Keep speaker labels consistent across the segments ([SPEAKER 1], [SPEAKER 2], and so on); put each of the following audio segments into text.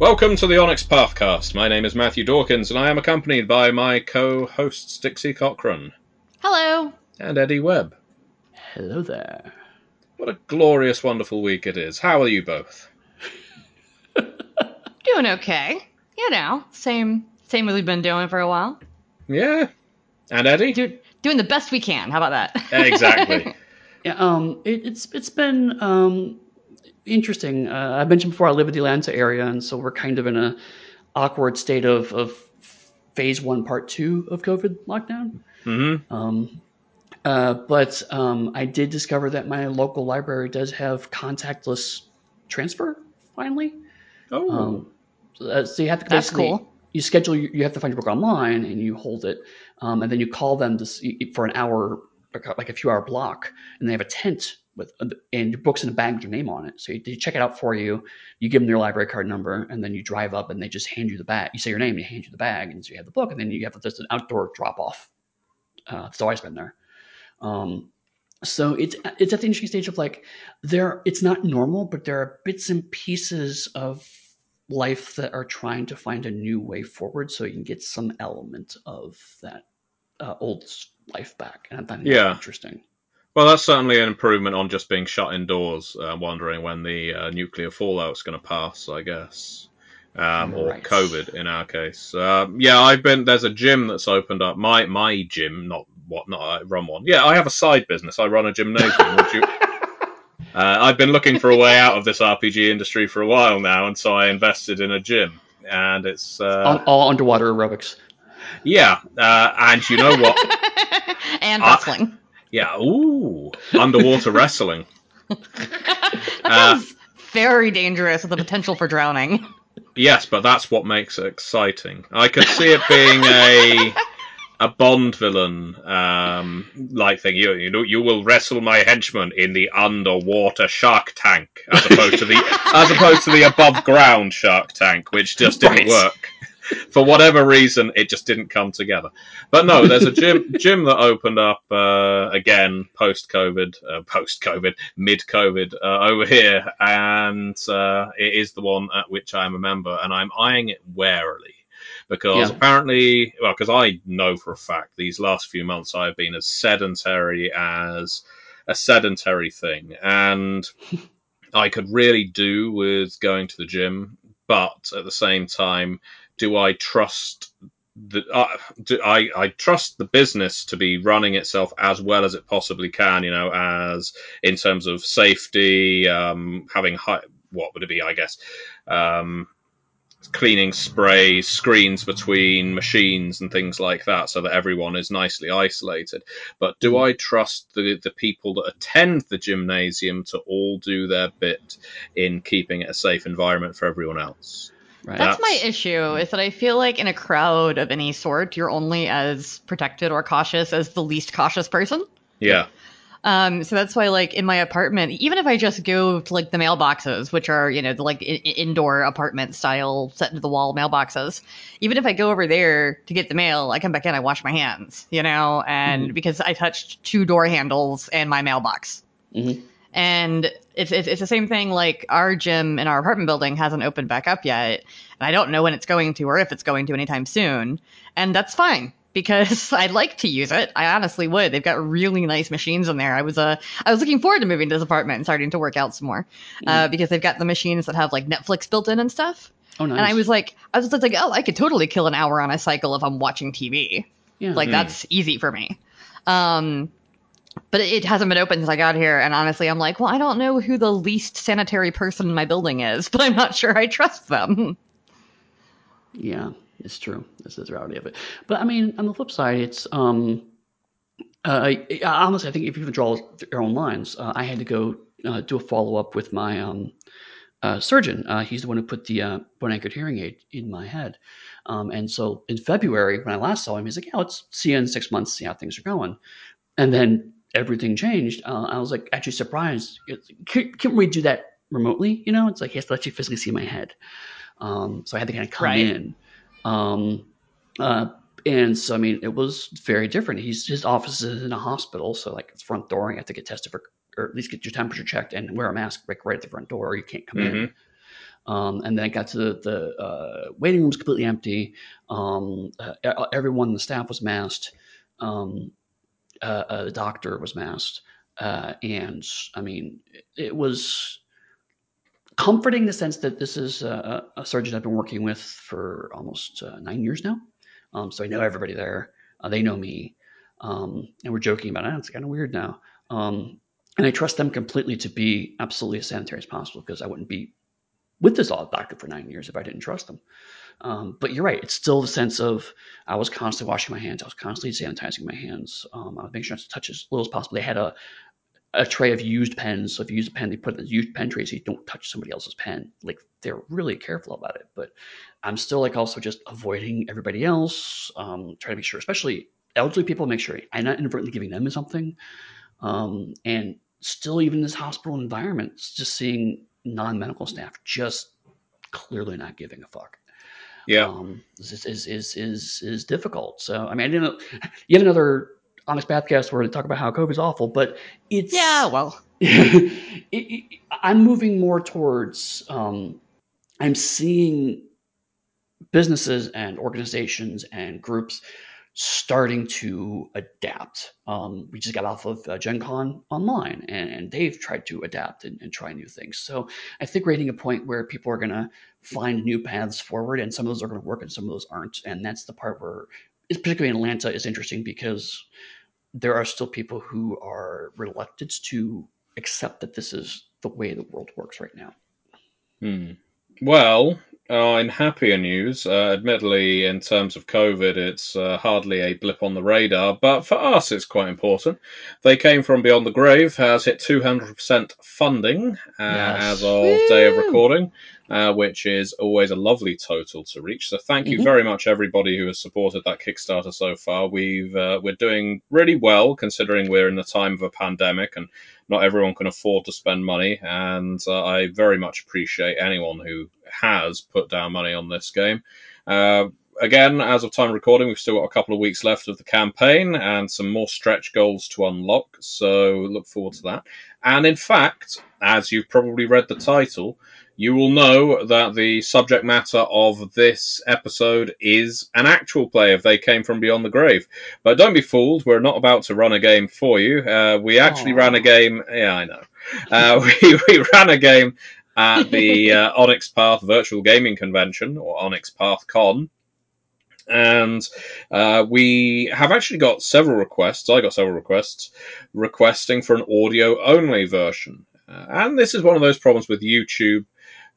[SPEAKER 1] Welcome to the Onyx Pathcast. My name is Matthew Dawkins, and I am accompanied by my co-hosts Dixie Cochran
[SPEAKER 2] Hello.
[SPEAKER 1] and Eddy Webb.
[SPEAKER 3] Hello there.
[SPEAKER 1] What a glorious, wonderful week it is. How are you both?
[SPEAKER 2] Doing okay. You know, same same as we've been doing for a while.
[SPEAKER 1] Yeah. And Eddie?
[SPEAKER 2] Do, doing the best we can. How about that?
[SPEAKER 1] Exactly.
[SPEAKER 3] Yeah, um, it, it's it's been um, interesting. Uh, I mentioned before I live in the Atlanta area, and so we're kind of in a awkward state of of phase one, part two of COVID lockdown.
[SPEAKER 1] hmm
[SPEAKER 3] Um, uh, but um, I did discover that my local library does have contactless transfer finally.
[SPEAKER 1] Oh.
[SPEAKER 3] Um, so, so you have to
[SPEAKER 2] That's
[SPEAKER 3] basically-
[SPEAKER 2] cool.
[SPEAKER 3] You schedule. You have to find your book online, and you hold it, um, and then you call them to for an hour, like a few hour block, and they have a tent with and your books in a bag with your name on it. So you, they check it out for you. You give them your library card number, and then you drive up, and they just hand you the bag. You say your name, and they hand you the bag, and so you have the book, and then you have just an outdoor drop off. Uh, that's always been there. Um, so it's it's at the interesting stage of like there it's not normal, but there are bits and pieces of life that are trying to find a new way forward, so you can get some element of that uh, old life back. And I find
[SPEAKER 1] Yeah.
[SPEAKER 3] interesting.
[SPEAKER 1] Well, that's certainly an improvement on just being shut indoors, uh, wondering when the uh, nuclear fallout's going to pass, I guess. Um, or
[SPEAKER 3] Right.
[SPEAKER 1] COVID in our case. Um, yeah, I've been. There's a gym that's opened up. My my gym, not what, not I run one. Yeah, I have a side business. I run a gymnasium. You? Uh, I've been looking for a way out of this RPG industry for a while now, and so I invested in a gym. And it's uh,
[SPEAKER 3] all, all underwater aerobics.
[SPEAKER 1] yeah, uh, and you know what?
[SPEAKER 2] and wrestling.
[SPEAKER 1] Yeah, ooh, underwater wrestling.
[SPEAKER 2] That
[SPEAKER 1] Uh,
[SPEAKER 2] sounds very dangerous with the potential for drowning.
[SPEAKER 1] Yes, but that's what makes it exciting. I could see it being a a Bond villain um, like thing. You you know you will wrestle my henchman in the underwater shark tank as opposed to the as opposed to the above ground shark tank, which just didn't
[SPEAKER 3] Right.
[SPEAKER 1] work. For whatever reason, it just didn't come together. But no, there's a gym gym that opened up uh, again post COVID, uh, post COVID, mid COVID uh, over here, and uh, it is the one at which I am a member, and I'm eyeing it warily because
[SPEAKER 3] Yeah.
[SPEAKER 1] apparently, well, because I know for a fact these last few months I've been as sedentary as a sedentary thing, and I could really do with going to the gym, but at the same time, do I trust the uh, do I, I trust the business to be running itself as well as it possibly can, you know, as in terms of safety, um, having high, what would it be, I guess, um, cleaning sprays, screens between machines and things like that so that everyone is nicely isolated. But do I trust the, the people that attend the gymnasium to all do their bit in keeping it a safe environment for everyone else?
[SPEAKER 3] Right.
[SPEAKER 2] That's my issue, is that I feel like in a crowd of any sort, you're only as protected or cautious as the least cautious person.
[SPEAKER 1] Yeah.
[SPEAKER 2] Um, so that's why, like, in my apartment, even if I just go to like the mailboxes, which are you know the like I- I- indoor apartment style set into the wall mailboxes, even if I go over there to get the mail, I come back in, I wash my hands, you know, and because I touched two door handles and my mailbox,
[SPEAKER 3] Mhm.
[SPEAKER 2] And it's, it's it's the same thing. Like our gym in our apartment building hasn't opened back up yet, and I don't know when it's going to or if it's going to anytime soon, and that's fine because I'd like to use it. I honestly would. They've got really nice machines in there. I was uh, I was looking forward to moving to this apartment and starting to work out some more uh, because they've got the machines that have like Netflix built in and stuff.
[SPEAKER 3] Oh, nice.
[SPEAKER 2] And I was like, I was just like, oh, I could totally kill an hour on a cycle if I'm watching TV.
[SPEAKER 3] yeah.
[SPEAKER 2] Like that's easy for me. Um, but it hasn't been open since I got here, and honestly, I'm like, well, I don't know who the least sanitary person in my building is, but I'm not sure I trust them.
[SPEAKER 3] Yeah, it's true. This is the reality of it. But I mean, on the flip side, it's um, uh, honestly, I think if you draw your own lines, uh, I had to go uh, do a follow up with my um, uh, surgeon. Uh, he's the one who put the uh, bone anchored hearing aid in my head. Um, and so in February, when I last saw him, he's like, "Yeah, let's see you in six months, see how things are going." And then everything changed. Uh, I was like actually surprised. Can, can we do that remotely? You know, it's like he has to let you physically see my head. Um, so I had to kind of come
[SPEAKER 2] Right.
[SPEAKER 3] in. Um, uh, and so, I mean, it was very different. He's his office is in a hospital, so like it's front door, you have to get tested for, or at least get your temperature checked and wear a mask like right at the front door, or you can't come in. Um, and then I got to the, the uh, waiting room was completely empty. Um, uh, everyone in the staff was masked. Um, uh, the doctor was masked. Uh, and I mean, it was comforting in the sense that this is a, a surgeon I've been working with for almost uh, nine years now. Um, so I know everybody there. Uh, they know me. Um, and we're joking about it. It's kind of weird now. Um, and I trust them completely to be absolutely as sanitary as possible because I wouldn't be with this doctor for nine years if I didn't trust them. Um, but you're right. It's still the sense of I was constantly washing my hands. I was constantly sanitizing my hands. Um, I was making sure to touch as little as possible. They had a a tray of used pens. So if you use a pen, they put it in the used pen tray so you don't touch somebody else's pen. Like they're really careful about it. But I'm still like also just avoiding everybody else. Um, trying to make sure, especially elderly people, make sure I'm not inadvertently giving them something. Um, and still, even in this hospital environment, just seeing non-medical staff just clearly not giving a fuck.
[SPEAKER 4] Yeah,
[SPEAKER 3] um, is, is is is is difficult. So I mean, I didn't yet another Onyx Pathcast where they talk about how COVID's awful, but it's
[SPEAKER 2] yeah. Well,
[SPEAKER 3] it, it, I'm moving more towards. Um, I'm seeing businesses and organizations and groups starting to adapt. Um, we just got off of uh, Gen Con online, and, and they've tried to adapt and, and, try new things. So I think we're hitting a point where people are going to find new paths forward, and some of those are going to work, and some of those aren't. And that's the part where, particularly in Atlanta, is interesting because there are still people who are reluctant to accept that this is the way the world works right now.
[SPEAKER 4] Hmm. Well, uh, in happier news, uh, admittedly, in terms of COVID, it's uh, hardly a blip on the radar, but for us, it's quite important. They came from Beyond the Grave, has hit 200% funding uh, yes. as of Woo! day of recording, uh, which is always a lovely total to reach. So, thank you mm-hmm. very much, everybody who has supported that Kickstarter so far. We've uh, we're doing really well considering we're in the time of a pandemic and not everyone can afford to spend money, and uh, I very much appreciate anyone who has put down money on this game. Uh, again, as of time recording, we've still got a couple of weeks left of the campaign and some more stretch goals to unlock, so look forward to that. And in fact, as you've probably read the title, you will know that the subject matter of this episode is an actual play if they came from beyond the grave. But don't be fooled, we're not about to run a game for you. Uh, we actually Aww. ran a game. Yeah, I know. Uh, we, we ran a game at the uh, Onyx Path Virtual Gaming Convention, or Onyx Path Con. And uh, we have actually got several requests. I got several requests requesting for an audio only version. Uh, and this is one of those problems with YouTube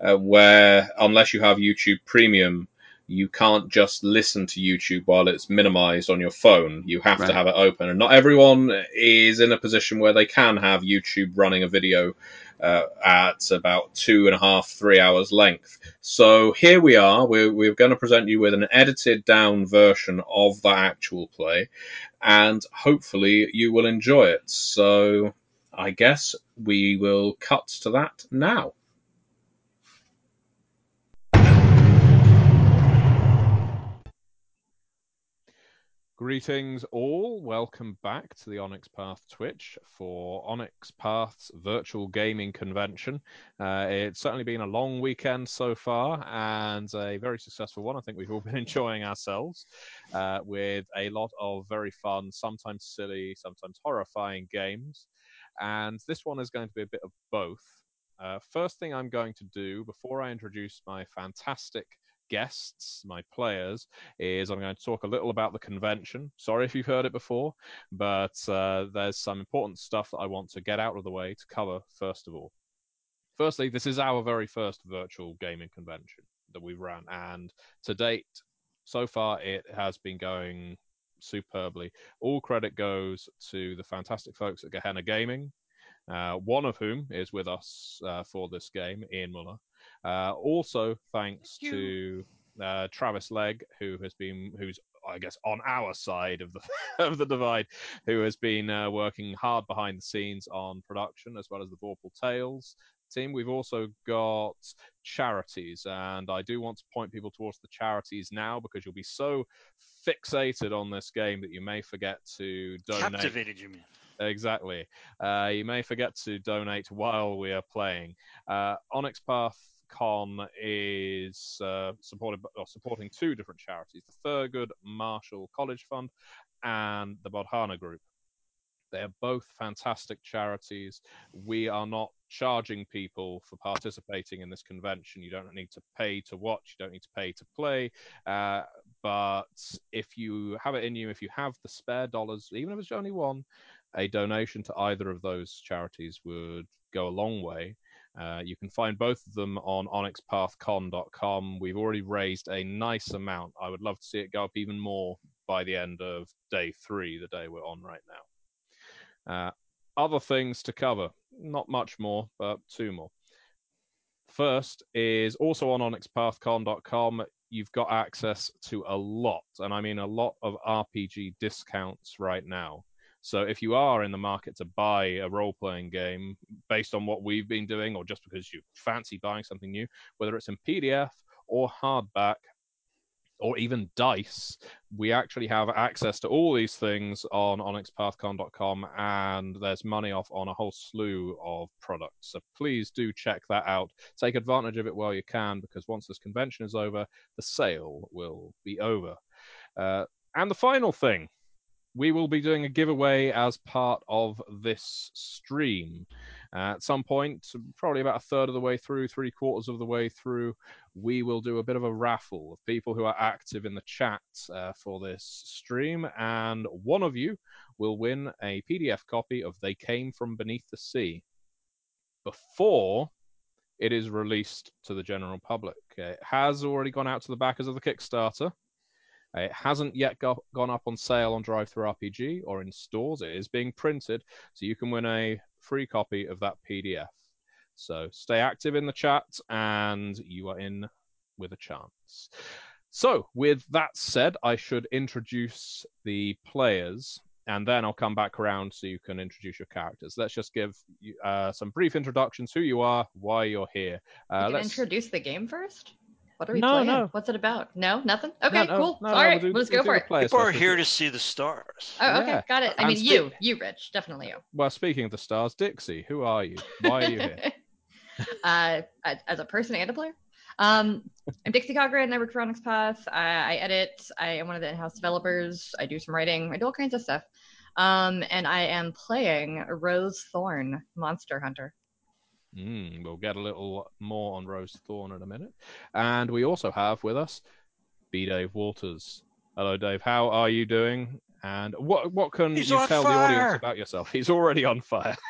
[SPEAKER 4] uh, where unless you have YouTube Premium, you can't just listen to YouTube while it's minimized on your phone. You have right. to have it open, and not everyone is in a position where they can have YouTube running a video uh, at about two and a half, three hours length. So here we are. We're, we're going to present you with an edited down version of the actual play, and hopefully you will enjoy it. So I guess we will cut to that now.
[SPEAKER 1] Greetings, all. Welcome back to the Onyx Path Twitch for Onyx Path's virtual gaming convention. Uh, it's certainly been a long weekend so far and a very successful one. I think we've all been enjoying ourselves uh, with a lot of very fun, sometimes silly, sometimes horrifying games. And this one is going to be a bit of both. Uh, first thing I'm going to do before I introduce my fantastic guests, my players, is I'm going to talk a little about the convention. Sorry if you've heard it before, but uh, there's some important stuff that I want to get out of the way to cover first of all. Firstly, this is our very first virtual gaming convention that we've run, and to date, so far, it has been going superbly. All credit goes to the fantastic folks at Gehenna Gaming, uh, one of whom is with us uh, for this game, Ian Muller. Uh, also, thanks Thank to uh, Travis Legg, who has been, who's I guess on our side of the of the divide, who has been uh, working hard behind the scenes on production as well as the Vorpal Tales team. We've also got charities, and I do want to point people towards the charities now because you'll be so fixated on this game that you may forget to donate.
[SPEAKER 5] Captivated, you mean?
[SPEAKER 1] Exactly. Uh, you may forget to donate while we are playing. Uh, Onyx Path Con is uh, supported or supporting two different charities: the Thurgood Marshall College Fund and the Bodhana Group. They are both fantastic charities. We are not charging people for participating in this convention. You don't need to pay to watch, you don't need to pay to play. Uh, but if you have it in you, if you have the spare dollars, even if it's only one, a donation to either of those charities would go a long way. Uh, you can find both of them on onyxpathcon.com. We've already raised a nice amount. I would love to see it go up even more by the end of day three, the day we're on right now. Uh, other things to cover, not much more, but two more. First is also on onyxpathcon.com. You've got access to a lot, and I mean a lot of RPG discounts right now. So if you are in the market to buy a role playing game based on what we've been doing, or just because you fancy buying something new, whether it's in PDF or hardback, or even dice, we actually have access to all these things on onyxpathcon.com, and there's money off on a whole slew of products. So please do check that out. Take advantage of it while you can, because once this convention is over, the sale will be over. Uh, and the final thing, we will be doing a giveaway as part of this stream. Uh, at some point, probably about a third of the way through, three quarters of the way through, we will do a bit of a raffle of people who are active in the chat uh, for this stream. And one of you will win a PDF copy of They Came from Beneath the Sea before it is released to the general public. It has already gone out to the backers of the Kickstarter. It hasn't yet go- gone up on sale on DriveThruRPG or in stores. It is being printed, so you can win a free copy of that PDF. So stay active in the chat, and you are in with a chance. So, with that said, I should introduce the players, and then I'll come back around so you can introduce your characters. Let's just give uh, some brief introductions: who you are, why you're here. Uh,
[SPEAKER 2] you
[SPEAKER 1] let's
[SPEAKER 2] introduce the game first. What are we
[SPEAKER 1] No,
[SPEAKER 2] playing?
[SPEAKER 1] no.
[SPEAKER 2] What's it about? No, nothing. Okay,
[SPEAKER 1] no,
[SPEAKER 2] cool.
[SPEAKER 1] no,
[SPEAKER 2] All
[SPEAKER 1] no,
[SPEAKER 2] right,
[SPEAKER 1] we'll do-
[SPEAKER 2] let's
[SPEAKER 1] we'll
[SPEAKER 2] go for it.
[SPEAKER 1] players
[SPEAKER 5] People are
[SPEAKER 1] first.
[SPEAKER 5] here to see the stars.
[SPEAKER 2] Oh, okay,
[SPEAKER 1] Yeah.
[SPEAKER 2] got it. I
[SPEAKER 1] And
[SPEAKER 2] mean,
[SPEAKER 1] speak-
[SPEAKER 2] you, you, Rich, definitely you.
[SPEAKER 1] Well, speaking of the stars, Dixie, who are you? Why are you here?
[SPEAKER 2] uh, as as a person and a player. Um, I'm Dixie Cochran. I work for Onyx Path. I, I edit. I am one of the in-house developers. I do some writing. I do all kinds of stuff. Um, and I am playing Rose Thorn, Monster Hunter.
[SPEAKER 1] Mm, we'll get a little more on Rose Thorn in a minute. And we also have with us B. Dave Walters. Hello, Dave. How are you doing? And what what can
[SPEAKER 5] He's
[SPEAKER 1] you
[SPEAKER 5] on
[SPEAKER 1] tell the audience about yourself? He's already on fire.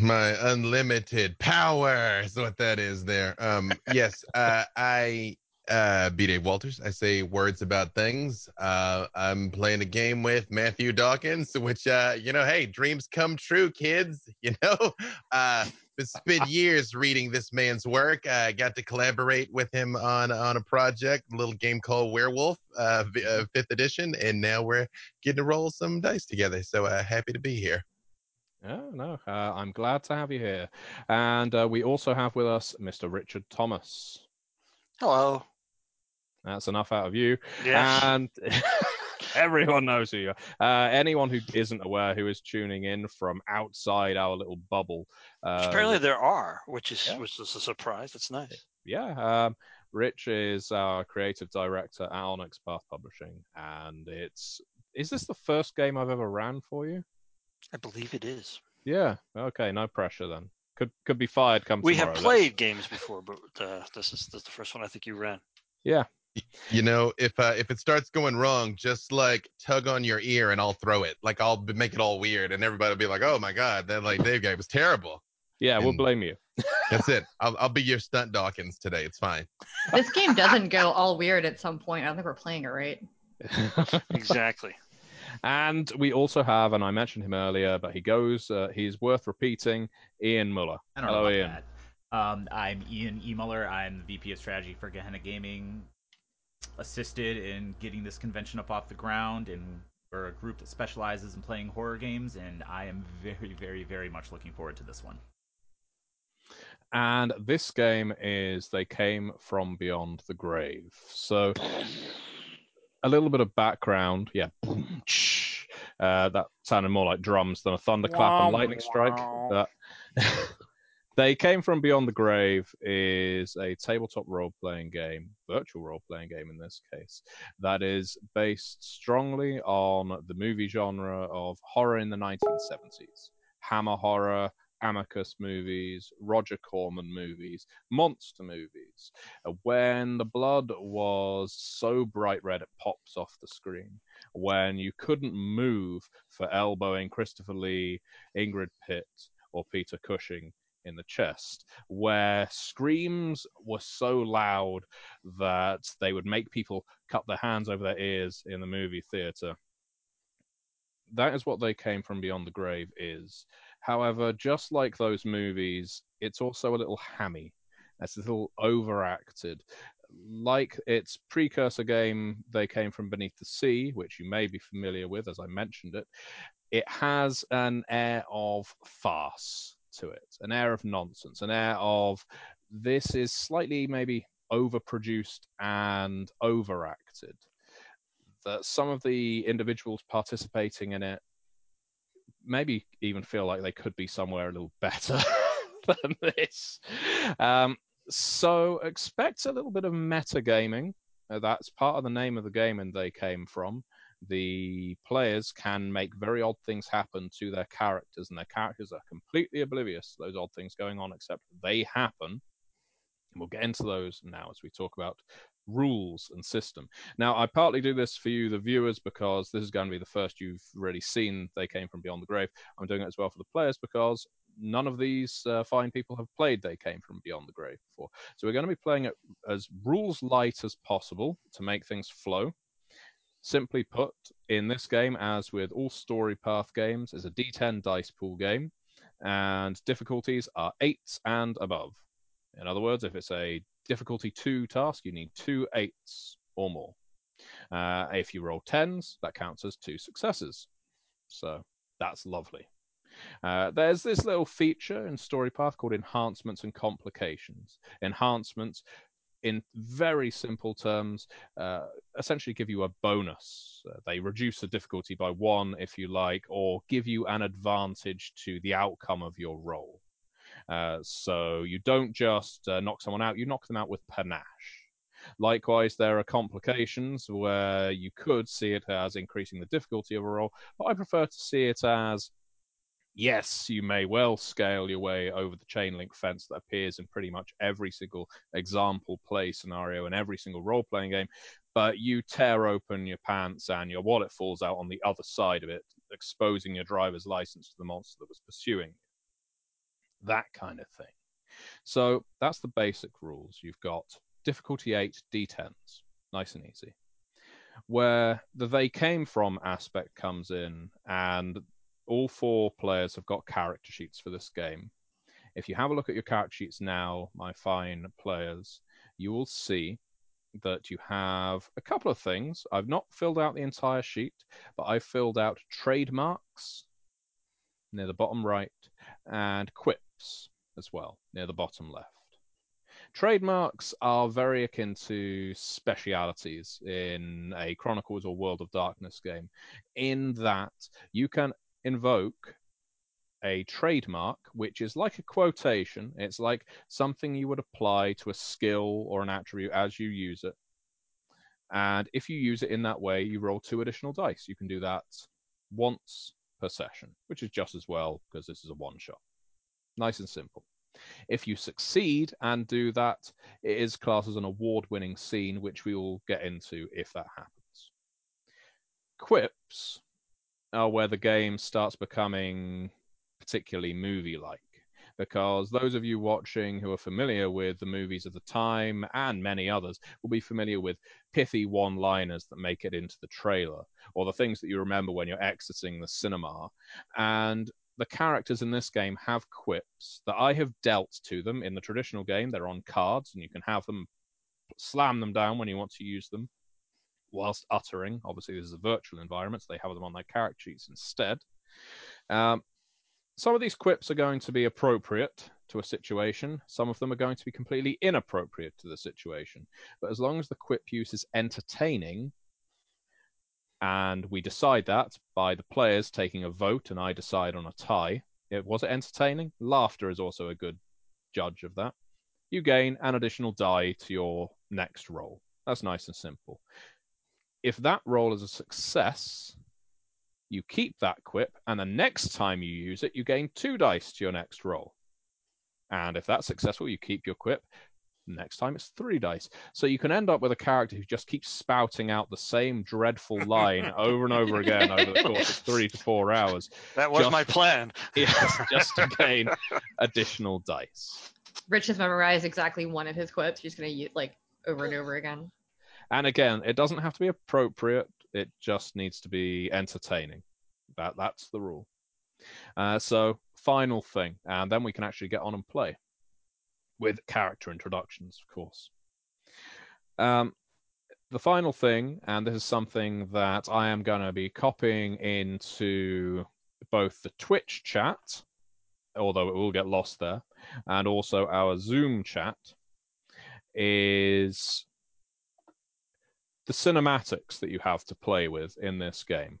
[SPEAKER 6] my unlimited power is what that is there um yes uh i uh b dave walters i say words about things uh i'm playing a game with matthew dawkins which uh you know hey dreams come true kids you know uh spent years reading this man's work i got to collaborate with him on on a project a little game called werewolf uh, uh fifth edition and now we're getting to roll some dice together so uh happy to be here
[SPEAKER 1] Oh, no, uh, I'm glad to have you here. And uh, we also have with us Mr. Richard Thomas.
[SPEAKER 5] Hello.
[SPEAKER 1] That's enough out of you.
[SPEAKER 5] Yes.
[SPEAKER 1] And everyone knows who you are. Uh, anyone who isn't aware, who is tuning in from outside our little bubble. Uh,
[SPEAKER 5] Apparently there are, which is
[SPEAKER 1] yeah.
[SPEAKER 5] which is a surprise. That's nice.
[SPEAKER 1] yeah, um, Rich is our creative director at Onyx Path Publishing, and it's is this the first game I've ever ran for you?
[SPEAKER 5] I believe it is.
[SPEAKER 1] Yeah. Okay. No pressure then. Could could be fired. Come
[SPEAKER 5] We
[SPEAKER 1] tomorrow.
[SPEAKER 5] have
[SPEAKER 1] Let's-
[SPEAKER 5] played games before, but uh, this is this is the first one I think you ran.
[SPEAKER 1] Yeah.
[SPEAKER 6] You know if uh, if it starts going wrong just like tug on your ear and i'll throw it like i'll b- make it all weird and everybody will be like oh my god that like dave guy was terrible
[SPEAKER 1] Yeah. We'll
[SPEAKER 6] And-
[SPEAKER 1] blame you.
[SPEAKER 6] that's it I'll, I'll be your stunt dawkins today it's fine
[SPEAKER 2] This game doesn't go all weird at some point. I don't think we're playing it right.
[SPEAKER 5] Exactly.
[SPEAKER 1] and we also have, and I mentioned him earlier, but he goes. Uh, he's worth repeating. Ian Muller.
[SPEAKER 7] I don't
[SPEAKER 1] Hello,
[SPEAKER 7] know about
[SPEAKER 1] Ian.
[SPEAKER 7] that. Um, I'm Ian E. Muller. I'm the VP of Strategy for Gehenna Gaming. Assisted in getting this convention up off the ground, and we're a group that specializes in playing horror games, and I am very, very, very much looking forward to this one.
[SPEAKER 1] And this game is They Came from Beyond the Grave. So, a little bit of background. Yeah. Uh, that sounded more like drums than a thunderclap and lightning strike. But They Came from Beyond the Grave is a tabletop role playing game, virtual role playing game in this case, that is based strongly on the movie genre of horror in the 1970s. Hammer horror, Amicus movies, Roger Corman movies, monster movies, uh, when the blood was so bright red it pops off the screen, when you couldn't move for elbowing Christopher Lee, Ingrid Pitt, or Peter Cushing in the chest, where screams were so loud that they would make people cut their hands over their ears in the movie theater. That is what they came from beyond the grave is. However, just like those movies, it's also a little hammy. It's a little overacted. Like its precursor game, They Came from Beneath the Sea, which you may be familiar with, as I mentioned it, it has an air of farce to it, an air of nonsense, an air of this is slightly maybe overproduced and overacted. That some of the individuals participating in it maybe even feel like they could be somewhere a little better than this. Um, so expect a little bit of metagaming. Uh, that's part of the name of the game, and they came from. The players can make very odd things happen to their characters, and their characters are completely oblivious to those odd things going on, except they happen. And we'll get into those now as we talk about rules and system. Now, I partly do this for you, the viewers, because this is going to be the first you've really seen They Came From Beyond the Grave. I'm doing it as well for the players because none of these uh, fine people have played They Came From Beyond the Grave before. So we're going to be playing it as rules light as possible to make things flow. Simply put, in this game, as with all StoryPath games, is a d10 dice pool game, and difficulties are eights and above. In other words, if it's a difficulty two task, you need two eights or more. Uh, if you roll tens, that counts as two successes. So that's lovely. Uh, there's this little feature in StoryPath called enhancements and complications. Enhancements, in very simple terms, uh, essentially give you a bonus. Uh, they reduce the difficulty by one, if you like, or give you an advantage to the outcome of your roll. Uh, so you don't just uh, knock someone out, you knock them out with panache. Likewise, there are complications where you could see it as increasing the difficulty of a roll, but I prefer to see it as yes, you may well scale your way over the chain link fence that appears in pretty much every single example play scenario in every single role playing game, but you tear open your pants and your wallet falls out on the other side of it, exposing your driver's license to the monster that was pursuing you that kind of thing. So that's the basic rules. You've got difficulty 8 d10s, nice and easy. Where the they came from aspect comes in, and all four players have got character sheets for this game. If you have a look at your character sheets now, my fine players, you will see that you have a couple of things. I've not filled out the entire sheet, but I've filled out trademarks near the bottom right and quips as well, near the bottom left. Trademarks are very akin to specialities in a Chronicles or World of Darkness game, in that you can invoke a trademark, which is like a quotation. It's like something you would apply to a skill or an attribute as you use it. And if you use it in that way, you roll two additional dice. You can do that once per session, which is just as well because this is a one shot. Nice and simple. If you succeed and do that, it is classed as an award winning scene, which we will get into if that happens. Quips are where the game starts becoming particularly movie like. Because those of you watching who are familiar with the movies of the time and many others will be familiar with pithy one liners that make it into the trailer or the things that you remember when you're exiting the cinema. And the characters in this game have quips that I have dealt to them in the traditional game. They're on cards, and you can have them slam them down when you want to use them whilst uttering. Obviously, this is a virtual environment, so they have them on their character sheets instead. Um, some of these quips are going to be appropriate to a situation. Some of them are going to be completely inappropriate to the situation. But as long as the quip use is entertaining, and we decide that by the players taking a vote, and I decide on a tie. It was it entertaining? Laughter is also a good judge of that, you gain an additional die to your next roll. That's nice and simple. If that roll is a success, you keep that quip, and the next time you use it, you gain two dice to your next roll. And if that's successful, you keep your quip. Next time it's three dice. So you can end up with a character who just keeps spouting out the same dreadful line over and over again over the course of three to four hours.
[SPEAKER 5] That was
[SPEAKER 1] Just-
[SPEAKER 5] my plan.
[SPEAKER 1] Yes, just to gain additional dice.
[SPEAKER 2] Rich has memorized exactly one of his quips. He's gonna use like over and over again.
[SPEAKER 1] And again, it doesn't have to be appropriate. It just needs to be entertaining. That that's the rule. Uh, so final thing, and then we can actually get on and play with character introductions, of course. Um, the final thing, and this is something that I am going to be copying into both the Twitch chat, although it will get lost there, and also our Zoom chat, is the cinematics that you have to play with in this game.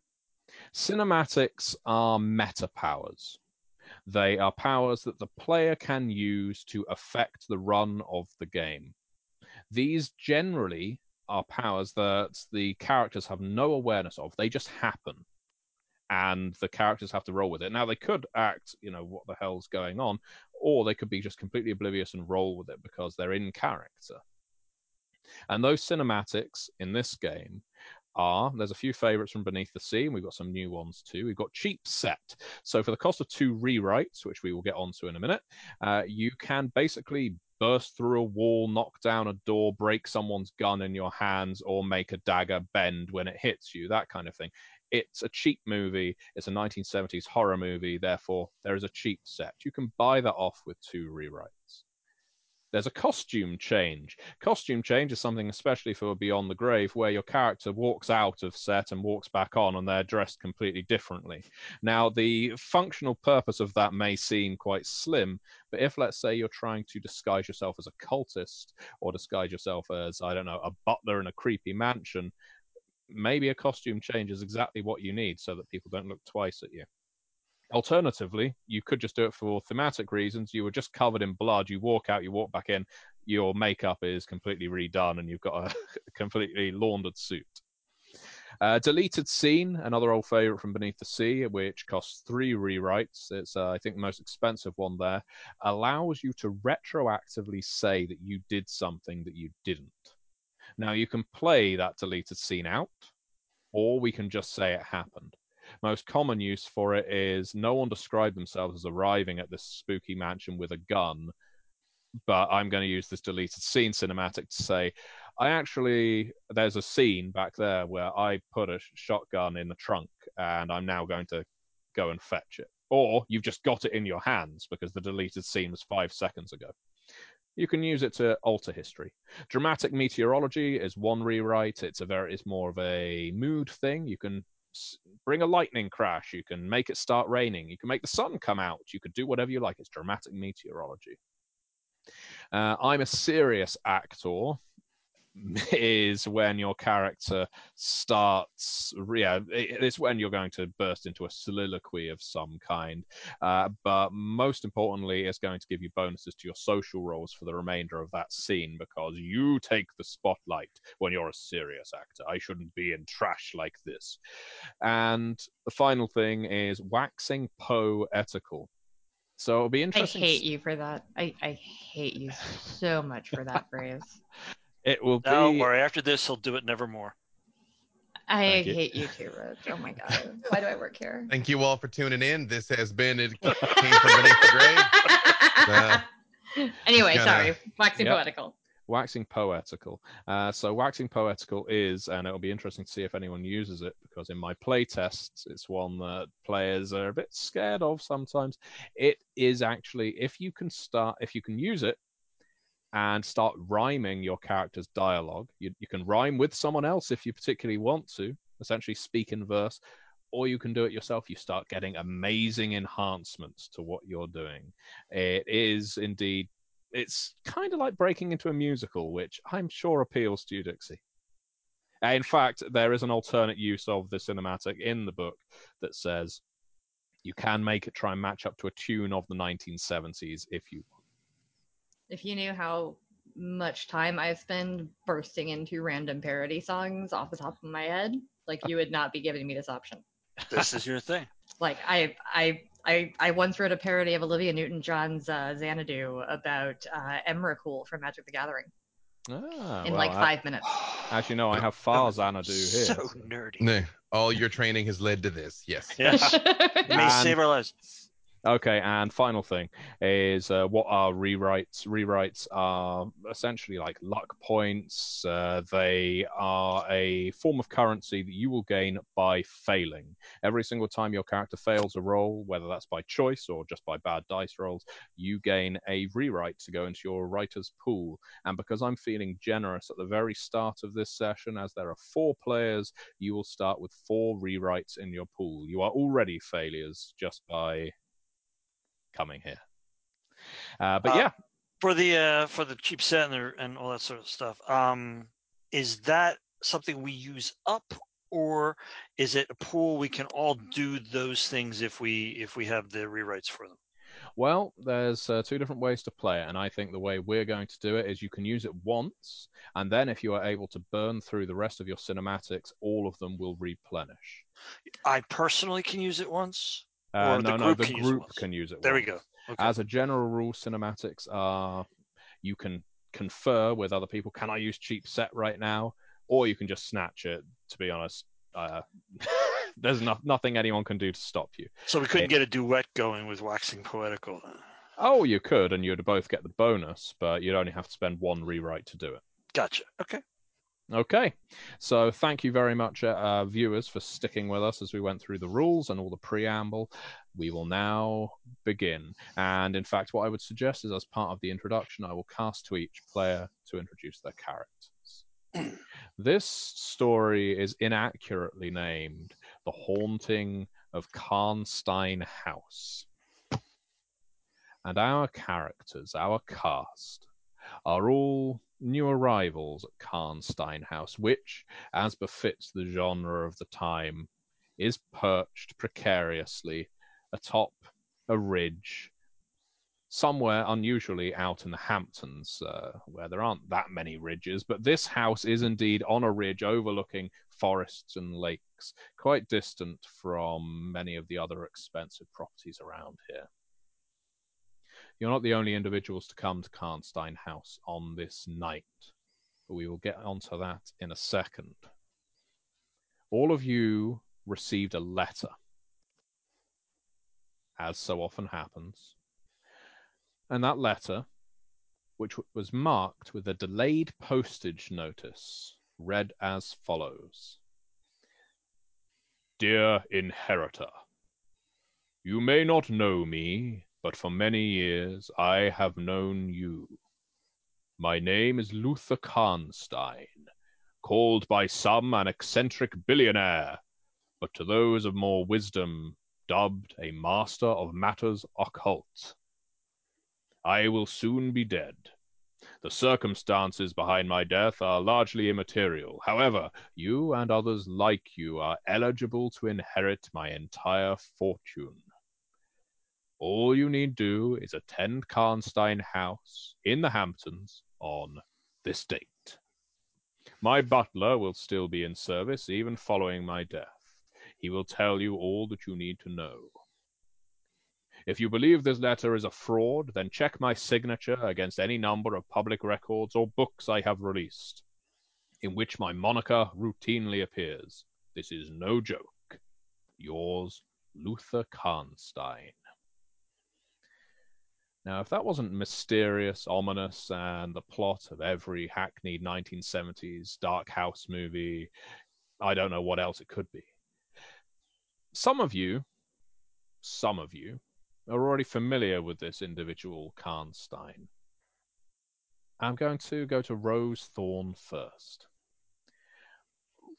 [SPEAKER 1] Cinematics are meta powers. They are powers that the player can use to affect the run of the game. These generally are powers that the characters have no awareness of, they just happen. And the characters have to roll with it. Now, they could act, you know, what the hell's going on, or they could be just completely oblivious and roll with it because they're in character. And those cinematics in this game are there's a few favorites from Beneath the Sea, and we've got some new ones too. We've got Cheap Set. So, for the cost of two rewrites, which we will get onto in a minute, uh, you can basically burst through a wall, knock down a door, break someone's gun in your hands, or make a dagger bend when it hits you, that kind of thing. It's a cheap movie. It's a 1970s horror movie. Therefore, there is a cheap set. You can buy that off with two rewrites. There's a costume change. Costume change is something especially for Beyond the Grave, where your character walks out of set and walks back on, and they're dressed completely differently. Now, the functional purpose of that may seem quite slim, but if, let's say, you're trying to disguise yourself as a cultist or disguise yourself as, I don't know, a butler in a creepy mansion, maybe a costume change is exactly what you need so that people don't look twice at you. Alternatively, you could just do it for thematic reasons. You were just covered in blood. You walk out, you walk back in, your makeup is completely redone, and you've got a completely laundered suit. Uh, deleted scene, another old favorite from Beneath the Sea, which costs three rewrites. It's, uh, I think, the most expensive one there. Allows you to retroactively say that you did something that you didn't. Now, you can play that deleted scene out, or we can just say it happened. Most common use for it is no one described themselves as arriving at this spooky mansion with a gun, but I'm going to use this deleted scene cinematic to say, I actually, there's a scene back there where I put a shotgun in the trunk and I'm now going to go and fetch it. Or you've just got it in your hands because the deleted scene was five seconds ago. You can use it to alter history. Dramatic meteorology is one rewrite. It's a very, it's more of a mood thing. You can bring a lightning crash. You can make it start raining. You can make the sun come out. You could do whatever you like. It's dramatic meteorology. Uh, I'm a serious actor is when your character starts yeah it's when you're going to burst into a soliloquy of some kind uh, but most importantly it's going to give you bonuses to your social roles for the remainder of that scene because you take the spotlight when you're a serious actor i shouldn't be in trash like this and the final thing is waxing poetical so it'll be interesting.
[SPEAKER 2] I hate you for that. I, I hate you so much for that phrase.
[SPEAKER 1] It will be
[SPEAKER 5] Don't worry. After this, he'll do it nevermore.
[SPEAKER 2] I
[SPEAKER 1] Thank you.
[SPEAKER 2] hate you too, Rich. Oh my god. Why do I work here?
[SPEAKER 6] Thank you all for tuning in. This has been it came from beneath the grave. Uh,
[SPEAKER 2] anyway,
[SPEAKER 6] Kinda-
[SPEAKER 2] sorry. Waxing
[SPEAKER 1] Yep.
[SPEAKER 2] poetical.
[SPEAKER 1] waxing poetical. Uh, so waxing poetical is, and it'll be interesting to see if anyone uses it because in my play tests, it's one that players are a bit scared of sometimes. It is actually if you can start, if you can use it and start rhyming your character's dialogue, you, you can rhyme with someone else if you particularly want to, essentially speak in verse. Or you can do it yourself. You start getting amazing enhancements to what you're doing. It is indeed it's kind of like breaking into a musical, which I'm sure appeals to you, Dixie. In fact, there is an alternate use of the cinematic in the book that says you can make it try and match up to a tune of the 1970s if you want.
[SPEAKER 2] If you knew how much time I spend bursting into random parody songs off the top of my head, like you would not be giving me this option.
[SPEAKER 5] This is your thing.
[SPEAKER 2] Like I I I, I once wrote a parody of Olivia Newton-John's uh, Xanadu about uh, Emrakul from Magic the Gathering
[SPEAKER 1] Ah,
[SPEAKER 2] in
[SPEAKER 1] well,
[SPEAKER 2] like
[SPEAKER 1] I-
[SPEAKER 2] five minutes.
[SPEAKER 1] As you know, I have far Xanadu here.
[SPEAKER 5] So
[SPEAKER 1] so-
[SPEAKER 5] nerdy.
[SPEAKER 6] No, all your training has led to this. Yes.
[SPEAKER 5] Yes. It may save our lives.
[SPEAKER 1] Okay, and final thing is uh, what are rewrites? Rewrites are essentially like luck points. Uh, they are a form of currency that you will gain by failing. Every single time your character fails a roll, whether that's by choice or just by bad dice rolls, you gain a rewrite to go into your writer's pool. And because I'm feeling generous at the very start of this session, as there are four players, you will start with four rewrites in your pool. You are already failures just by coming here. Uh, but
[SPEAKER 5] Uh,
[SPEAKER 1] yeah,
[SPEAKER 5] For the uh, for the cheap set and, the, and all that sort of stuff. Um, is that something we use up, or is it a pool we can all do those things if we if we have the rewrites for them?
[SPEAKER 1] well, there's uh, two different ways to play it, and I think the way we're going to do it is you can use it once, and then if you are able to burn through the rest of your cinematics, all of them will replenish.
[SPEAKER 5] I personally can use it once.
[SPEAKER 1] Uh, no, no,
[SPEAKER 5] group
[SPEAKER 1] the
[SPEAKER 5] can use it
[SPEAKER 1] group
[SPEAKER 5] once.
[SPEAKER 1] can use it.
[SPEAKER 5] There we go. Okay.
[SPEAKER 1] As a general rule, cinematics are you can confer with other people. Can I use cheap set right now? Or you can just snatch it. To be honest, uh, there's no, nothing anyone can do to stop you.
[SPEAKER 5] so we couldn't
[SPEAKER 1] it-
[SPEAKER 5] get a duet going with waxing poetical.
[SPEAKER 1] Oh, you could, and you'd both get the bonus, but you'd only have to spend one rewrite to do it.
[SPEAKER 5] Gotcha. Okay.
[SPEAKER 1] Okay, so thank you very much, uh, viewers, for sticking with us as we went through the rules and all the preamble. We will now begin. And in fact, what I would suggest is, as part of the introduction, I will cast to each player to introduce their characters. this story is inaccurately named The Haunting of Karnstein House. And our characters, our cast, are all new arrivals at Karnstein House, which, as befits the genre of the time, is perched precariously atop a ridge somewhere unusually out in the Hamptons, uh, where there aren't that many ridges, but this house is indeed on a ridge overlooking forests and lakes, quite distant from many of the other expensive properties around here. You're not the only individuals to come to Karnstein House on this night, but we will get onto that in a second. All of you received a letter, as so often happens, and that letter, which was marked with a delayed postage notice, read as follows Dear Inheritor, you may not know me, but for many years I have known you. My name is Luther Karnstein, called by some an eccentric billionaire, but to those of more wisdom dubbed a master of matters occult. I will soon be dead. The circumstances behind my death are largely immaterial. However, you and others like you are eligible to inherit my entire fortune. All you need do is attend Karnstein House in the Hamptons on this date. My butler will still be in service even following my death. He will tell you all that you need to know. If you believe this letter is a fraud, then check my signature against any number of public records or books I have released, in which my moniker routinely appears. This is no joke. Yours, Luther Karnstein. Now, if that wasn't mysterious, ominous, and the plot of every hackneyed 1970s dark house movie, I don't know what else it could be. Some of you, some of you, are already familiar with this individual Karnstein. I'm going to go to Rose Thorn first.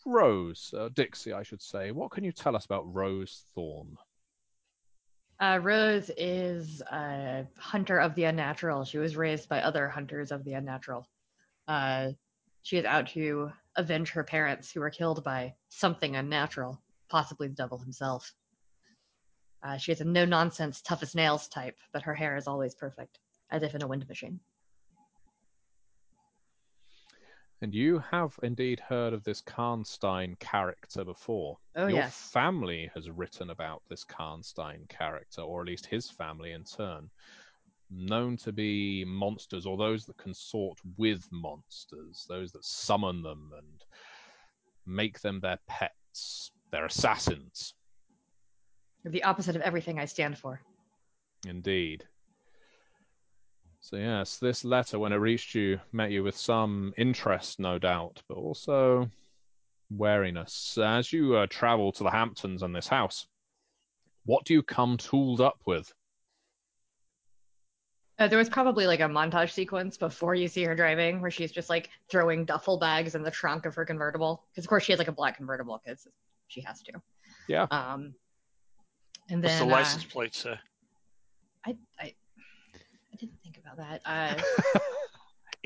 [SPEAKER 1] Rose, uh, Dixie, I should say, what can you tell us about Rose Thorn?
[SPEAKER 2] Uh, Rose is a hunter of the unnatural. She was raised by other hunters of the unnatural. Uh, she is out to avenge her parents who were killed by something unnatural, possibly the devil himself. Uh, she is a no nonsense, tough as nails type, but her hair is always perfect, as if in a wind machine.
[SPEAKER 1] And you have indeed heard of this Karnstein character before.
[SPEAKER 2] Oh,
[SPEAKER 1] Your
[SPEAKER 2] yes.
[SPEAKER 1] family has written about this Karnstein character, or at least his family in turn. Known to be monsters, or those that consort with monsters, those that summon them and make them their pets. They're assassins,
[SPEAKER 2] The opposite of everything I stand for.
[SPEAKER 1] indeed. So, yes, this letter, when it reached you, met you with some interest, no doubt, but also wariness. As you uh, travel to the Hamptons and this house, what do you come tooled up with?
[SPEAKER 2] Uh, there was probably like a montage sequence before you see her driving where she's just like throwing duffel bags in the trunk of her convertible. Because, of course, she has like a black convertible because she has to.
[SPEAKER 1] Yeah.
[SPEAKER 2] Um, and
[SPEAKER 5] What's
[SPEAKER 2] then
[SPEAKER 5] the
[SPEAKER 2] uh,
[SPEAKER 5] license plate say?
[SPEAKER 2] I, I, I didn't think about that. Uh,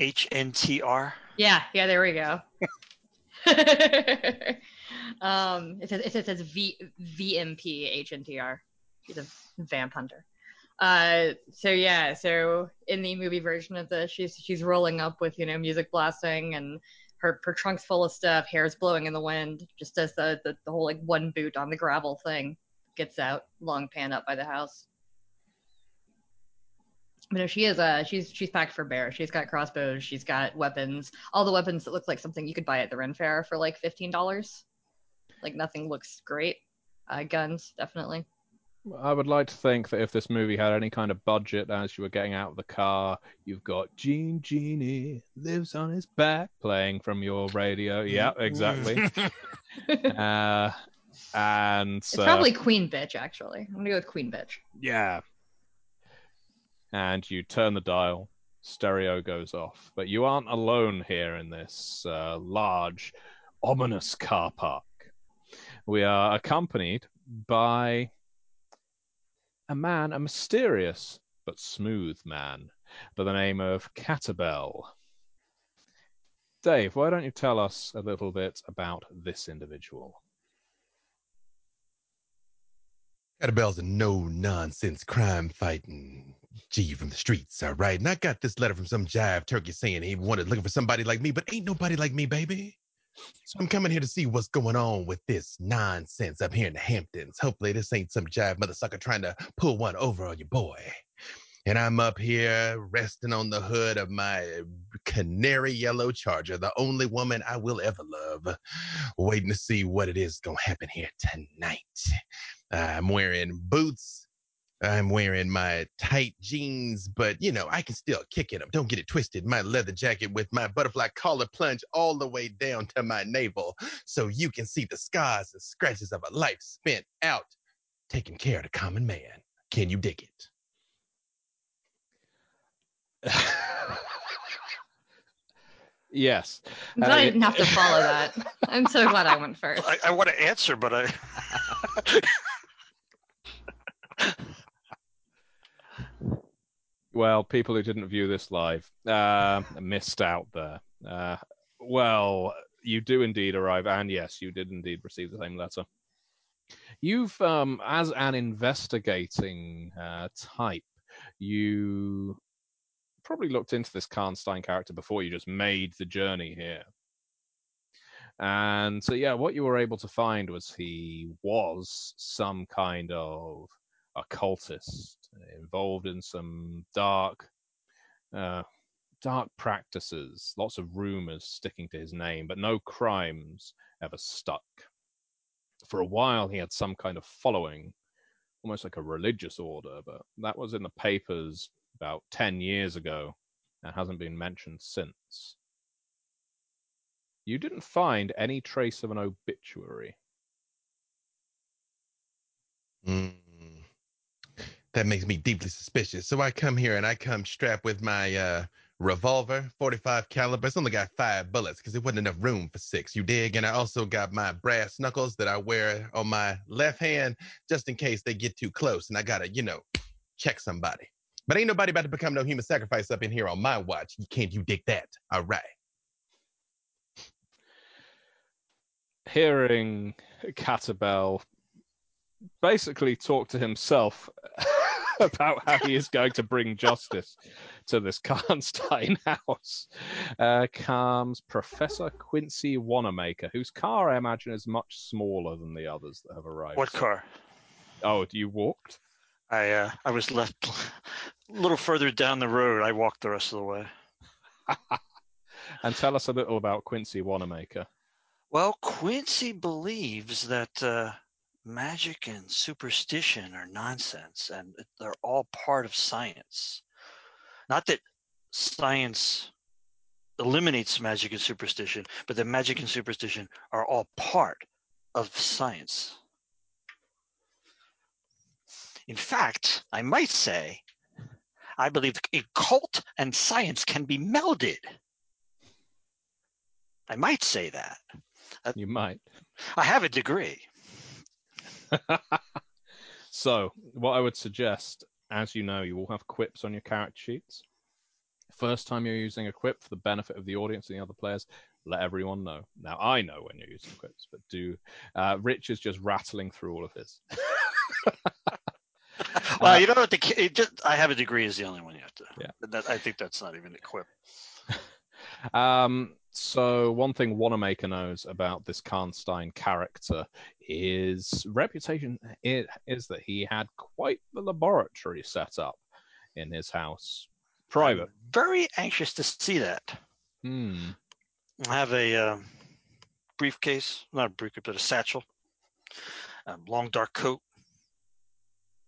[SPEAKER 5] HNTR.
[SPEAKER 2] yeah, yeah, there we go. um, it says it says V VMP HNTR. She's a vamp hunter. Uh, so yeah, so in the movie version of this, she's she's rolling up with you know music blasting and her her trunk's full of stuff, hair's blowing in the wind. Just does the the, the whole like one boot on the gravel thing. Gets out, long pan up by the house. But no, she is uh she's she's packed for bear. She's got crossbows, she's got weapons, all the weapons that look like something you could buy at the Ren Fair for like fifteen dollars. Like nothing looks great. Uh, guns, definitely.
[SPEAKER 1] I would like to think that if this movie had any kind of budget as you were getting out of the car, you've got Jean Genie lives on his back playing from your radio. Yeah, exactly. uh, and
[SPEAKER 2] It's
[SPEAKER 1] uh,
[SPEAKER 2] probably Queen Bitch, actually. I'm gonna go with Queen Bitch.
[SPEAKER 1] yeah. And you turn the dial, stereo goes off. But you aren't alone here in this uh, large, ominous car park. We are accompanied by a man, a mysterious but smooth man, by the name of Catabel. Dave, why don't you tell us a little bit about this individual?
[SPEAKER 6] Catabel's a no nonsense crime fighting G from the streets, all right? And I got this letter from some jive turkey saying he wanted looking for somebody like me, but ain't nobody like me, baby. So I'm coming here to see what's going on with this nonsense up here in the Hamptons. Hopefully, this ain't some jive mother sucker trying to pull one over on your boy. And I'm up here resting on the hood of my canary yellow charger, the only woman I will ever love, waiting to see what it is going to happen here tonight. I'm wearing boots. I'm wearing my tight jeans, but you know, I can still kick in them. Don't get it twisted. My leather jacket with my butterfly collar plunge all the way down to my navel so you can see the scars and scratches of a life spent out taking care of the common man. Can you dig it?
[SPEAKER 1] yes.
[SPEAKER 2] I'm glad I didn't have to follow that. I'm so glad I went first.
[SPEAKER 5] I, I want to answer, but I.
[SPEAKER 1] Well, people who didn't view this live uh, missed out there. Uh, well, you do indeed arrive, and yes, you did indeed receive the same letter. You've, um, as an investigating uh, type, you probably looked into this Karnstein character before you just made the journey here. And so, yeah, what you were able to find was he was some kind of occultist involved in some dark uh, dark practices. Lots of rumors sticking to his name but no crimes ever stuck. For a while he had some kind of following almost like a religious order but that was in the papers about 10 years ago and hasn't been mentioned since. You didn't find any trace of an obituary?
[SPEAKER 6] Mm. That makes me deeply suspicious. So I come here and I come strapped with my uh, revolver, 45 caliber. It's only got five bullets because there wasn't enough room for six. You dig? And I also got my brass knuckles that I wear on my left hand just in case they get too close and I gotta, you know, check somebody. But ain't nobody about to become no human sacrifice up in here on my watch. You can't you dig that? All right.
[SPEAKER 1] hearing Catabel basically talk to himself about how he is going to bring justice to this Karnstein house uh, comes Professor Quincy Wanamaker, whose car I imagine is much smaller than the others that have arrived.
[SPEAKER 5] What car?
[SPEAKER 1] Oh, you walked?
[SPEAKER 5] I uh, I was left a little further down the road. I walked the rest of the way.
[SPEAKER 1] and tell us a little about Quincy Wanamaker.
[SPEAKER 5] Well, Quincy believes that uh, magic and superstition are nonsense and they're all part of science. Not that science eliminates magic and superstition, but that magic and mm-hmm. superstition are all part of science. In fact, I might say, I believe occult and science can be melded. I might say that.
[SPEAKER 1] Uh, you might.
[SPEAKER 5] I have a degree.
[SPEAKER 1] so, what I would suggest, as you know, you will have quips on your character sheets. First time you're using a quip for the benefit of the audience and the other players, let everyone know. Now, I know when you're using quips, but do. Uh, Rich is just rattling through all of his.
[SPEAKER 5] well, you know what? The just, I have a degree is the only one you have to.
[SPEAKER 1] Yeah.
[SPEAKER 5] That, I think that's not even a quip.
[SPEAKER 1] um, so one thing Wanamaker knows about this Karnstein character is reputation is that he had quite the laboratory set up in his house, private. I'm
[SPEAKER 5] very anxious to see that.
[SPEAKER 1] Hmm.
[SPEAKER 5] I have a uh, briefcase, not a briefcase, but a satchel, a long dark coat,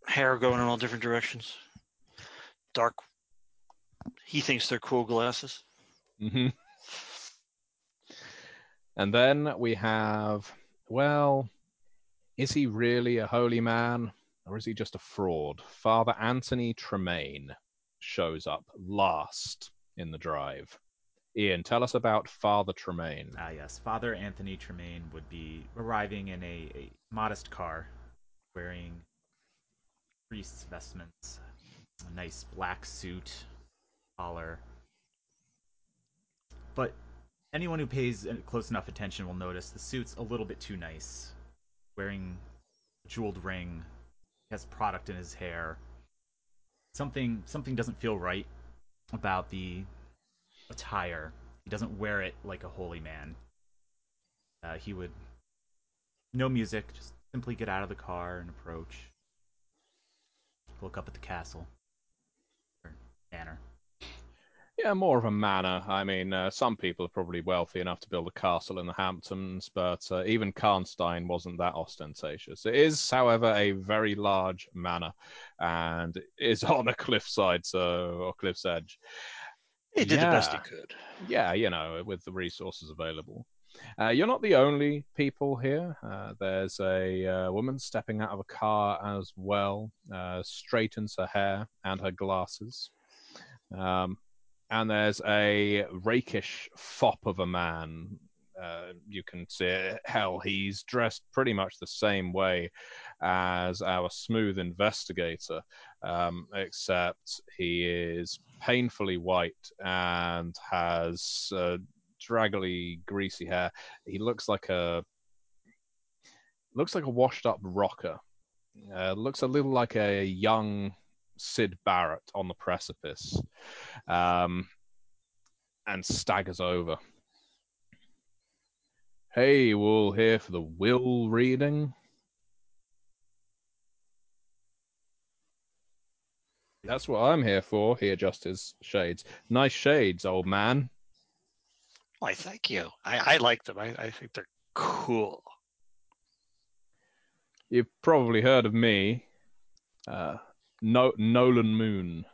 [SPEAKER 5] hair going in all different directions, dark. He thinks they're cool glasses.
[SPEAKER 1] Mm-hmm. And then we have, well, is he really a holy man or is he just a fraud? Father Anthony Tremaine shows up last in the drive. Ian, tell us about Father Tremaine.
[SPEAKER 7] Ah, yes. Father Anthony Tremaine would be arriving in a, a modest car, wearing priest's vestments, a nice black suit, collar. But anyone who pays close enough attention will notice the suit's a little bit too nice. Wearing a jeweled ring, has product in his hair. Something something doesn't feel right about the attire. He doesn't wear it like a holy man. Uh, he would no music, just simply get out of the car and approach. Look up at the castle or manor.
[SPEAKER 1] Yeah, more of a manor. I mean, uh, some people are probably wealthy enough to build a castle in the Hamptons, but uh, even Karnstein wasn't that ostentatious. It is, however, a very large manor and is on a cliffside, so or cliff's edge.
[SPEAKER 5] He did yeah. the best he could.
[SPEAKER 1] Yeah, you know, with the resources available. Uh, you're not the only people here. Uh, there's a uh, woman stepping out of a car as well, uh, straightens her hair and her glasses. Um, and there's a rakish fop of a man. Uh, you can see hell, he's dressed pretty much the same way as our smooth investigator, um, except he is painfully white and has uh, draggly, greasy hair. He looks like a looks like a washed up rocker. Uh, looks a little like a young Syd Barrett on the precipice um, and staggers over. Hey, we'll here for the will reading. That's what I'm here for. He adjusts his shades. Nice shades, old man.
[SPEAKER 5] Why, thank you. I, I like them. I, I think they're cool.
[SPEAKER 1] You've probably heard of me. Uh, no, Nolan Moon.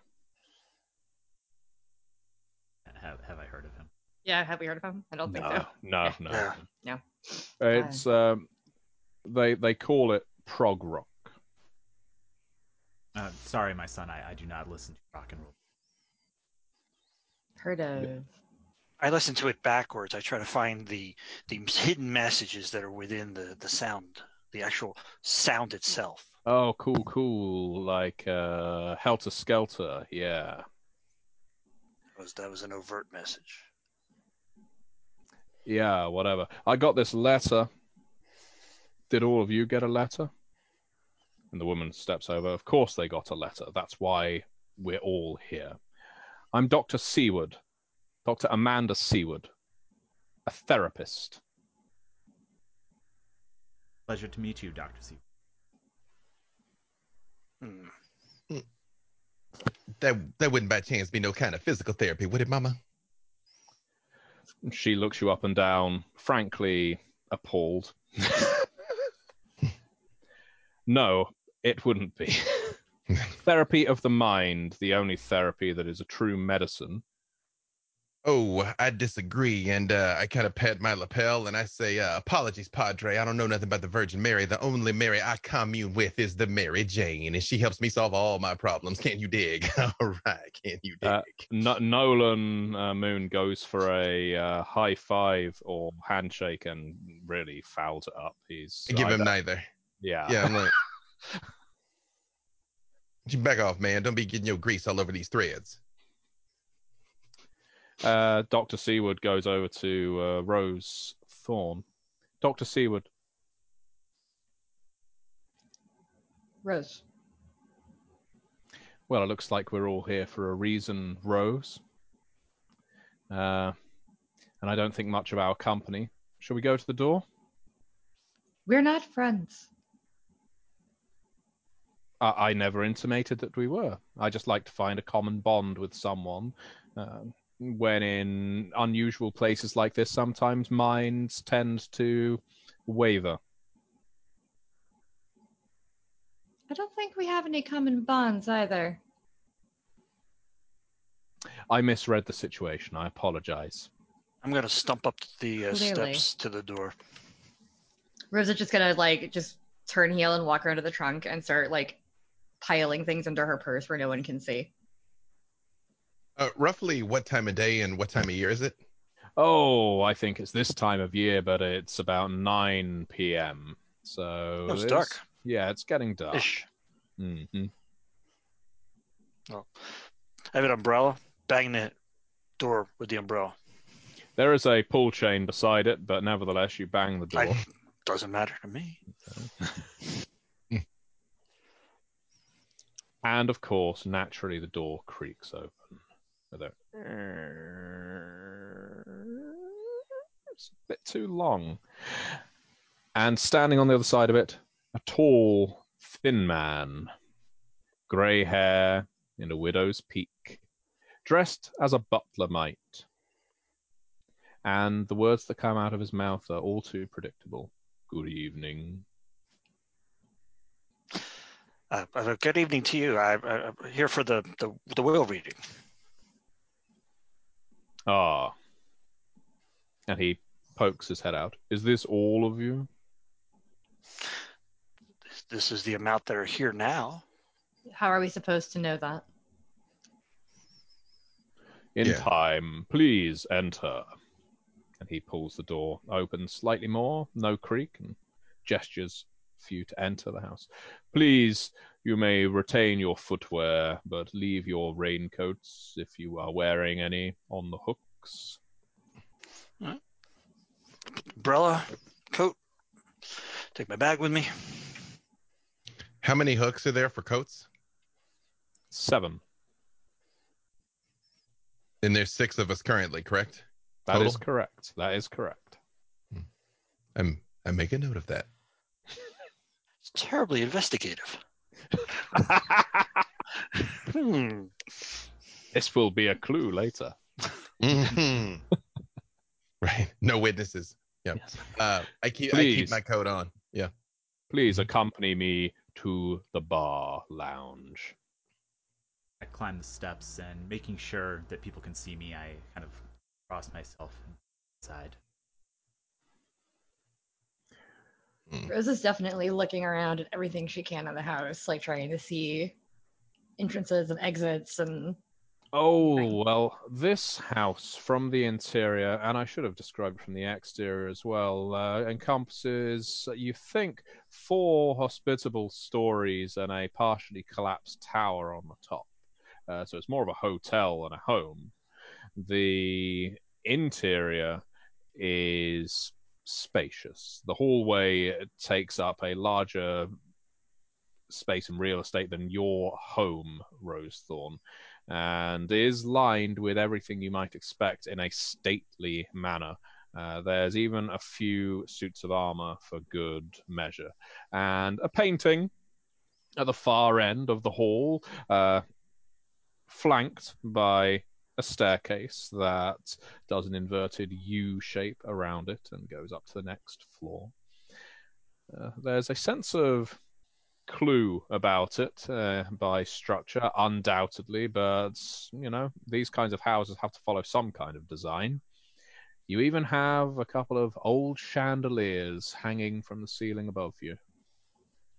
[SPEAKER 7] Have Have I heard of him?
[SPEAKER 2] Yeah, have we heard of him? I don't
[SPEAKER 1] no,
[SPEAKER 2] think so.
[SPEAKER 1] No, no,
[SPEAKER 5] no.
[SPEAKER 2] No.
[SPEAKER 1] It's um, they they call it prog rock.
[SPEAKER 7] Uh, sorry, my son. I, I do not listen to rock and roll.
[SPEAKER 2] Heard of.
[SPEAKER 5] I listen to it backwards. I try to find the the hidden messages that are within the the sound, the actual sound itself.
[SPEAKER 1] Oh, cool, cool. Like uh, Helter Skelter, yeah.
[SPEAKER 5] That was, that was an overt message.
[SPEAKER 1] Yeah, whatever. I got this letter. Did all of you get a letter? And the woman steps over. Of course, they got a letter. That's why we're all here. I'm Dr. Seward, Dr. Amanda Seward, a therapist.
[SPEAKER 7] Pleasure to meet you, Dr.
[SPEAKER 6] That that wouldn't by chance be no kind of physical therapy, would it, Mama?
[SPEAKER 1] She looks you up and down, frankly appalled. no, it wouldn't be. therapy of the mind, the only therapy that is a true medicine.
[SPEAKER 6] Oh, I disagree, and uh, I kind of pat my lapel and I say, uh, "Apologies, Padre. I don't know nothing about the Virgin Mary. The only Mary I commune with is the Mary Jane, and she helps me solve all my problems. Can you dig? all right, can you dig?
[SPEAKER 1] Uh, No- Nolan uh, Moon goes for a uh, high five or handshake and really fouls it up. He's
[SPEAKER 6] Give him neither.
[SPEAKER 1] yeah.
[SPEAKER 6] Yeah, I'm like, you back off, man. Don't be getting your grease all over these threads.
[SPEAKER 1] Uh, Doctor Seward goes over to uh, Rose Thorn. Doctor Seward,
[SPEAKER 2] Rose.
[SPEAKER 1] well, it looks like we're all here for a reason, Rose. Uh, and I don't think much of our company. Shall we go to the door?
[SPEAKER 2] We're not friends.
[SPEAKER 1] I, I never intimated that we were. I just like to find a common bond with someone. Um, when in unusual places like this, sometimes minds tend to waver.
[SPEAKER 2] I don't think we have any common bonds either.
[SPEAKER 1] I misread the situation. I apologize.
[SPEAKER 5] I'm gonna stump up the uh,
[SPEAKER 2] Clearly.
[SPEAKER 5] steps to the door.
[SPEAKER 2] Rose is just gonna like just turn heel and walk around to the trunk and start like piling things into her purse where no one can see.
[SPEAKER 6] Uh, roughly what time of day and what time of year is it?
[SPEAKER 1] Oh, I think it's this time of year, but it's about 9 p.m. So
[SPEAKER 5] Oh, it's dark.
[SPEAKER 1] Yeah, it's getting dark.
[SPEAKER 5] Ish.
[SPEAKER 1] hmm Oh.
[SPEAKER 5] I have an umbrella. Bang the door with the umbrella.
[SPEAKER 1] There is a pull chain beside it, but nevertheless, you bang the door.
[SPEAKER 5] I, doesn't matter to me.
[SPEAKER 1] And of course, naturally, the door creaks open. With a- It's a bit too long. And standing on the other side of it, a tall, thin man, grey hair in a widow's peak, dressed as a butler might. And the words that come out of his mouth are all too predictable. Good evening.
[SPEAKER 5] Uh, uh, good evening to you. I, I'm here for the, the the will reading.
[SPEAKER 1] Ah. And he pokes his head out. Is this all of you?
[SPEAKER 5] This, this is the amount that are here now.
[SPEAKER 2] How are we supposed to know that?
[SPEAKER 1] In
[SPEAKER 6] Yeah.
[SPEAKER 1] time, please enter. And he pulls the door open slightly more, no creak, and gestures for you to enter the house. Please, you may retain your footwear, but leave your raincoats, if you are wearing any, on the hooks.
[SPEAKER 5] Umbrella, coat. Take my bag with me.
[SPEAKER 6] How many hooks are there for coats?
[SPEAKER 1] Seven.
[SPEAKER 6] And there's six of us currently, correct?
[SPEAKER 1] That is
[SPEAKER 6] Total?
[SPEAKER 1] correct. That is correct. Hmm.
[SPEAKER 6] I'm I make a note of that.
[SPEAKER 5] It's terribly investigative. Hmm.
[SPEAKER 1] this will be a clue later.
[SPEAKER 6] Mhm. right. No witnesses. Yeah. Uh, I keep I keep my coat on. Yeah.
[SPEAKER 1] Please accompany me to the bar lounge.
[SPEAKER 7] I climb the steps and making sure that people can see me, I kind of cross myself inside.
[SPEAKER 2] Rose is definitely looking around at everything she can in the house, like trying to see entrances and exits and
[SPEAKER 1] Oh, well, this house from the interior, and I should have described from the exterior as well, uh, encompasses, you think, four hospitable stories and a partially collapsed tower on the top. Uh, so it's more of a hotel than a home. The interior is spacious. The hallway takes up a larger space and real estate than your home, Rosethorn, and is lined with everything you might expect in a stately manor. Uh, there's even a few suits of armor for good measure, and a painting at the far end of the hall, uh, flanked by a staircase that does an inverted U shape around it and goes up to the next floor. Uh, there's a sense of clue about it uh, by structure, undoubtedly, but you know, these kinds of houses have to follow some kind of design. You even have a couple of old chandeliers hanging from the ceiling above you.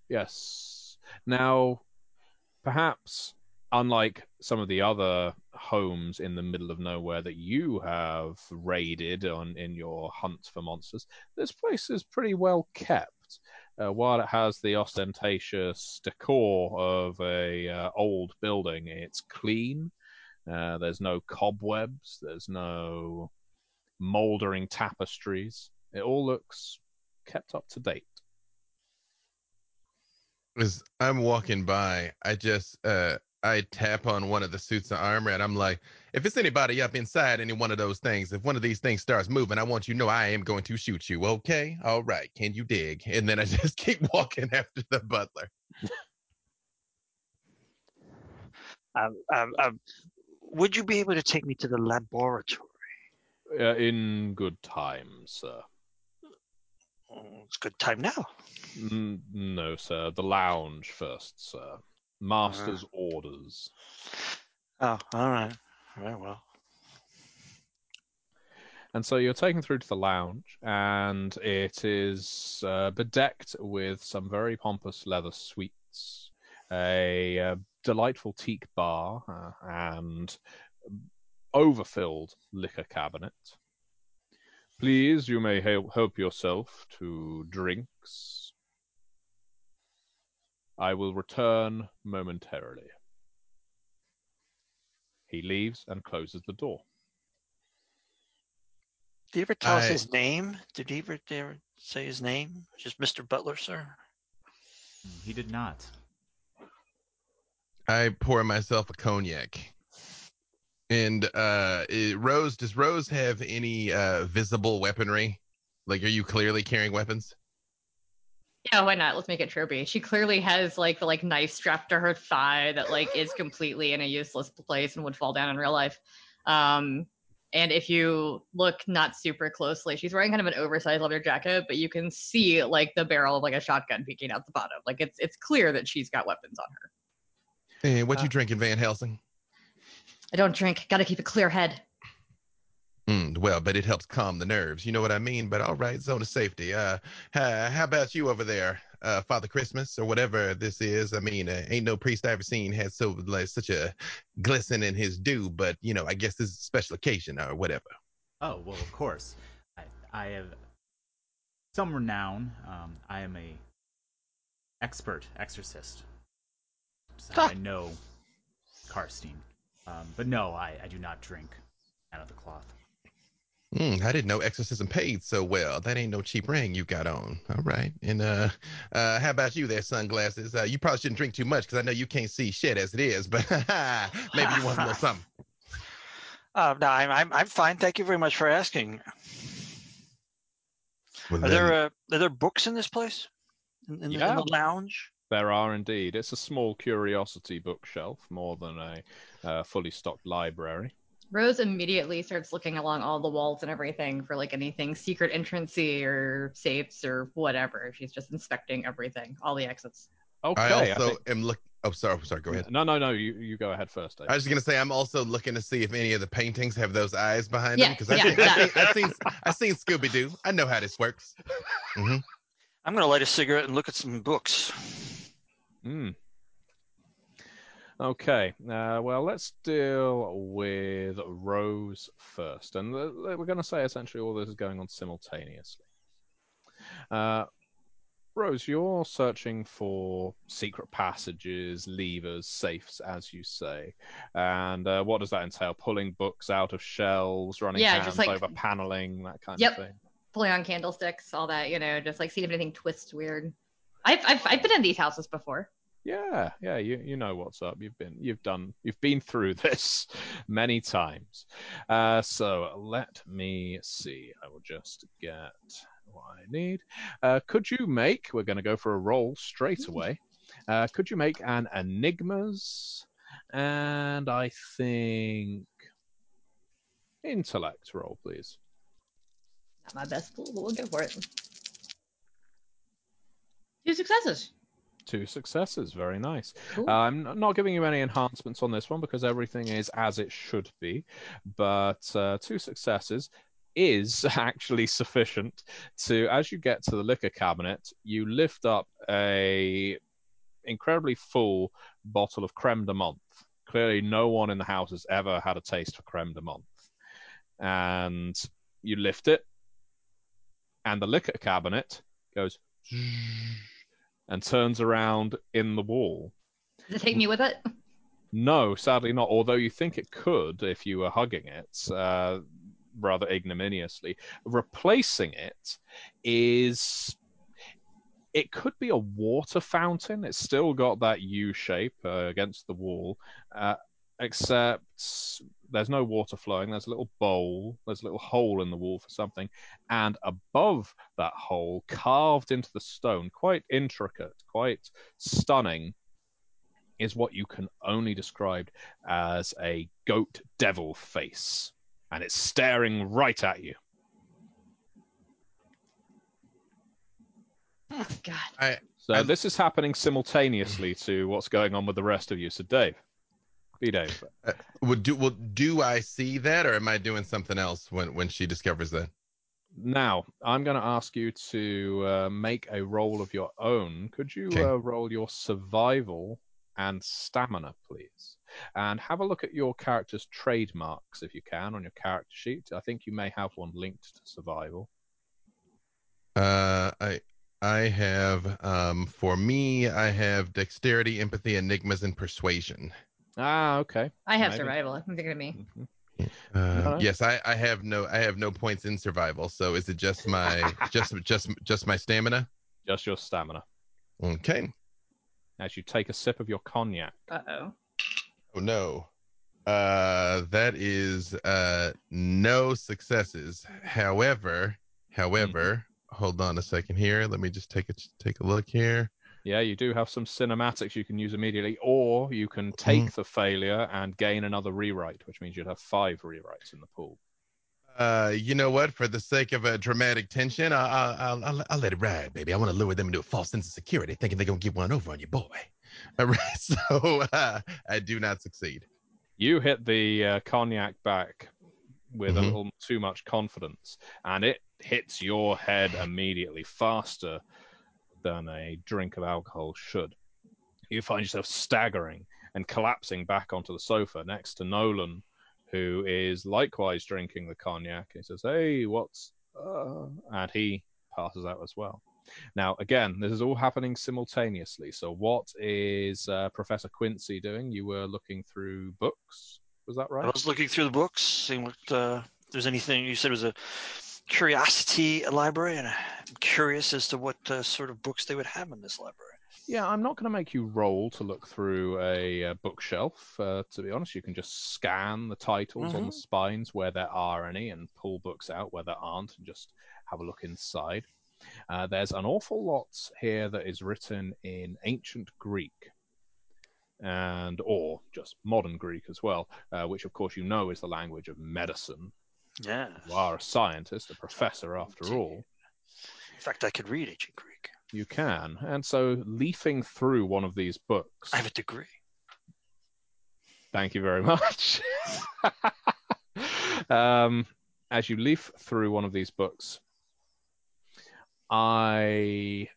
[SPEAKER 1] Yes. Now, perhaps unlike some of the other homes in the middle of nowhere that you have raided on in your hunt for monsters, this place is pretty well kept. Uh, while it has the ostentatious decor of a uh, old building, it's clean. Uh, there's no cobwebs. There's no moldering tapestries. It all looks kept up to date.
[SPEAKER 6] As I'm walking by, I just uh I tap on one of the suits of armor and I'm like, if it's anybody up inside any one of those things, if one of these things starts moving, I want you to know I am going to shoot you. Okay? All right. Can you dig? And then I just keep walking after the butler.
[SPEAKER 5] Um, um, um, would you be able to take me to the laboratory?
[SPEAKER 1] Uh, in good time, sir.
[SPEAKER 5] Oh, it's good time now.
[SPEAKER 1] N- no, sir. The lounge first, sir. Master's orders.
[SPEAKER 5] Oh, all right. Very well.
[SPEAKER 1] And so you're taken through to the lounge, and it is uh, bedecked with some very pompous leather suites, a uh, delightful teak bar, uh, and overfilled liquor cabinet. Please, you may help yourself to drinks. I will return momentarily. He leaves and closes the door.
[SPEAKER 5] Did he ever tell us
[SPEAKER 6] I-
[SPEAKER 5] his name? Did he ever, did he ever say his name? Just Mr. Butler, sir?
[SPEAKER 7] He did not.
[SPEAKER 6] I pour myself a cognac. And uh it- Rose, does Rose have any uh visible weaponry? Like are you clearly carrying weapons?
[SPEAKER 2] Yeah, why not? Let's make it tropey. She clearly has like the like knife strapped to her thigh that like is completely in a useless place and would fall down in real life. Um, and if you look not super closely, she's wearing kind of an oversized leather jacket, but you can see like the barrel of like a shotgun peeking out the bottom. Like it's it's clear that she's got weapons on her.
[SPEAKER 6] Hey, what you
[SPEAKER 7] Uh,
[SPEAKER 6] drinking, Van Helsing?
[SPEAKER 2] I don't drink. Got to keep a clear head.
[SPEAKER 6] Well, but it helps calm the nerves. You know what I mean? But all right, zone of safety. Uh, how about you over there, uh, Father Christmas or whatever this is? I mean, uh, ain't no priest I ever seen had so like such a glisten in his dew. But you know, I guess this is a special occasion or whatever.
[SPEAKER 7] Oh well, of course. I, I have some renown. Um, I am a expert exorcist. So. I know Karnstein. Um, but no, I, I do not drink out of the cloth.
[SPEAKER 6] Mm, I didn't know exorcism paid so well. That ain't no cheap ring you got on. All right. And uh, uh, how about you there, sunglasses? Uh, you probably shouldn't drink too much because I know you can't see shit as it is. But maybe you want a little something.
[SPEAKER 5] Uh, no, I'm, I'm I'm fine. Thank you very much for asking.
[SPEAKER 6] Well,
[SPEAKER 5] Are
[SPEAKER 6] then-
[SPEAKER 5] there uh, are there books in this place? In, in, the, in the lounge?
[SPEAKER 1] There are indeed. It's a small curiosity bookshelf, more than a uh, fully stocked library.
[SPEAKER 2] Rose immediately starts looking along all the walls and everything for like anything secret entrancy or safes or whatever. She's just inspecting everything, all the exits.
[SPEAKER 1] Okay.
[SPEAKER 6] I also
[SPEAKER 1] think-
[SPEAKER 6] am look. Oh, sorry. Sorry. Go ahead.
[SPEAKER 1] No, no, no. You you go ahead first. Dave.
[SPEAKER 6] I was just gonna say I'm also looking to see if any of the paintings have those eyes behind
[SPEAKER 2] Yeah,
[SPEAKER 6] them because
[SPEAKER 2] yeah,
[SPEAKER 6] I've,
[SPEAKER 2] that-
[SPEAKER 6] seen, I've seen I've seen Scooby Doo. I know how this works. hmm
[SPEAKER 5] I'm gonna light a cigarette and look at some books.
[SPEAKER 1] Mm. Okay. Uh, well, let's deal with Rose first, and uh, we're going to say essentially all this is going on simultaneously. Uh, Rose, you're searching for secret passages, levers, safes, as you say. And uh, what does that entail? Pulling books out of shelves, running
[SPEAKER 2] Yeah,
[SPEAKER 1] hands
[SPEAKER 2] just like-
[SPEAKER 1] over paneling, that kind
[SPEAKER 2] Yep.
[SPEAKER 1] of thing.
[SPEAKER 2] Pulling on candlesticks, all that, you know, just like see if anything twists weird. I've, I've, I've been in these houses before.
[SPEAKER 1] Yeah, yeah, you you know what's up. You've been you've done you've been through this many times. Uh, so let me see. I will just get what I need. Uh, could you make? We're going to go for a roll straight away. Uh, could you make an enigmas? And I think intellect roll, please.
[SPEAKER 2] Not my best pool, but we'll go for it. Two successes.
[SPEAKER 1] Two successes, very nice.
[SPEAKER 2] Cool.
[SPEAKER 1] Uh, I'm not giving you any enhancements on this one because everything is as it should be, but uh, two successes is actually sufficient to, as you get to the liquor cabinet, you lift up a incredibly full bottle of creme de menthe. Clearly, no one in the house has ever had a taste for creme de menthe, and you lift it, and the liquor cabinet goes and turns around in the wall.
[SPEAKER 2] Does it take me with it?
[SPEAKER 1] No, sadly not. Although you think it could if you were hugging it, uh, rather ignominiously. Replacing it is. It could be a water fountain. It's still got that U shape uh, against the wall, uh, except there's no water flowing. There's a little bowl. There's a little hole in the wall for something, and above that hole, carved into the stone, quite intricate, quite stunning, is what you can only describe as a goat devil face. And it's staring right at you.
[SPEAKER 2] Oh, God.
[SPEAKER 6] I
[SPEAKER 1] So
[SPEAKER 6] I'm-
[SPEAKER 1] this is happening simultaneously to what's going on with the rest of you. So Dave, Dave.
[SPEAKER 6] would do. Well, do I see that, or am I doing something else when when she discovers that?
[SPEAKER 1] Now I'm going to ask you to uh, make a roll of your own. Could you
[SPEAKER 6] Okay.
[SPEAKER 1] uh, roll your survival and stamina, please? And have a look at your character's trademarks if you can on your character sheet. I think you may have one linked to survival.
[SPEAKER 6] Uh, I I have um for me I have dexterity, empathy, enigmas, and persuasion.
[SPEAKER 1] Ah, okay.
[SPEAKER 2] I have
[SPEAKER 1] Maybe.
[SPEAKER 2] survival. I'm thinking of me.
[SPEAKER 1] Mhm.
[SPEAKER 6] Uh,
[SPEAKER 1] No.
[SPEAKER 6] Yes, I I have no I have no points in survival. So is it just my just just just my stamina?
[SPEAKER 1] Just your stamina.
[SPEAKER 6] Okay.
[SPEAKER 1] As you take a sip of your cognac.
[SPEAKER 2] Uh oh.
[SPEAKER 6] Oh no. Uh, that is uh no successes. However, however, hold on a second here. Let me just take a take a look here.
[SPEAKER 1] Yeah, you do have some cinematics you can use immediately, or you can take the failure and gain another rewrite, which means you'd have five rewrites in the pool.
[SPEAKER 6] Uh, you know what? For the sake of a dramatic tension, I, I, I'll, I'll I'll let it ride, baby. I want to lure them into a false sense of security, thinking they're gonna get one over on your boy. All right, so uh, I do not succeed.
[SPEAKER 1] You hit the uh, cognac back with a
[SPEAKER 6] Mhm.
[SPEAKER 1] little too much confidence, and it hits your head immediately, faster than a drink of alcohol should. You find yourself staggering and collapsing back onto the sofa next to Nolan, who is likewise drinking the cognac. He says, "Hey, what's?" Uh, and he passes out as well. Now, again, this is all happening simultaneously. So, what is uh, Professor Quincy doing? You were looking through books. Was that right?
[SPEAKER 5] I was looking through the books, seeing what uh, there's anything. You said was a curiosity library, and I'm curious as to what uh, sort of books they would have in this library.
[SPEAKER 1] Yeah, I'm not going to make you roll to look through a, uh bookshelf. Uh, to be honest, you can just scan the titles on the
[SPEAKER 5] Mhm.
[SPEAKER 1] spines where there are any and pull books out where there aren't and just have a look inside. Uh, there's an awful lot here that is written in ancient Greek and or just modern Greek as well, uh, which of course you know is the language of medicine.
[SPEAKER 5] Yeah.
[SPEAKER 1] You are a scientist, a professor after all.
[SPEAKER 5] In fact, I could read ancient Greek.
[SPEAKER 1] You can. And so leafing through one of these books.
[SPEAKER 5] I have a degree.
[SPEAKER 1] Thank you very much. um, as you leaf through one of these books, I,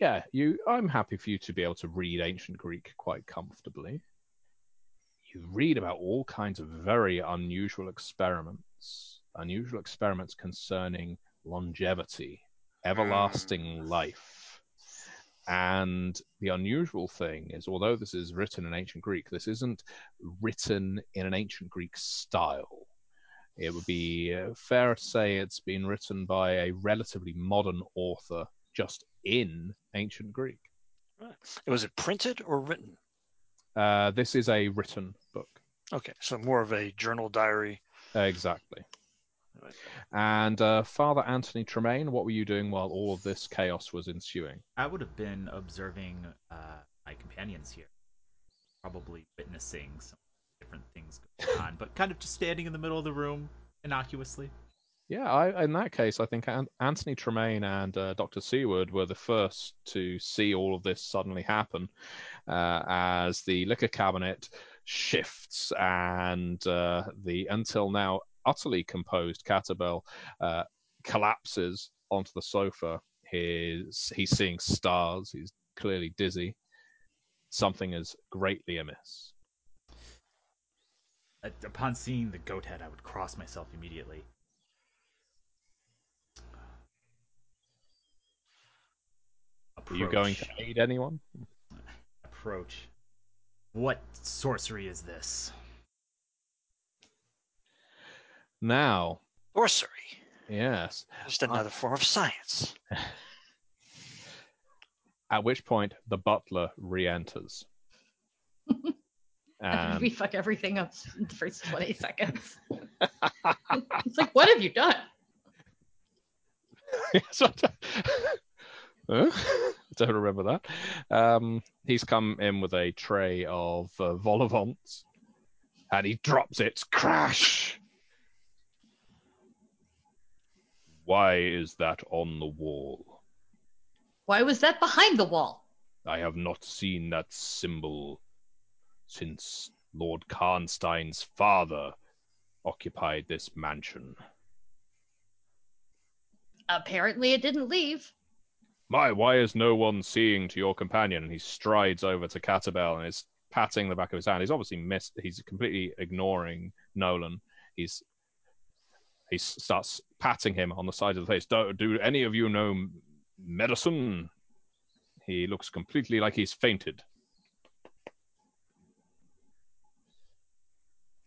[SPEAKER 1] yeah, you. I'm happy for you to be able to read ancient Greek quite comfortably. You read about all kinds of very unusual experiments, unusual experiments concerning longevity, everlasting life. And the unusual thing is, although this is written in ancient Greek, this isn't written in an ancient Greek style. It would be uh, fair to say it's been written by a relatively modern author just in ancient Greek.
[SPEAKER 5] Was it printed or written?
[SPEAKER 1] Uh, this is a written book.
[SPEAKER 5] Okay, so more of a journal diary.
[SPEAKER 1] Exactly.
[SPEAKER 5] Right.
[SPEAKER 1] And uh, Father Anthony Tremaine, what were you doing while all of this chaos was ensuing?
[SPEAKER 7] I would have been observing uh, my companions here, probably witnessing some different things going on, but kind of just standing in the middle of the room innocuously.
[SPEAKER 1] Yeah, I, in that case, I think An- Anthony Tremaine and uh, Dr. Seward were the first to see all of this suddenly happen uh, as the liquor cabinet shifts and uh, the until now utterly composed Catabel uh, collapses onto the sofa. He's, he's seeing stars. He's clearly dizzy. Something is greatly amiss.
[SPEAKER 7] Uh, Upon seeing the goat head, I would cross myself immediately.
[SPEAKER 1] Are you going to aid anyone?
[SPEAKER 7] approach? What sorcery is this?
[SPEAKER 1] Now,
[SPEAKER 5] Sorcery.
[SPEAKER 1] yes.
[SPEAKER 5] Just another form of science.
[SPEAKER 1] At which point the butler re-enters.
[SPEAKER 2] And we fuck everything up in the first 20 seconds. it's like, what have you done?
[SPEAKER 1] Huh? don't remember that. Um, he's come in with a tray of uh, vol au vents, and he drops it. Crash! Why is that on the wall?
[SPEAKER 2] Why was that behind the wall?
[SPEAKER 1] I have not seen that symbol since Lord Karnstein's father occupied this mansion.
[SPEAKER 2] Apparently, it didn't leave.
[SPEAKER 1] My, why is no one seeing to your companion? And he strides over to Catabel and is patting the back of his hand. He's obviously missed. He's completely ignoring Nolan. He's he starts patting him on the side of the face. Do, do any of you know medicine? He looks completely like he's fainted.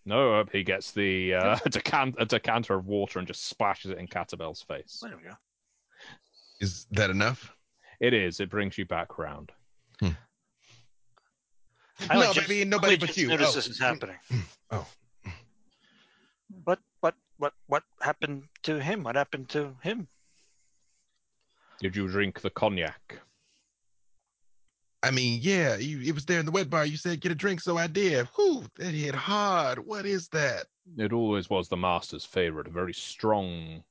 [SPEAKER 1] No, uh, he gets the uh, a decanter of water and just splashes it in Catabel's face.
[SPEAKER 5] There we go.
[SPEAKER 6] Is that enough?
[SPEAKER 1] It is. It brings you back round. Hmm.
[SPEAKER 5] I
[SPEAKER 6] No,
[SPEAKER 5] like just-
[SPEAKER 6] baby, nobody but you.
[SPEAKER 5] Notice
[SPEAKER 6] Oh.
[SPEAKER 5] this is happening. Hmm.
[SPEAKER 6] Oh,
[SPEAKER 5] What? What? What? What happened to him? What happened to him?
[SPEAKER 1] Did you drink the cognac?
[SPEAKER 6] I mean, yeah, you, it was there in the wet bar. You said get a drink, so I did. Whew, that hit hard. What is that?
[SPEAKER 1] It always was the master's favorite, a very strong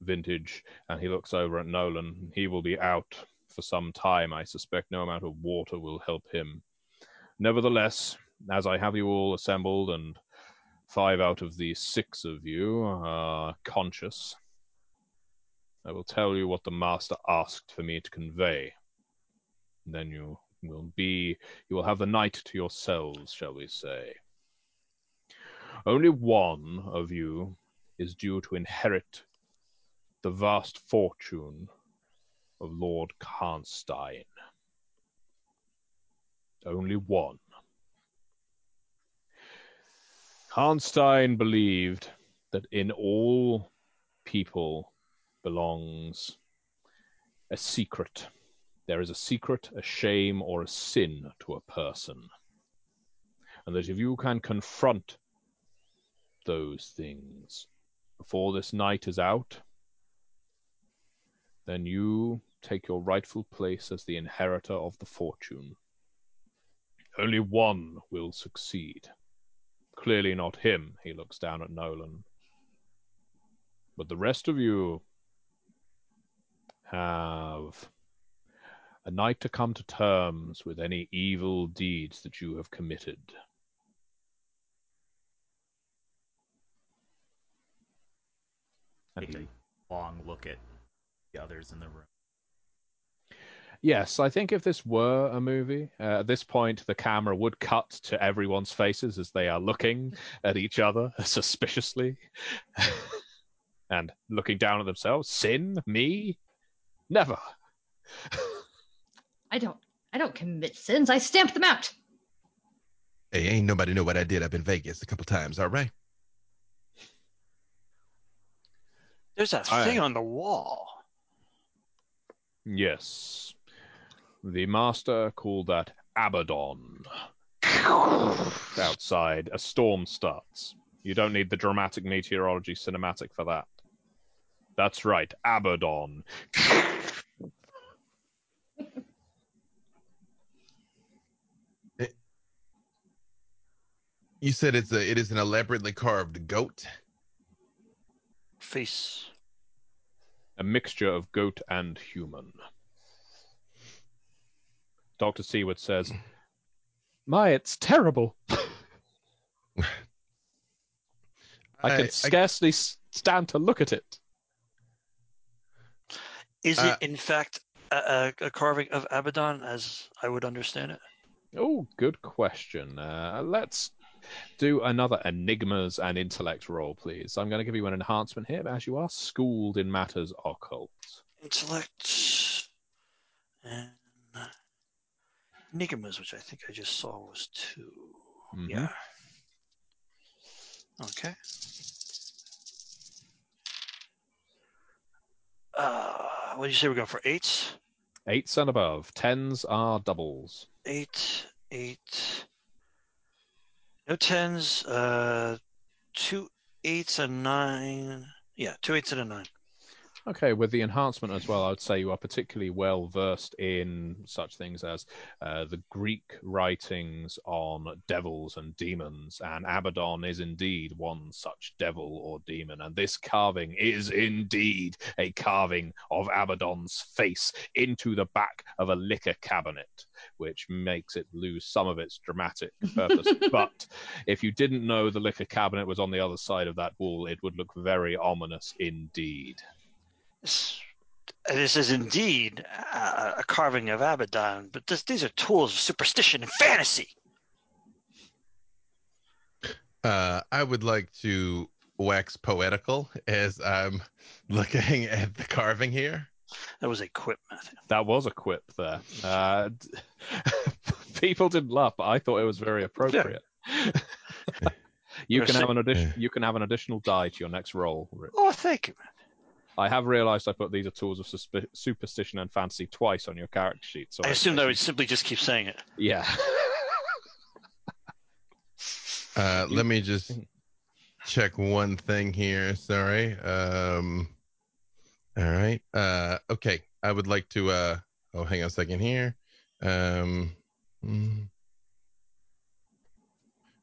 [SPEAKER 1] vintage. And he looks over at Nolan. He will be out for some time. I suspect no amount of water will help him. Nevertheless, as I have you all assembled, and five out of the six of you are conscious, I will tell you what the master asked for me to convey. Then you will be, you will have the night to yourselves, shall we say. Only one of you is due to inherit the vast fortune of Lord Karnstein. Only one. Karnstein believed that in all people belongs a secret. There is a secret, a shame, or a sin to a person. And that if you can confront those things before this night is out, then you take your rightful place as the inheritor of the fortune. Only one will succeed. Clearly not him, he looks down at Nolan. But the rest of you have a night to come to terms with any evil deeds that you have committed.
[SPEAKER 7] Take a long look at the others in the room.
[SPEAKER 1] Yes, I think if this were a movie, uh, at this point the camera would cut to everyone's faces as they are looking at each other suspiciously and looking down at themselves. Sin? Me? Never.
[SPEAKER 2] I don't. I don't commit sins. I stamp them out.
[SPEAKER 6] Hey, ain't nobody know what I did up in Vegas a couple times, all right?
[SPEAKER 5] There's that
[SPEAKER 1] I-
[SPEAKER 5] thing on the wall.
[SPEAKER 1] Yes. The master called that Abaddon. Outside, a storm starts. You don't need the dramatic meteorology cinematic for that. That's right, Abaddon.
[SPEAKER 6] You said it's a it is an elaborately carved goat.
[SPEAKER 5] Face.
[SPEAKER 1] A mixture of goat and human. Dr. Seward says, My, it's terrible. I can scarcely s stand to look at it.
[SPEAKER 5] Is
[SPEAKER 6] Uh,
[SPEAKER 5] it in fact a, a, a carving of Abaddon, as I would understand it?
[SPEAKER 1] Oh, good question. Uh, let's do another enigmas and intellect roll, please. I'm going to give you an enhancement here, as you are schooled in matters occult.
[SPEAKER 5] Intellect and enigmas, which I think I just saw was 2
[SPEAKER 1] Mhm.
[SPEAKER 5] Yeah. Okay. Uh, what did you say we're going for? Eights?
[SPEAKER 1] Eights and above. Tens are doubles.
[SPEAKER 5] Eight, eight. No tens. Uh, two eights and nine. Yeah, two eights and a nine.
[SPEAKER 1] Okay, with the enhancement as well, I would say you are particularly well versed in such things as uh, the Greek writings on devils and demons, and Abaddon is indeed one such devil or demon, and this carving is indeed a carving of Abaddon's face into the back of a liquor cabinet, which makes it lose some of its dramatic purpose. but if you didn't know the liquor cabinet was on the other side of that wall, it would look very ominous indeed.
[SPEAKER 5] This, this is indeed a, a carving of Abaddon, but this, these are tools of superstition and fantasy.
[SPEAKER 6] Uh, I would like to wax poetical as I'm looking at the carving here.
[SPEAKER 5] That was a quip, Matthew.
[SPEAKER 1] That was a quip there. Uh, people didn't laugh, but I thought it was very appropriate. you
[SPEAKER 5] Gonna
[SPEAKER 1] can
[SPEAKER 5] say-
[SPEAKER 1] have an addition. You can have an additional die to your next roll. Rich.
[SPEAKER 5] Oh, thank you, man.
[SPEAKER 1] I have realised I put these are tools of suspi- superstition and fantasy twice on your character sheet. So
[SPEAKER 5] I assume I would simply just keep saying it.
[SPEAKER 1] Yeah.
[SPEAKER 6] Uh, let me just check one thing here. Sorry. Um, all right. Uh, okay. I would like to. Uh, oh, hang on a second here. Um, mm.